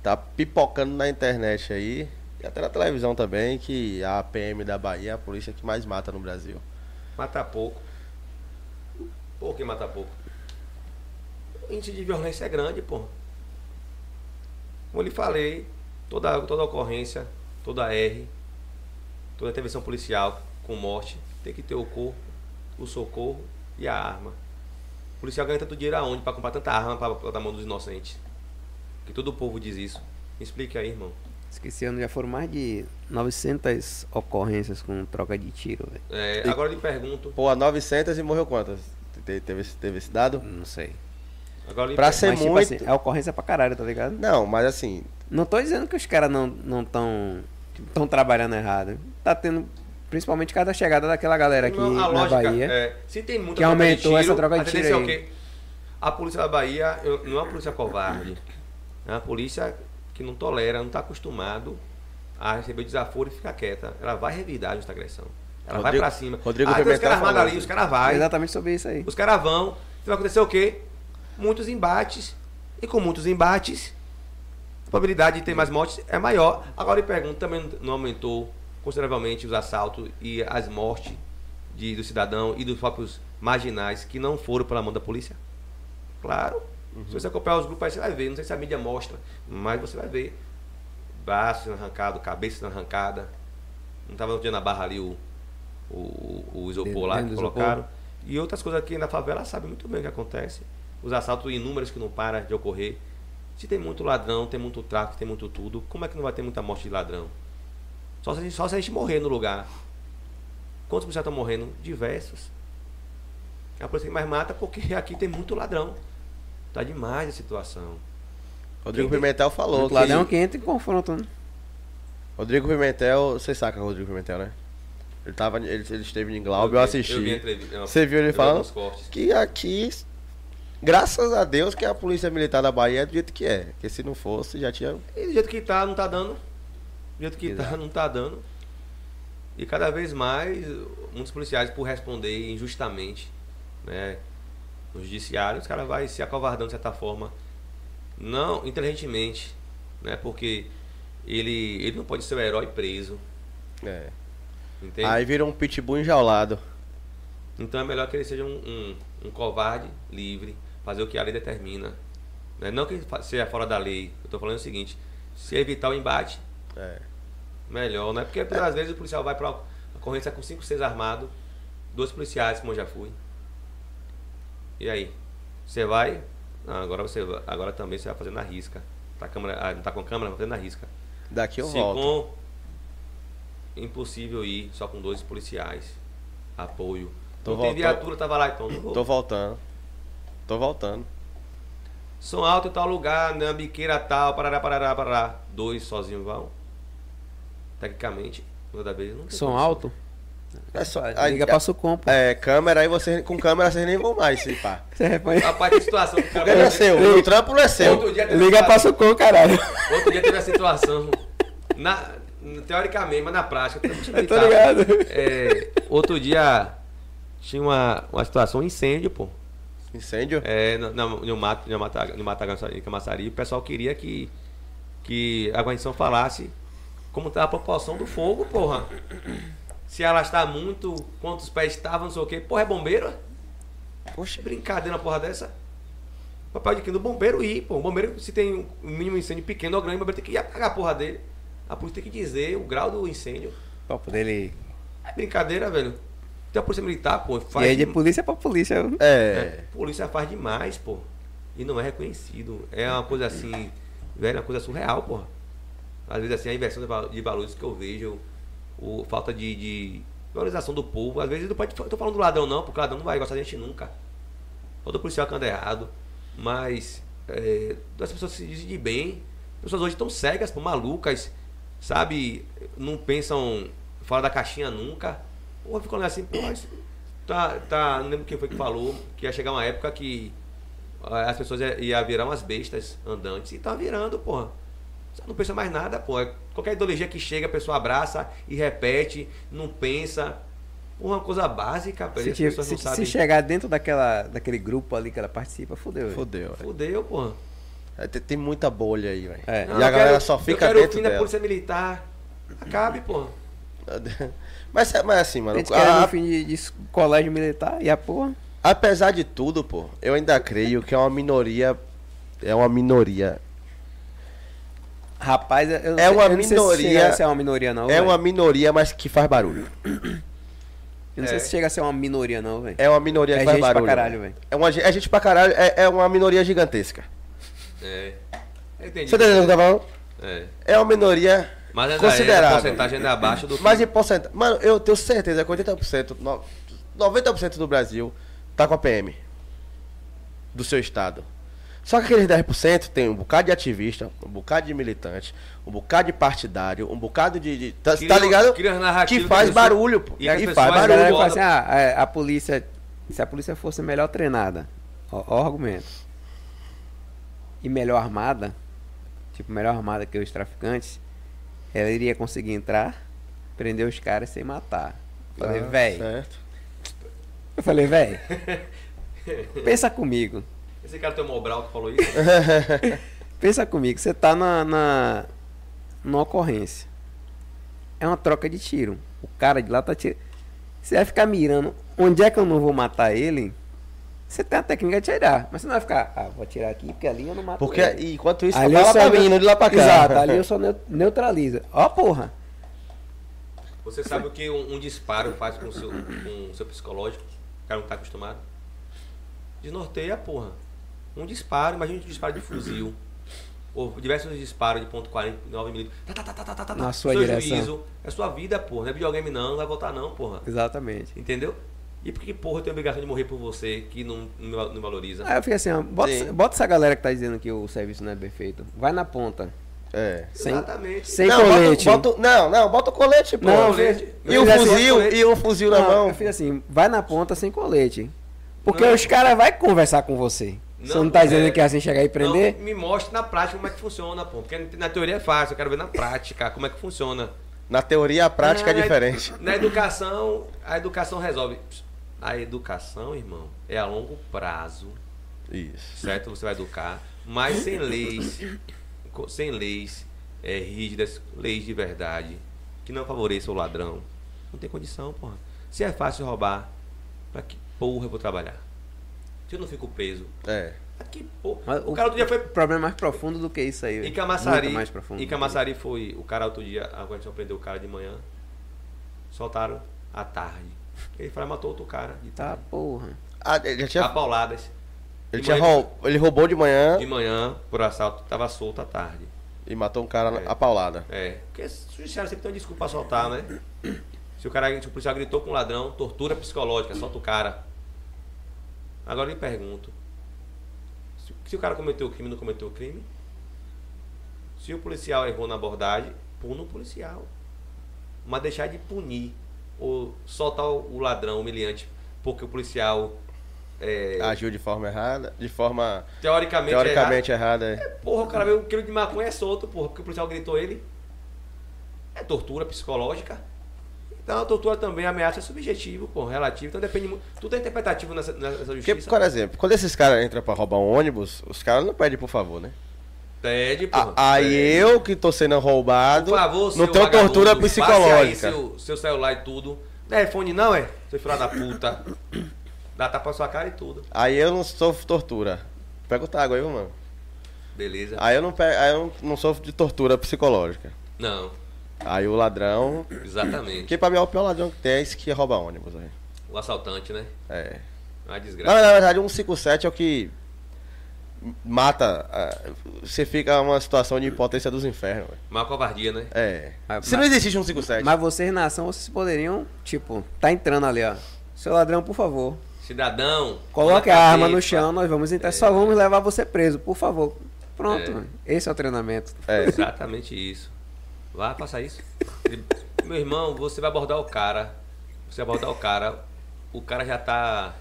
tá pipocando na internet aí, e até na televisão também, que a PM da Bahia é a polícia que mais mata no Brasil. Mata pouco. Por que mata pouco? O índice de violência é grande, pô. Como eu lhe falei, toda, toda ocorrência, toda R, toda intervenção policial com morte, tem que ter o corpo, o socorro e a arma. O policial ganha tanto dinheiro aonde para comprar tanta arma para dar mão dos inocentes? Que todo o povo diz isso. Me explique aí, irmão. Esqueci, ano já foram mais de 900 ocorrências com troca de tiro, velho. É, agora eu lhe pergunto. Pô, a 900 e morreu quantas? Te- Teve, esse- teve esse dado? Não sei. Agora Pra ser Mas, tipo muito- assim, é ocorrência pra caralho, tá ligado? Não, mas assim, Não tô dizendo que os caras não não tão tão trabalhando errado. Tá tendo principalmente cada chegada daquela galera aqui Não, a na lógica Bahia. é, se tem muita que aumentou essa troca de tiro é o aí. quê? A polícia da Bahia eu- não é uma polícia covarde. É uma polícia que não tolera, não está acostumado a receber desaforo e ficar quieta. Ela vai revidar esta agressão. Ela vai Rodrigo- pra cima. Rodrigo ah, tem os caras armados ali, os caras vai. Exatamente sobre isso aí. Os caras vão. Então vai acontecer o quê? Muitos embates. E com muitos embates, a probabilidade de ter mais mortes é maior. Agora eu pergunto, também não aumentou consideravelmente os assaltos e as mortes de, do cidadão e dos próprios marginais que não foram pela mão da polícia? Claro. Se você acompanhar os grupos aí, você vai ver. Não sei se a mídia mostra, mas você vai ver. Braço sendo arrancado, cabeça sendo arrancada. Não estava dia na barra ali o, o, o isopor lá que colocaram. E outras coisas aqui na favela sabe muito bem o que acontece. Os assaltos inúmeros que não param de ocorrer. Se tem muito ladrão, tem muito tráfico, tem muito tudo, como é que não vai ter muita morte de ladrão? Só se a gente, só se a gente morrer no lugar. Quantos policiais estão morrendo? Diversos. É a polícia que mais mata porque aqui tem muito ladrão. Tá demais a situação. Rodrigo Quem tem- Pimentel falou O que... ladrão que entra em confronto, né? Rodrigo Pimentel, você saca o Rodrigo Pimentel, né? Ele, tava, ele, ele esteve em Glauber, eu, vi- assisti. Eu não, Você viu ele eu falando? Que aqui, graças a Deus que a Polícia Militar da Bahia é do jeito que é. Porque se não fosse, já tinha... E do jeito que tá, não tá dando. Do jeito que tá, Exato. não tá dando. E cada vez mais, muitos policiais, por responder injustamente, né, no judiciário, os caras vão se acovardando de certa forma. Não inteligentemente, né, porque ele, ele não pode ser o herói preso, É. entende? Aí vira um pitbull enjaulado. Então é melhor que ele seja um, um, um covarde livre, fazer o que a lei determina. Né? Não que ele seja fora da lei. Eu estou falando o seguinte: se evitar o embate, É. melhor, né? Porque às vezes o policial vai para uma ocorrência com 5, 6 armados, dois policiais, como eu já fui. E aí? Você vai. Não, agora você vai- agora também você vai fazer na risca. Tá, a câmera, ah, não tá com câmera, vai fazer na risca. Daqui eu Se volto. com impossível ir só com dois policiais, apoio. Tô não tem voltando. viatura, tava lá então. Não vou. Tô voltando. Tô voltando. Som alto em tal lugar, na biqueira tal, parará, parará, parará. Dois sozinhos vão. Tecnicamente, toda vez não tem Som condição. alto? É só. Liga aí- pra Sucom, pô. É, câmera aí você. Com câmera vocês nem vão mais, se pá. Você reconhece? Rapaz, tem situação que o cara- é seu. O trampo não é seu. Outro dia Liga uma pra situação- Sucom, caralho. Outro dia teve a situação. Na, teoricamente, mas na prática. Eu tô ligado. É, outro dia tinha uma, uma situação, um incêndio, pô. Incêndio? É, no, no, no mato, no mata, no Matagalpa, em Camaçari, o pessoal queria que, que a guarnição falasse como tá a proporção do fogo, porra. Se alastar muito, quantos pés estavam, não sei o quê. Porra, é bombeiro? é? Poxa, brincadeira uma porra dessa. Papel de que no bombeiro ir, pô. O bombeiro, se tem um mínimo incêndio pequeno ou grande, o bombeiro tem que ir apagar a porra dele. A polícia tem que dizer o grau do incêndio. Pra poder ele. É brincadeira, velho. Tem a polícia militar, pô. E Faz aí de polícia pra polícia. É. é, polícia faz demais, pô. E não é reconhecido. É uma coisa assim, velho, uma coisa surreal, porra. Às vezes assim, a inversão de valores que eu vejo, o, falta de, de valorização do povo. Às vezes não pode. Tô falando do ladrão não, porque o ladrão não vai gostar da gente nunca. Todo policial que anda errado. Mas é, as pessoas se dizem de bem. As pessoas hoje estão cegas, pô, malucas, sabe? Não pensam fora da caixinha nunca. Pô, ficam olhando assim, pô, tá, tá, não lembro quem foi que falou que ia chegar uma época que ah, as pessoas ia, ia virar umas bestas andantes. E tá virando, porra. Você não pensa mais nada, pô. É Qualquer ideologia que chega, a pessoa abraça e repete, não pensa. Uma coisa básica, pô, e Se, as te- pessoas se, não se sabem. chegar dentro daquela, daquele grupo ali que ela participa, fudeu. velho. Fodeu. velho. Fudeu, porra. É, Tem, tem muita bolha aí, velho. É. Não, E a eu galera quero- só eu fica quero o dentro fim da dela. polícia militar. Acabe, porra. Mas, mas assim, A mano, gente quer a- no fim de, de colégio militar e a porra. apesar de tudo, pô, eu ainda creio que é uma minoria. É uma minoria. Rapaz, eu não É sei- uma eu não sei se minoria- chega a ser uma minoria, não. é velho. uma minoria, mas que faz barulho. Eu não sei É. se chega a ser uma minoria, não, velho. É uma minoria É que faz gente pra barulho. caralho, velho. É, uma, é gente pra caralho, é, é uma minoria gigantesca. É. Eu entendi. Você tá entendendo o que eu falando? É. É uma minoria Mas é, a considerável. porcentagem ainda é abaixo do. Mas em porcentagem. Mano, eu tenho certeza que 80%, no- 90% do Brasil tá com a PM. Do seu estado. Só que aqueles 10% tem um bocado de ativista, um bocado de militante, um bocado de partidário, um bocado de. de- tá, Cria- tá ligado? Que que faz pessoa- barulho, pô. e E, que faz barulho. fala assim, ah, a, a polícia. Se a polícia fosse melhor treinada, ó, ó o argumento. E melhor armada, tipo, melhor armada que os traficantes, ela iria conseguir entrar, prender os caras sem matar. Eu Falei, Ah, véi. certo. Eu falei, véi. pensa comigo. Esse cara tem o Mobral que falou isso. Pensa comigo, você tá na, na numa ocorrência. É uma troca de tiro. O cara de lá tá tirando. Você vai ficar mirando onde é que eu não vou matar ele? Você tem a técnica de tirar, mas você não vai ficar, ah, vou atirar aqui porque ali eu não mato Porque ele. enquanto isso, Ali lá neu- mim, não de lá pra cá. Exato, ali eu só neu- neutralizo. Ó, porra. Você sabe o que um, um disparo faz com o seu, com o seu psicológico? O cara não tá acostumado. Desnorteia, porra. Um disparo, imagina um disparo de fuzil. Ou diversos disparos de ponto 49 milímetros. Tá, tá, tá, tá, tá, tá, tá. Na sua Seu direção. juízo. É sua vida, porra. Não é videogame não, não vai voltar não, porra. Exatamente. Entendeu? E por que, porra, eu tenho a obrigação de morrer por você que não, não, não valoriza? Aí eu fiquei assim, ó, bota, Sim. bota essa galera que tá dizendo que o serviço não é bem feito. Vai na ponta. É. Sem, Exatamente. sem não, bota- colete. bota- não, não, bota o colete, pô. Não, colete. E o assim, fuzil, e o fuzil na Não, mão. Eu fiz assim, vai na ponta sem colete. Porque Não. os caras vão conversar com você. Você Não, não tá dizendo é. que é assim chegar e prender? Não, me mostre na prática como é que funciona, pô. Porque na teoria é fácil, eu quero ver na prática como é que funciona. Na teoria, a prática é Na- diferente. Na educação, a educação resolve. A educação, irmão, é a longo prazo, Isso. certo? Você vai educar, mas sem leis, sem leis é, rígidas, leis de verdade, que não favoreçam o ladrão. Não tem condição, porra. Se é fácil roubar, pra que porra eu vou trabalhar? Se eu não fico preso, É. porra? Mas O cara outro dia foi O problema é mais profundo do que isso aí. Em. Camaçari, Muito mais profundo. em Camaçari foi, o cara outro dia, a guarnição prendeu o cara de manhã, soltaram à tarde. Ele foi lá e matou outro cara de Tá, porra. Ah, ele já tinha, Apauladas. ele, tinha manhã- roub- ele roubou de manhã De manhã, por assalto, tava solto à tarde. e matou um cara É. a paulada. É, porque o judiciário sempre tem uma desculpa pra soltar, né? Se o cara, se o policial gritou com o ladrão, tortura psicológica, solta o cara. Agora eu lhe pergunto. Se, o cara cometeu o crime, não cometeu o crime? Se o policial errou na abordagem, puna o policial. Mas deixar de punir ou soltar o ladrão humilhante porque o policial é, Agiu de forma errada, de forma teoricamente, é teoricamente errada. é. errado. Porra, o cara veio um quilo de maconha é solto, porra, porque o policial gritou ele. É tortura psicológica. Então a tortura também, a ameaça é subjetivo, pô, relativo. Então depende muito. Tudo é interpretativo nessa, nessa Porque, justiça. por exemplo, quando esses caras entram pra roubar um ônibus, os caras não pedem por favor, né? Pede, A- porra. aí Pede. eu que tô sendo roubado, Por favor, não tenho tortura passe aí psicológica. seu, seu celular e tudo. Não é iPhone não, é? Seu filho da puta. Dá tapa na sua cara e tudo. Aí eu não sofro tortura. Pega o água aí, mano. Beleza. Aí eu não, pe... aí eu não, não sofro de tortura psicológica. Não, Aí o ladrão. exatamente. Que pra mim é o pior ladrão que tem, é esse que rouba ônibus. Aí. O assaltante, né? É. Uma Na, desgraça. na verdade, um 57 é o que mata. ah, Você fica numa situação de impotência dos infernos. velho. Uma covardia, né? É. Mas- Se não existisse um 57. Mas vocês na ação, vocês poderiam, tipo, tá entrando ali, ó. Seu ladrão, por favor. Cidadão. Coloque a arma no chão, nós vamos entrar. Só vamos levar você preso, por favor. Pronto, É. mano. esse é o treinamento. É. Exatamente isso. Vá, faça isso. Ele, Meu irmão, você vai abordar o cara. Você vai abordar o cara. O cara já tá.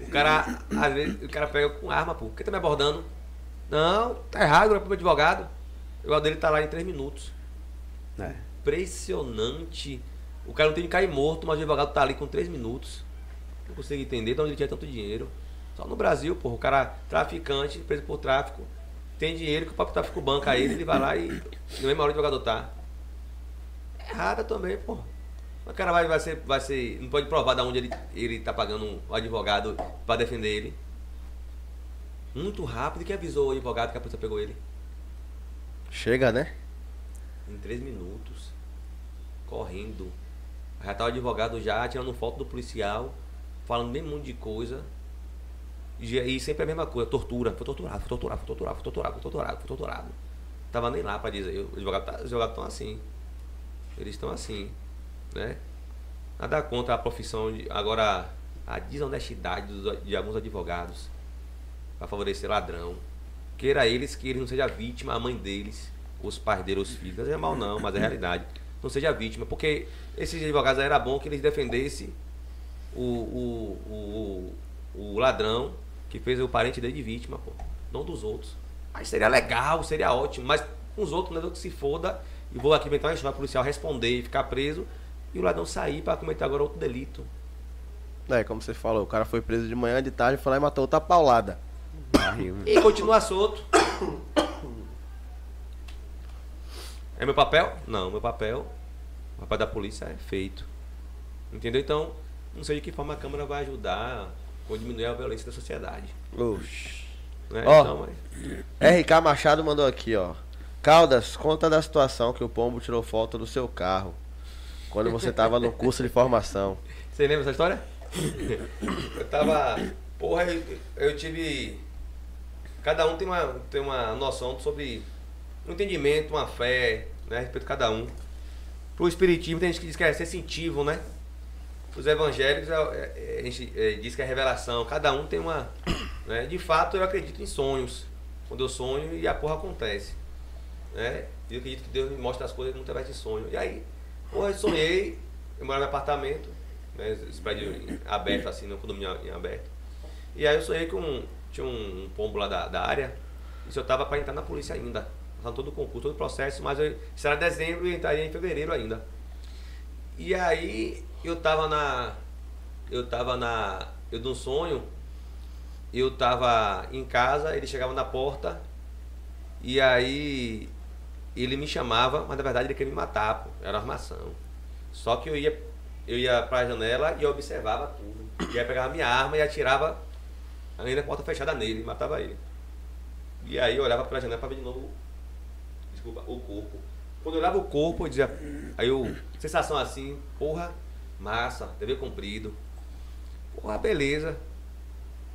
O cara, às vezes, o cara pega com arma, pô. Por que tá me abordando? Não, tá errado, é pro meu advogado. O advogado dele tá lá em três minutos. É. Impressionante. O cara não tem que cair morto, mas o advogado tá ali com três minutos. Não consigo entender de onde ele tinha tanto dinheiro. Só no Brasil, pô, o cara traficante, preso por tráfico, tem dinheiro que o próprio tráfico banca ele, ele vai lá e na mesma hora o advogado tá. Errada também, pô. O cara vai, vai, ser, vai ser. Não pode provar de onde ele, ele tá pagando um advogado pra defender ele. Muito rápido que avisou o advogado que a polícia pegou ele. Chega, né? Em três minutos. Correndo. Já tá o advogado já tirando foto do policial, falando bem um monte de coisa. E, e sempre a mesma coisa, tortura. Foi torturado, foi torturado, foi torturado, foi torturado, foi torturado, foi torturado. Tava nem lá pra dizer. Os advogados tá, os advogados estão assim. Eles estão assim. Né? Nada contra a profissão. De, agora, a desonestidade de alguns advogados para favorecer ladrão. Queira eles que ele não seja vítima, a mãe deles, os pais dele, os filhos. Não é mal não, mas é realidade. Não seja vítima, porque esses advogados era bom que eles defendessem o, o, o, o, ladrão que fez o parente dele de vítima, pô. Não dos outros. Aí seria legal, seria ótimo, mas os outros, não é que se foda e vou aqui inventar uma história policial responder e ficar preso e o ladrão sair para cometer agora outro delito. É, como você falou, o cara foi preso de manhã, de tarde, foi lá e matou outra paulada. Barril. E continua solto. É meu papel? Não, meu papel, o papel da polícia é feito. Entendeu? Então, não sei de que forma a Câmara vai ajudar ou diminuir a violência da sociedade. Oxi. Né? Ó. Então, é- RK Machado mandou aqui, ó. Caldas, conta da situação que o pombo tirou foto do seu carro. Quando você tava no curso de formação. Você lembra essa história? eu tava. Porra, eu, eu tive. Cada um tem uma, tem uma noção sobre um entendimento, uma fé, né? a Respeito de cada um. Pro Espiritismo tem gente que diz que é sensitivo, né? Os evangélicos, é- é- a gente é, diz que é revelação. Cada um tem uma. Né? De fato, eu acredito em sonhos. Quando eu sonho e a porra acontece. Né? E eu acredito que Deus me mostra as coisas muito através de sonho. E aí, porra, eu sonhei, eu morava no apartamento, né? Esse prédio em- aberto assim, no condomínio em aberto. E aí eu sonhei com um, tinha um, pombo lá da, da área, e se eu tava para entrar na polícia ainda. Passando todo o concurso, todo o processo, mas eu, era dezembro e entraria em fevereiro ainda. E aí eu tava na. Eu tava na. Eu de um sonho, eu tava em casa, ele chegava na porta, e aí ele me chamava, mas na verdade ele queria me matar, pô. Era armação. Só que eu ia, eu ia pra janela e observava tudo. E aí pegava minha arma e atirava ainda a porta fechada nele, matava ele. E aí eu olhava pela janela pra ver de novo desculpa, o corpo. Quando eu olhava o corpo, eu dizia. Aí eu, sensação assim, porra, massa, dever cumprido. Porra, beleza.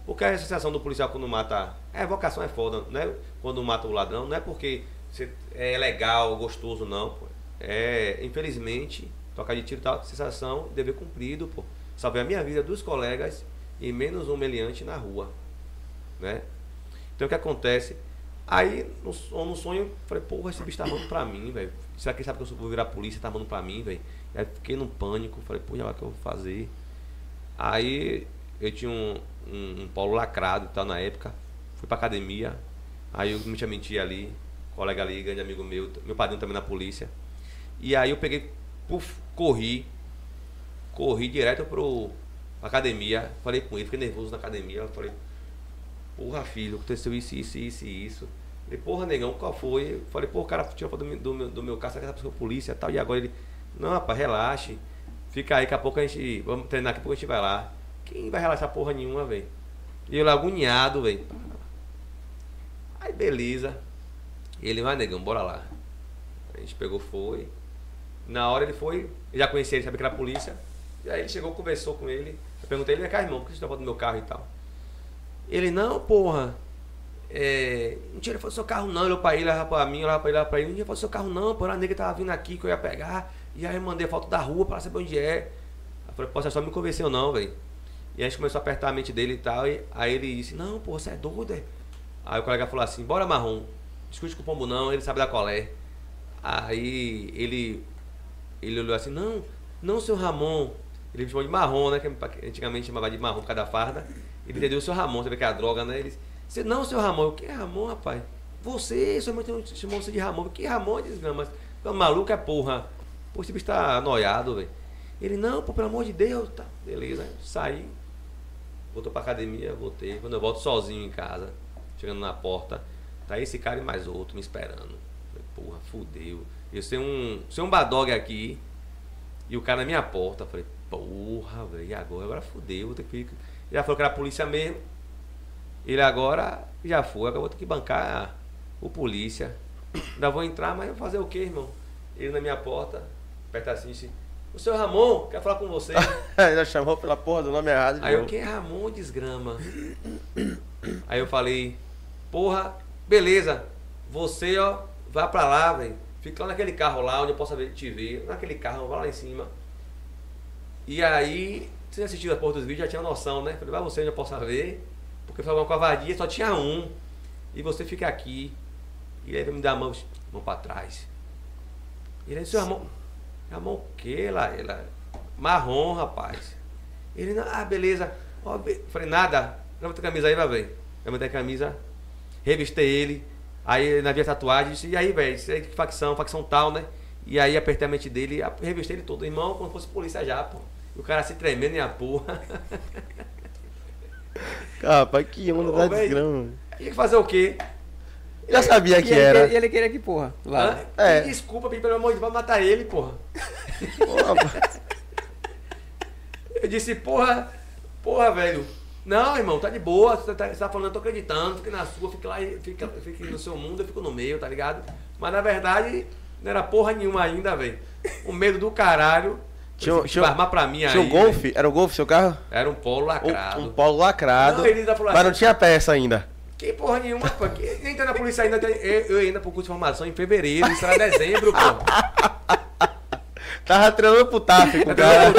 Porque a sensação do policial quando mata. É, vocação é foda, não é quando mata o ladrão, não é porque você- é legal, gostoso, não. Pô. É, infelizmente, trocar de tiro tal, sensação, dever cumprido, pô. Salvei a minha vida dos colegas e menos um meliante na rua, né? Então o que acontece? Aí, no, no sonho, falei, porra, esse bicho tá armando pra mim, velho. Será que ele sabe que eu vou virar polícia? Tá armando pra mim, velho. Aí fiquei num pânico, falei, já o que eu vou fazer? Aí eu tinha um, um, um polo lacrado e tal na época. Fui pra academia. Aí eu me tinha mentido ali. Colega ali, grande amigo meu. Meu padrinho também na polícia. E aí eu peguei, puf, corri. Corri direto pro academia. Falei com ele, fiquei nervoso na academia. Falei, porra filho, aconteceu isso, isso, isso e isso. Falei, porra negão, qual foi? Eu Falei, pô, o cara tirou do meu, do meu, do meu carro, será que essa pessoa é polícia e tal? E agora ele, não rapaz, relaxe. Fica aí, daqui a pouco a gente. Vamos treinar, daqui a pouco a gente vai lá. Quem vai relaxar porra nenhuma, velho? E eu lá agoniado, velho. Aí beleza. Ele, vai negão, bora lá. A gente pegou, foi. Na hora ele foi, já conhecia ele, sabia que era a polícia. E aí ele chegou, conversou com ele. Eu perguntei ele, cá, irmão, por que você tá do meu carro e tal? Ele, não, porra. É, não tira foto do seu carro não, ele olhou pra ele, olhava pra mim, olhava pra ele, olhava pra ele, não tira foto do seu carro não, porra, a nega tava vindo aqui que eu ia pegar, e aí eu mandei a foto da rua pra saber onde é. Eu falei, pô, você só me convenceu não, velho. E a gente começou a apertar a mente dele e tal, e aí ele disse, não, pô, você é doido, é? Aí o colega falou assim, bora marrom, discute com o pombo não, ele sabe da colé. Aí ele, ele olhou assim, não, não, seu Ramon, ele me chamou de marrom, né, que antigamente chamava de marrom por causa da farda. Ele entendeu o seu Ramon, vê que é a droga, né? Ele disse, não, seu Ramon, o que é Ramon, rapaz? Você, sua mãe chamou você de Ramon, o que é Ramon? Desgrama, mas maluco é porra. Pô, esse bicho tá noiado, velho. Ele, não, pô, pelo amor de Deus, tá, beleza. Saí, voltou pra academia, voltei. Quando eu volto sozinho em casa, chegando na porta, tá esse cara e mais outro me esperando. Falei, porra, fudeu. Eu sei um, sei um badog aqui e o cara na minha porta. Falei, porra, velho, e agora? Agora fudeu, vou ter que. Já falou que era a polícia mesmo. Ele agora já foi, agora eu vou ter que bancar o polícia. Ainda vou entrar, mas eu vou fazer o quê, irmão? Ele na minha porta, perto assim, disse, o seu Ramon, quer falar com você. Já chamou pela porra do nome errado. Aí eu, quem é Ramon desgrama? Aí eu falei, porra, beleza, você, ó, vai pra lá, velho. Fica lá naquele carro lá, onde eu possa te ver. Naquele carro, vai lá em cima. E aí, você assistiu a porra dos vídeos, já tinha noção, né? Falei, vai você onde eu possa ver. Porque foi uma covardia, só tinha um. E você fica aqui. E aí me dar a mão, mão pra trás. Ele disse, Ramon, Ramon o que lá? Ela, marrom, rapaz. Ele, ah, beleza. Ó, Falei, nada. Levanta a camisa aí, vai ver. Levantei a camisa, revistei ele. Aí na via tatuagem, disse, e aí, velho, isso aí que facção, facção tal, né? E aí apertei a mente dele, revistei ele todo, irmão, como se fosse polícia já, pô. E o cara se tremendo em a porra. Rapaz, que onda da véi. desgrama. Tinha que fazer o quê? Já sabia E que ele, era. e ele queria que porra? Lá. Hã? É. Desculpa, pelo amor de Deus, vai matar ele, porra. Porra, Eu disse, porra, porra, velho. Não, irmão, tá de boa. Você tá, você tá falando, eu tô acreditando, fica na sua, fica lá, fica, fica no seu mundo, eu fico no meio, tá ligado? Mas na verdade, não era porra nenhuma ainda, velho. O medo do caralho. Tinha um- Tinha, armar pra mim Tinha aí. um golfe? velho. Era o golfe seu carro? Era um polo lacrado. Um, um polo lacrado. Não, ele ainda falou mas não assim- tinha peça ainda. Que porra nenhuma, pô. Que, nem tá na polícia ainda. Eu, eu ainda pro curso de formação em fevereiro, isso era dezembro, pô. Tava treinando pro TAF com o cara.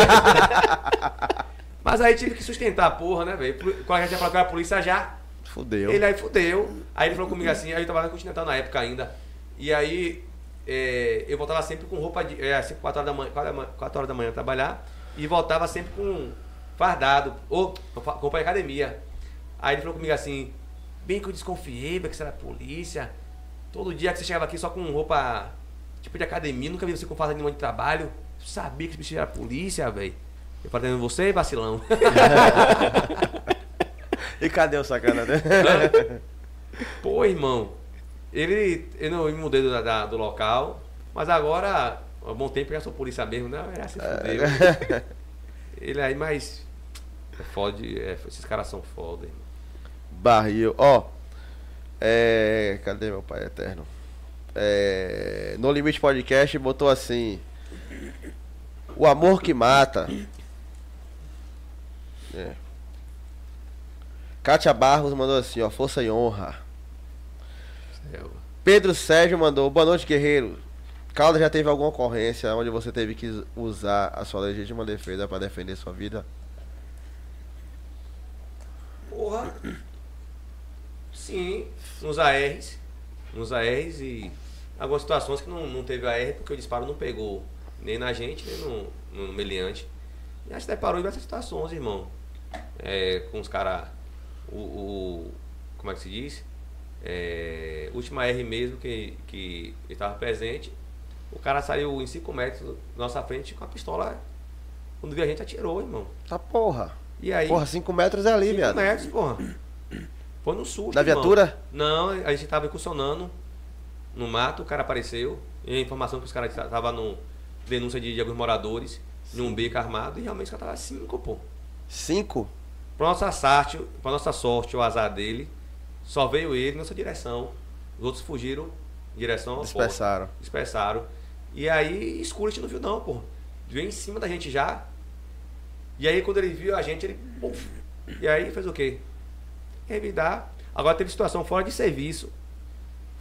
Mas aí tive que sustentar a porra, né, velho? Quando a gente ia falar era a polícia já, Fudeu. Ele aí fudeu. Aí ele falou comigo assim, aí eu tava na Continental na época ainda. E aí é, eu voltava sempre com roupa de. É, assim, 4 horas da manhã, 4 da- 4 horas da manhã trabalhar. E voltava sempre com fardado, ou com roupa de academia. Aí ele falou comigo assim, bem que eu desconfiei, que você era polícia. Todo dia que você chegava aqui só com roupa tipo de academia, nunca vi você com farda nenhuma de trabalho. Eu sabia que esse bicho era polícia, velho. Eu falei, você, vacilão. E cadê o sacana dele? Pô, irmão, ele. Eu não me mudei do, da- do local, mas agora, há bom tempo eu já sou polícia mesmo, né? Já se fudeu. ele aí, mas. É foda, é, esses caras são foda, irmão. Barril. Ó. É. Cadê meu pai eterno? É, no Limite Podcast botou assim. O amor que mata. É. Kátia Barros mandou assim, ó. Força e honra. Céu. Pedro Sérgio mandou, boa noite, guerreiro. Calda, já teve alguma ocorrência onde você teve que usar a sua legítima defesa pra defender sua vida? Porra. Sim, nos ARs. Nos ARs e algumas situações que não, não teve AR porque o disparo não pegou nem na gente, nem no, no meliante. E a gente deparou em diversas situações, irmão. É, com os caras. O, o- Como é que se diz? É, última R mesmo que, que estava presente. O cara saiu em 5 metros da nossa frente com a pistola. Quando viu a gente, atirou, irmão. Tá porra. E aí. Porra, 5 metros é ali, Cinco viado. metros, porra. Foi no sul. Da viatura? Não, a gente tava incursionando no mato, o cara apareceu. E a informação que os caras estavam no denúncia de, de alguns moradores, em um beco armado, e realmente os caras estavam cinco, pô. 5? Pra nossa sorte, pra nossa sorte, o azar dele, só veio ele em nossa direção. Os outros fugiram em direção ao porta. Dispersaram. Dispersaram. E aí, escuro, a gente não viu não, pô. Veio em cima da gente já. E aí, quando ele viu a gente, ele... Puf, e aí, fez o quê? Revidar. Agora, teve situação fora de serviço.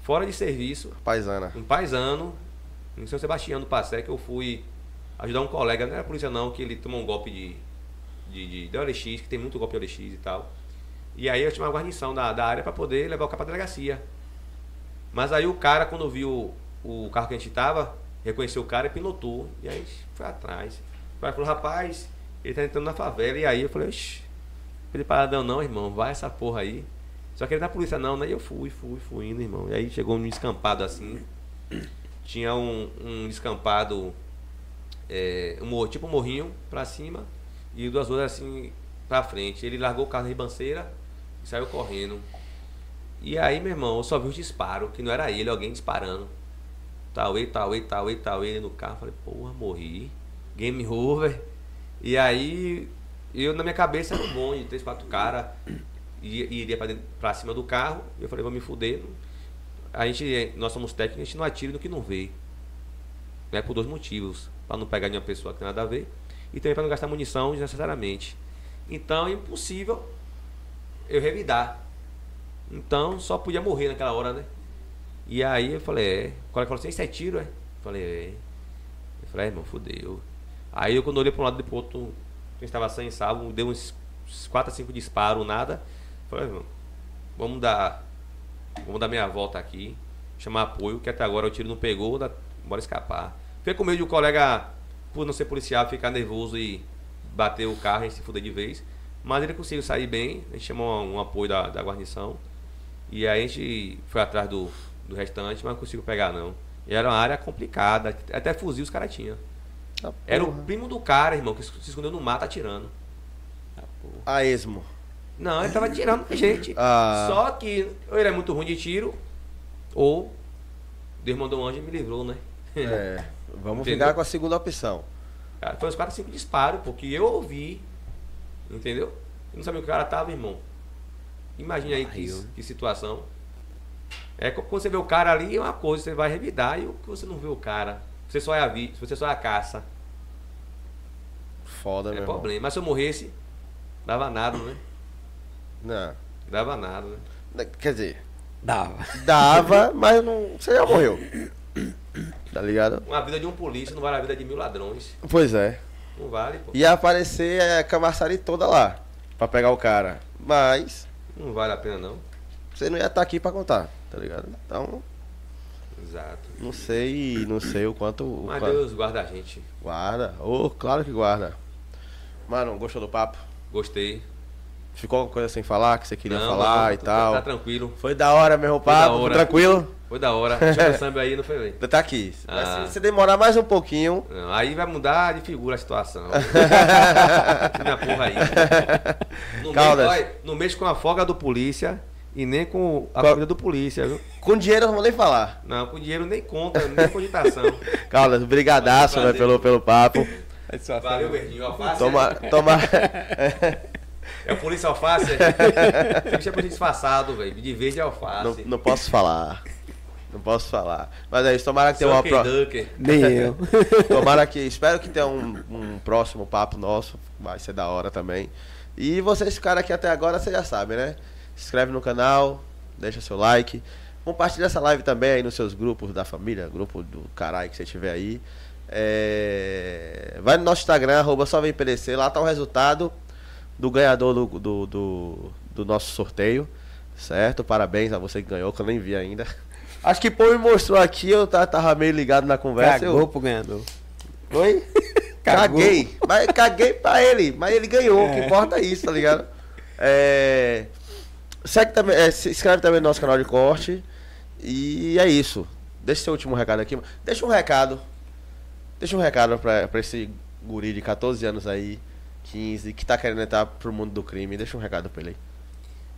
Fora de serviço. Paisana. Um paisano, em São Sebastião do Passé, que eu fui ajudar um colega, não era polícia não, que ele tomou um golpe de, de, de, de OLX, que tem muito golpe de OLX e tal. E aí eu tinha uma guarnição da, da área para poder levar o cara pra delegacia. Mas aí o cara, quando viu o carro que a gente tava, reconheceu o cara e pilotou. E aí foi atrás. O cara falou, rapaz, ele tá entrando na favela. E aí eu falei, oxi, ele paradão não, irmão, vai essa porra aí. Só que ele não é polícia não, né? E eu fui, fui, fui indo, irmão. E aí chegou um descampado assim. Tinha um, um descampado, é, um, tipo um morrinho pra cima e duas outras assim pra frente. Ele largou o carro na ribanceira e saiu correndo. E aí, meu irmão, eu só vi os disparos, que não era ele, alguém disparando. Tauê, tauê, tauê, tauê no carro. Falei, porra, morri. Game over. E aí, eu na minha cabeça era um bonde, três, quatro caras. E e iria pra, dentro- pra cima do carro. E eu falei, vou me fuder. A gente, nós somos técnicos, a gente não atira no que não vê. Né? Por dois motivos. Pra não pegar nenhuma pessoa que tem nada a ver. E também pra não gastar munição desnecessariamente. Então é impossível eu revidar. Então só podia morrer naquela hora, né? E aí eu falei, é. O colega falou assim, isso é tiro, é? Eu falei, é. Eu falei, é, irmão, fudeu. Aí eu quando olhei para um lado e pro outro, quem estava sem salvo, deu uns 4 a 5 disparos, nada. Eu falei, irmão, vamos dar. Vamos dar meia volta aqui, chamar apoio, que até agora o tiro não pegou, dá, bora escapar. Fiquei com medo de um colega, por não ser policial, ficar nervoso e bater o carro e se fuder de vez. Mas ele conseguiu sair bem, a gente chamou um, apoio da, da guarnição. E aí a gente foi atrás do, do restante, mas não conseguiu pegar não. E era uma área complicada, até fuzil os caras tinham. Tá Era o primo do cara, irmão, que se escondeu no mato atirando. A esmo. Não, ele tava atirando com gente. Ah. Só que ou ele é muito ruim de tiro, ou Deus mandou um anjo e me livrou, né? É. Vamos Entendeu? ficar com a segunda opção. Cara, foi uns 4, 5 disparos, porque eu ouvi. Entendeu? Eu não sabia o que o cara tava, irmão. Imagina aí que, que situação. É quando você vê o cara ali, é uma coisa, você vai revidar, e o que você não vê o cara. Você só é a vi, você só é a caça. Foda, É meu irmão. problema. Mas se eu morresse, dava nada, né? Não. Dava nada, né? Quer dizer, Dava. dava, mas não. Você já morreu. Tá ligado? Uma vida de um polícia não vale a vida de mil ladrões. Pois é. Não vale, pô. Ia aparecer a camaçari toda lá. Pra pegar o cara. Mas. Não vale a pena, não. Você não ia estar aqui pra contar, tá ligado? Então, Exato. não sei, não sei o quanto. O Mas quanto- Deus guarda a gente. Guarda. Ô, claro que guarda. Mano, gostou do papo? Gostei. Ficou alguma coisa sem falar que você queria Não, falar não, e tá- tal? Tá tranquilo. Foi da hora da papo, tranquilo? Foi da hora. Deixa o samba aí, não foi bem. Tá aqui. Ah. se você demorar mais um pouquinho, Não, aí vai mudar de figura a situação. Minha porra aí. Não Caldas. olha, não mexe com a folga do polícia e nem com a comida do polícia, viu? com dinheiro eu não vou nem falar. Não, com dinheiro nem conta, nem cogitação. Caldas, brigadaço, né, pelo, pelo papo. Valeu, Verdinho. Toma, toma. É o polícia alface? Tem que ser polícia disfarçado, velho. De verde é não, alface. não posso falar. Não posso falar. Mas é isso, tomara que tenha uma. Ducker. Nem eu. Tomara que. Espero que tenha um, um próximo papo nosso. Vai ser da hora também. E vocês ficaram aqui até agora, vocês já sabem, né? Se inscreve no canal, deixa seu like. Compartilha essa live também aí nos seus grupos da família, grupo do caralho que você tiver aí. É, Vai no nosso Instagram, arroba só vem PDC, lá tá o resultado do ganhador do, do, do, do nosso sorteio. Certo? Parabéns a você que ganhou, que eu nem vi ainda. Acho que Pô me mostrou aqui, eu ta- tava meio ligado na conversa. eu- Cagou pro ganhador. Oi? Cagou. Caguei. Mas caguei pra ele. Mas ele ganhou. O que É. importa é isso, tá ligado? É... Segue também, é, se inscreve também no nosso canal de corte. E é isso. Deixa seu último recado aqui. Deixa um recado. Deixa um recado pra, pra esse guri de 14 anos aí, 15, que tá querendo entrar pro mundo do crime. Deixa um recado pra ele aí.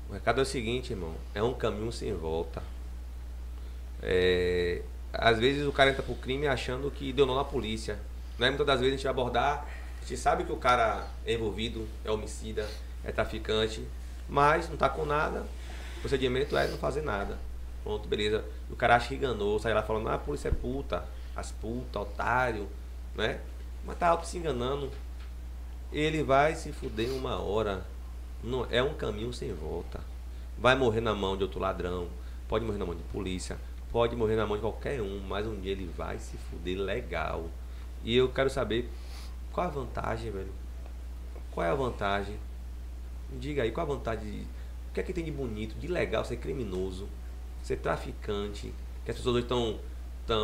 O recado é o seguinte, irmão. É um caminho sem volta. É, às vezes o cara entra pro crime achando que deu nó na polícia. Né? Muitas das vezes a gente vai abordar, a gente sabe que o cara é envolvido, é homicida, é traficante, mas não tá com nada. O procedimento é não fazer nada. Pronto, beleza. O cara acha que enganou, sai lá falando, ah, a polícia é puta, as puta, otário, né? Mas tá auto se enganando. Ele vai se fuder uma hora. Não, é um caminho sem volta. Vai morrer na mão de outro ladrão, pode morrer na mão de polícia, pode morrer na mão de qualquer um, mas um dia ele vai se fuder legal. E eu quero saber qual a vantagem, velho. Qual é a vantagem? Me diga aí, qual a vantagem de. O que é que tem de bonito, de legal ser criminoso, ser traficante, que as pessoas hoje estão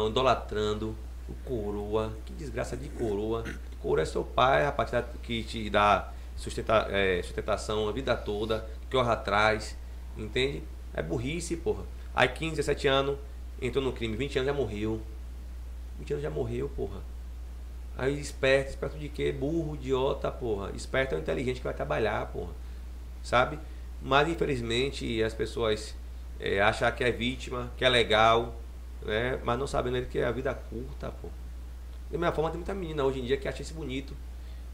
idolatrando o coroa, que desgraça de coroa. Coroa é seu pai, rapaz, que te dá sustenta, é, sustentação a vida toda, que corre atrás, entende? É burrice, porra. Aí 15, 17 anos, entrou no crime, 20 anos já morreu. 20 anos já morreu, porra. Aí esperto, esperto de quê? Burro, idiota, porra. Esperto é o inteligente que vai trabalhar, porra. Sabe? Mas infelizmente as pessoas é, acham que é vítima, que é legal, né? Mas não sabendo que a vida é curta, pô. Da mesma forma, tem muita menina hoje em dia que acha isso bonito,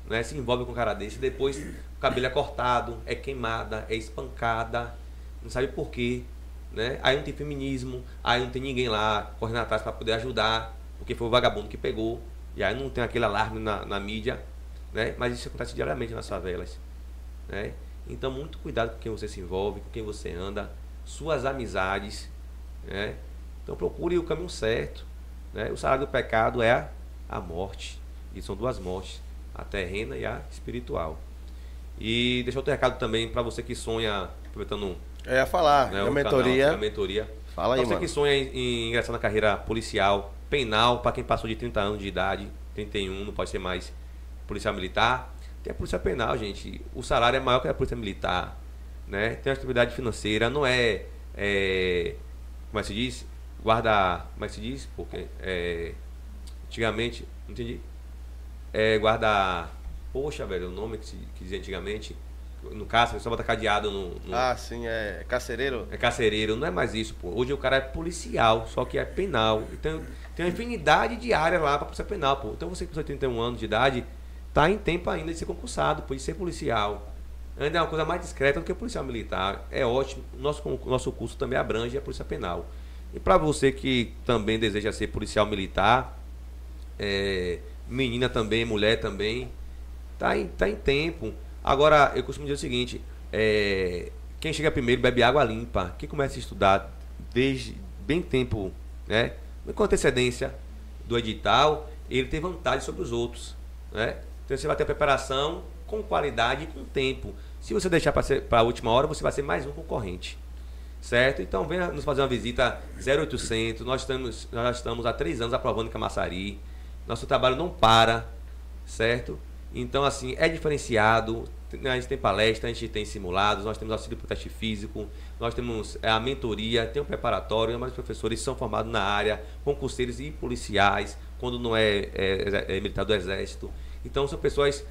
né? Se envolve com um cara desse, depois o cabelo é cortado, é queimada, é espancada, não sabe por quê, né? Aí não tem feminismo, aí não tem ninguém lá correndo atrás para poder ajudar, porque foi o vagabundo que pegou, e aí não tem aquele alarme na, na mídia, né? Mas isso acontece diariamente nas favelas, né? Então, muito cuidado com quem você se envolve, com quem você anda, suas amizades, né? Então, procure o caminho certo, né? O salário do pecado é a, a morte, e são duas mortes, a terrena e a espiritual. E deixa outro recado também para você que sonha, aproveitando Eu ia falar, né, a mentoria. canal, a mentoria. Fala aí, Pra você mano. que sonha em, em ingressar na carreira policial, penal, para quem passou de 30 anos de idade, 31, não pode ser mais policial militar. Tem a polícia penal, gente. O salário é maior que a polícia militar. Né? Tem a atividade financeira, não é, é. Como é que se diz? Guarda. Como é que se diz? Porque. É, antigamente. Não entendi. É guarda. Poxa, velho, o nome que se que dizia antigamente. No caso, você só bota cadeado no. no Ah, sim, é carcereiro? é carcereiro, não é mais isso, pô. Hoje o cara é policial, só que é penal. Então tem uma infinidade de áreas lá pra polícia penal, pô. Então você com seus 31 anos de idade, tá em tempo ainda de ser concursado, pô, de ser policial. Ainda é uma coisa mais discreta do que policial militar. É ótimo. Nosso, nosso curso também abrange a polícia penal. E para você que também deseja ser policial militar, é, menina também, mulher também, tá em, tá em tempo. Agora, eu costumo dizer o seguinte: é, quem chega primeiro bebe água limpa. Quem começa a estudar desde bem tempo, né, com antecedência do edital, ele tem vantagem sobre os outros. Né? Então você vai ter preparação com qualidade e com tempo. Se você deixar para a última hora, você vai ser mais um concorrente. Certo? Então venha nos fazer uma visita 0800. Nós estamos, nós estamos há três anos aprovando Camaçari. Nosso trabalho não para, certo? Então, assim, é diferenciado. A gente tem palestra, a gente tem simulados, nós temos auxílio para teste físico, nós temos é, a mentoria, tem o preparatório, mas os professores são formados na área, concurseiros e policiais, quando não é, é, é militar do exército. Então, são pessoas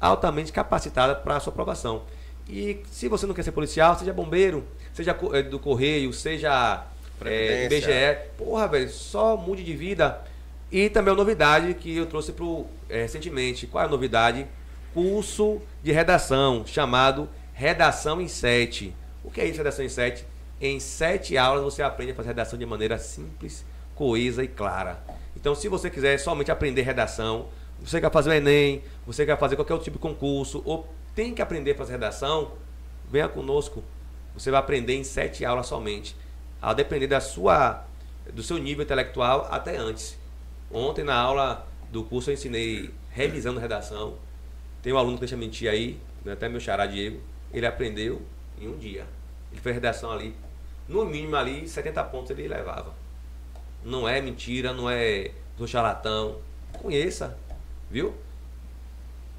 altamente capacitadas para a sua aprovação. E se você não quer ser policial, seja bombeiro, seja eh, do correio, seja é. IBGE, porra, velho, só mude de vida. E também a novidade que eu trouxe pro, eh, recentemente. Qual é a novidade? Curso de redação, chamado Redação em 7. O que é isso, redação em 7? Em 7 aulas você aprende a fazer redação de maneira simples, coesa e clara. Então, se você quiser somente aprender redação, você quer fazer o Enem, você quer fazer qualquer outro tipo de concurso, ou tem que aprender a fazer redação, venha conosco. Você vai aprender em 7 aulas somente. a depender da sua, do seu nível intelectual até antes. Ontem na aula do curso eu ensinei revisando redação. Tem um aluno que deixa mentir aí, né, até meu xará Diego, ele aprendeu em um dia. Ele fez redação ali, no mínimo ali, 70 pontos ele levava. Não é mentira, não é do charlatão. Conheça, viu?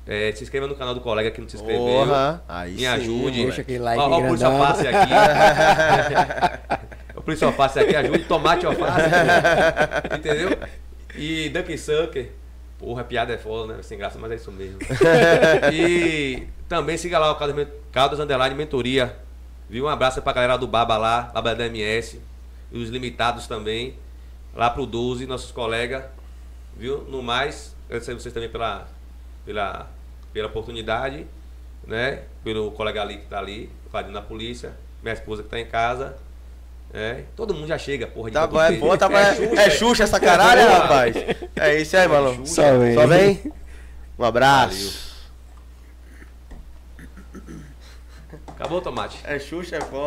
É, se inscreva no canal do colega que não se inscreveu. Porra, aí Me sim, ajude. Deixa aquele like Ó, ó, o polícia alface aqui. o polícia alface aqui ajude. Tomate alface. Entendeu? E Dunkin' Sucker. Porra, piada é foda, né? Sem graça, mas é isso mesmo. e também siga lá o Caldas, Underline Mentoria. Viu? Um abraço pra galera do Baba lá, Baba da MS. E os limitados também. Lá pro 12, nossos colegas. Viu? No mais, agradecer a vocês também pela, pela, pela oportunidade, né? Pelo colega ali que tá ali, fazendo na polícia, minha esposa que tá em casa. É, todo mundo já chega, porra, de Tá bom, é bom, tá bom. É, Xuxa, é Xuxa essa caralho, Porra. rapaz. É isso aí, mano. Só vem. Só vem. Um abraço. Acabou o tomate. É Xuxa, é foda.